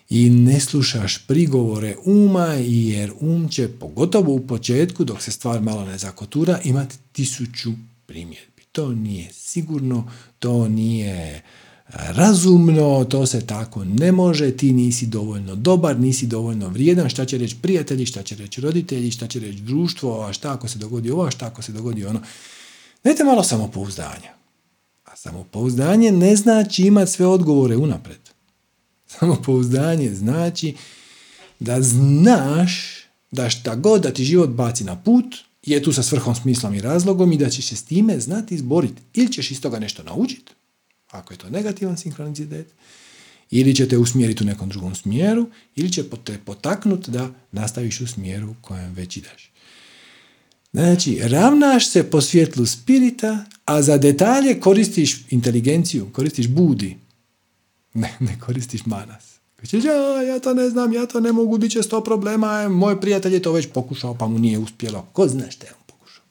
I ne slušaš prigovore uma, jer um će, pogotovo u početku, dok se stvar malo ne zakotura, imati tisuću primjedbi. To nije sigurno, to nije razumno, to se tako ne može, ti nisi dovoljno dobar, nisi dovoljno vrijedan, šta će reći prijatelji, šta će reći roditelji, šta će reći društvo, a šta ako se dogodi ovo, a šta ako se dogodi ono. Dajte malo samopouzdanja. A samopouzdanje ne znači imati sve odgovore unapred. Samopouzdanje znači da znaš da šta god da ti život baci na put, je tu sa svrhom, smislom i razlogom i da ćeš se s time znati izboriti. Ili ćeš iz toga nešto naučiti, ako je to negativan sinkronicitet, ili će te usmjeriti u nekom drugom smjeru, ili će te potaknuti da nastaviš u smjeru kojem već ideš. Znači, ravnaš se po svjetlu spirita, a za detalje koristiš inteligenciju, koristiš budi. Ne, ne koristiš manas. Ja, ja to ne znam, ja to ne mogu, bit će sto problema, moj prijatelj je to već pokušao pa mu nije uspjelo. Ko zna šta je on pokušao?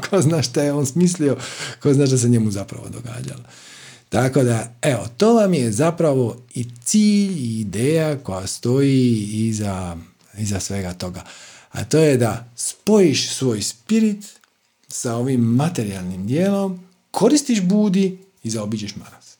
ko zna šta je on smislio? Ko zna šta se njemu zapravo događalo? Tako da, evo, to vam je zapravo i cilj i ideja koja stoji iza, iza svega toga. A to je da spojiš svoj spirit sa ovim materijalnim dijelom, koristiš budi i zaobiđeš manas.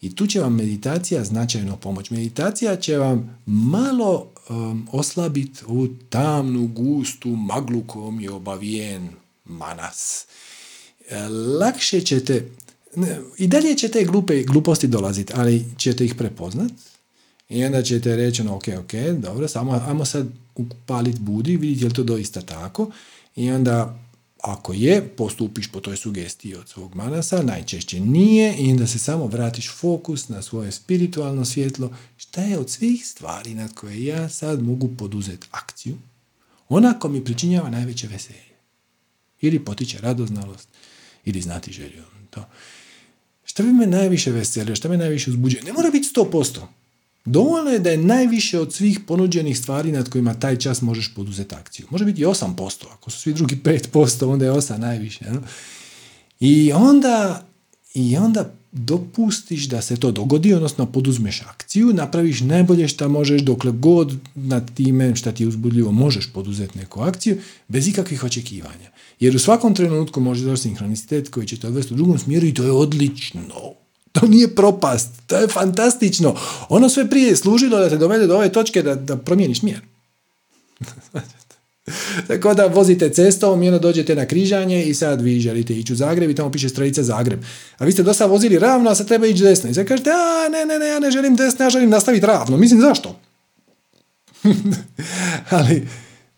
I tu će vam meditacija značajno pomoći. Meditacija će vam malo um, oslabiti ovu tamnu, gustu, maglu kojom je obavijen manas. E, lakše ćete, i dalje će te glupe, gluposti dolaziti, ali ćete ih prepoznat i onda ćete reći, no, ok, ok, dobro, samo ajmo sad upaliti budi, vidjeti je li to doista tako i onda ako je, postupiš po toj sugestiji od svog manasa, najčešće nije i onda se samo vratiš fokus na svoje spiritualno svjetlo, šta je od svih stvari nad koje ja sad mogu poduzeti akciju, onako mi pričinjava najveće veselje. Ili potiče radoznalost, ili znati želju. To. Šta bi me najviše veselio, šta me najviše uzbuđuje? Ne mora biti 100%. Dovoljno je da je najviše od svih ponuđenih stvari nad kojima taj čas možeš poduzeti akciju. Može biti i 8%, ako su svi drugi 5%, onda je 8 najviše. I onda, I onda dopustiš da se to dogodi, odnosno poduzmeš akciju, napraviš najbolje što možeš dokle god nad time što ti je uzbudljivo možeš poduzeti neku akciju, bez ikakvih očekivanja. Jer u svakom trenutku može doći sinkronicitet koji će te odvesti u drugom smjeru i to je odlično. To nije propast, to je fantastično. Ono sve prije je služilo da te dovede do ove točke da, da promijeniš smjer. Tako da vozite cestom i onda dođete na križanje i sad vi želite ići u Zagreb i tamo piše strelica Zagreb. A vi ste dosta vozili ravno, a sad treba ići desno. I sad kažete, a ne, ne, ne, ja ne želim desno, ja želim nastaviti ravno. Mislim, zašto? Ali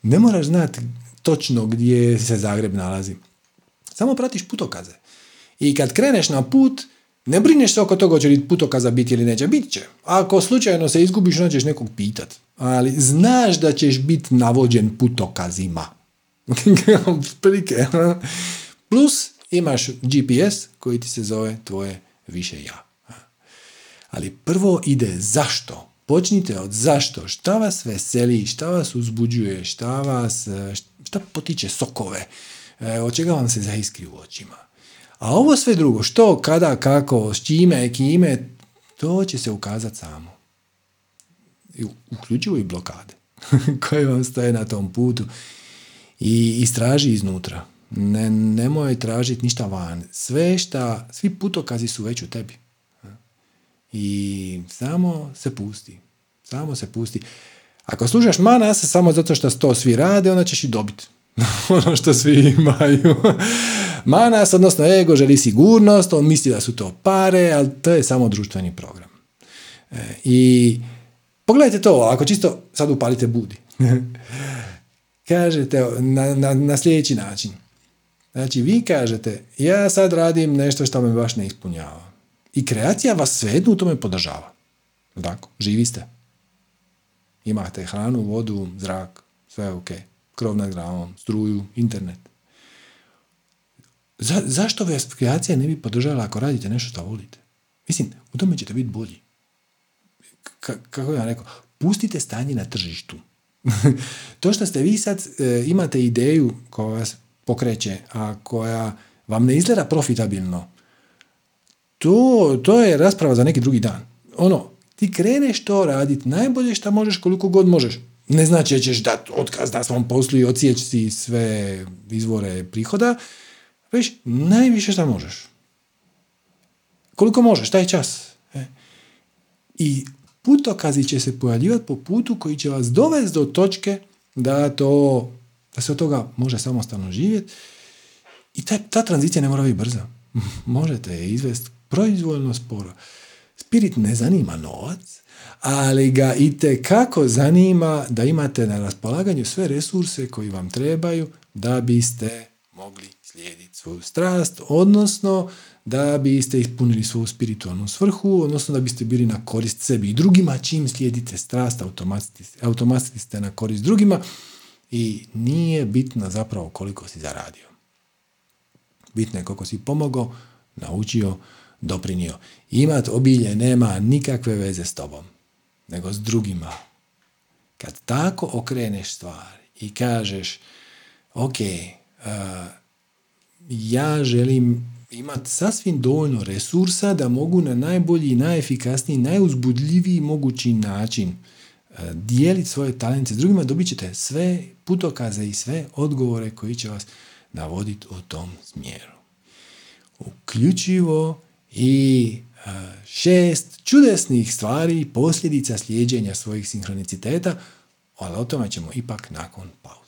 ne moraš znati točno gdje se Zagreb nalazi. Samo pratiš putokaze. I kad kreneš na put, ne brineš se oko toga hoće li putokaza biti ili neće. Bit će. Ako slučajno se izgubiš, onda ćeš nekog pitat. Ali znaš da ćeš biti navođen putokazima. Plus imaš GPS koji ti se zove tvoje više ja. Ali prvo ide zašto. Počnite od zašto. Šta vas veseli, šta vas uzbuđuje, šta vas, šta potiče sokove, e, od čega vam se zaiskri u očima. A ovo sve drugo, što, kada, kako, s čime, kime, to će se ukazati samo. Uključivo i blokade koje vam stoje na tom putu. I istraži iznutra. Ne, nemoj tražiti ništa van. Sve šta, svi putokazi su već u tebi. I samo se pusti. Samo se pusti. Ako slušaš manas samo zato što to svi rade, onda ćeš i dobiti. ono što svi imaju. Manas, odnosno ego, želi sigurnost, on misli da su to pare, ali to je samo društveni program. E, I pogledajte to, ako čisto sad upalite budi. kažete na, na, na sljedeći način. Znači, vi kažete, ja sad radim nešto što me baš ne ispunjava. I kreacija vas svejedno u tome podržava. Tako, živi ste. Imate hranu, vodu, zrak, sve je ok. Krov nad glavom, struju, internet. Za, zašto vas kreacija ne bi podržala ako radite nešto što volite? Mislim, u tome ćete biti bolji. kako ja rekao, pustite stanje na tržištu. to što ste vi sad e, imate ideju koja vas pokreće, a koja vam ne izgleda profitabilno, to, to je rasprava za neki drugi dan. Ono, ti kreneš to raditi najbolje što možeš koliko god možeš. Ne znači da ćeš dati otkaz na svom poslu i ocijeći sve izvore prihoda, već najviše što možeš. Koliko možeš, taj čas. E. I putokazi će se pojavljivati po putu koji će vas dovesti do točke da to, da se od toga može samostalno živjeti. I ta, ta tranzicija ne mora biti brza. Možete je izvesti proizvoljno sporo. Spirit ne zanima novac, ali ga i kako zanima da imate na raspolaganju sve resurse koji vam trebaju da biste mogli slijediti svoju strast, odnosno da biste ispunili svoju spiritualnu svrhu, odnosno da biste bili na korist sebi i drugima, čim slijedite strast, automatski ste na korist drugima i nije bitno zapravo koliko si zaradio. Bitno je koliko si pomogao, naučio, doprinio. Imat obilje nema nikakve veze s tobom, nego s drugima. Kad tako okreneš stvari i kažeš, ok, uh, ja želim imati sasvim dovoljno resursa da mogu na najbolji, najefikasniji, najuzbudljiviji mogući način uh, dijeliti svoje talente s drugima, dobit ćete sve putokaze i sve odgovore koji će vas navoditi u tom smjeru. Uključivo i šest čudesnih stvari posljedica slijeđenja svojih sinhroniciteta, ali o tome ćemo ipak nakon pauze.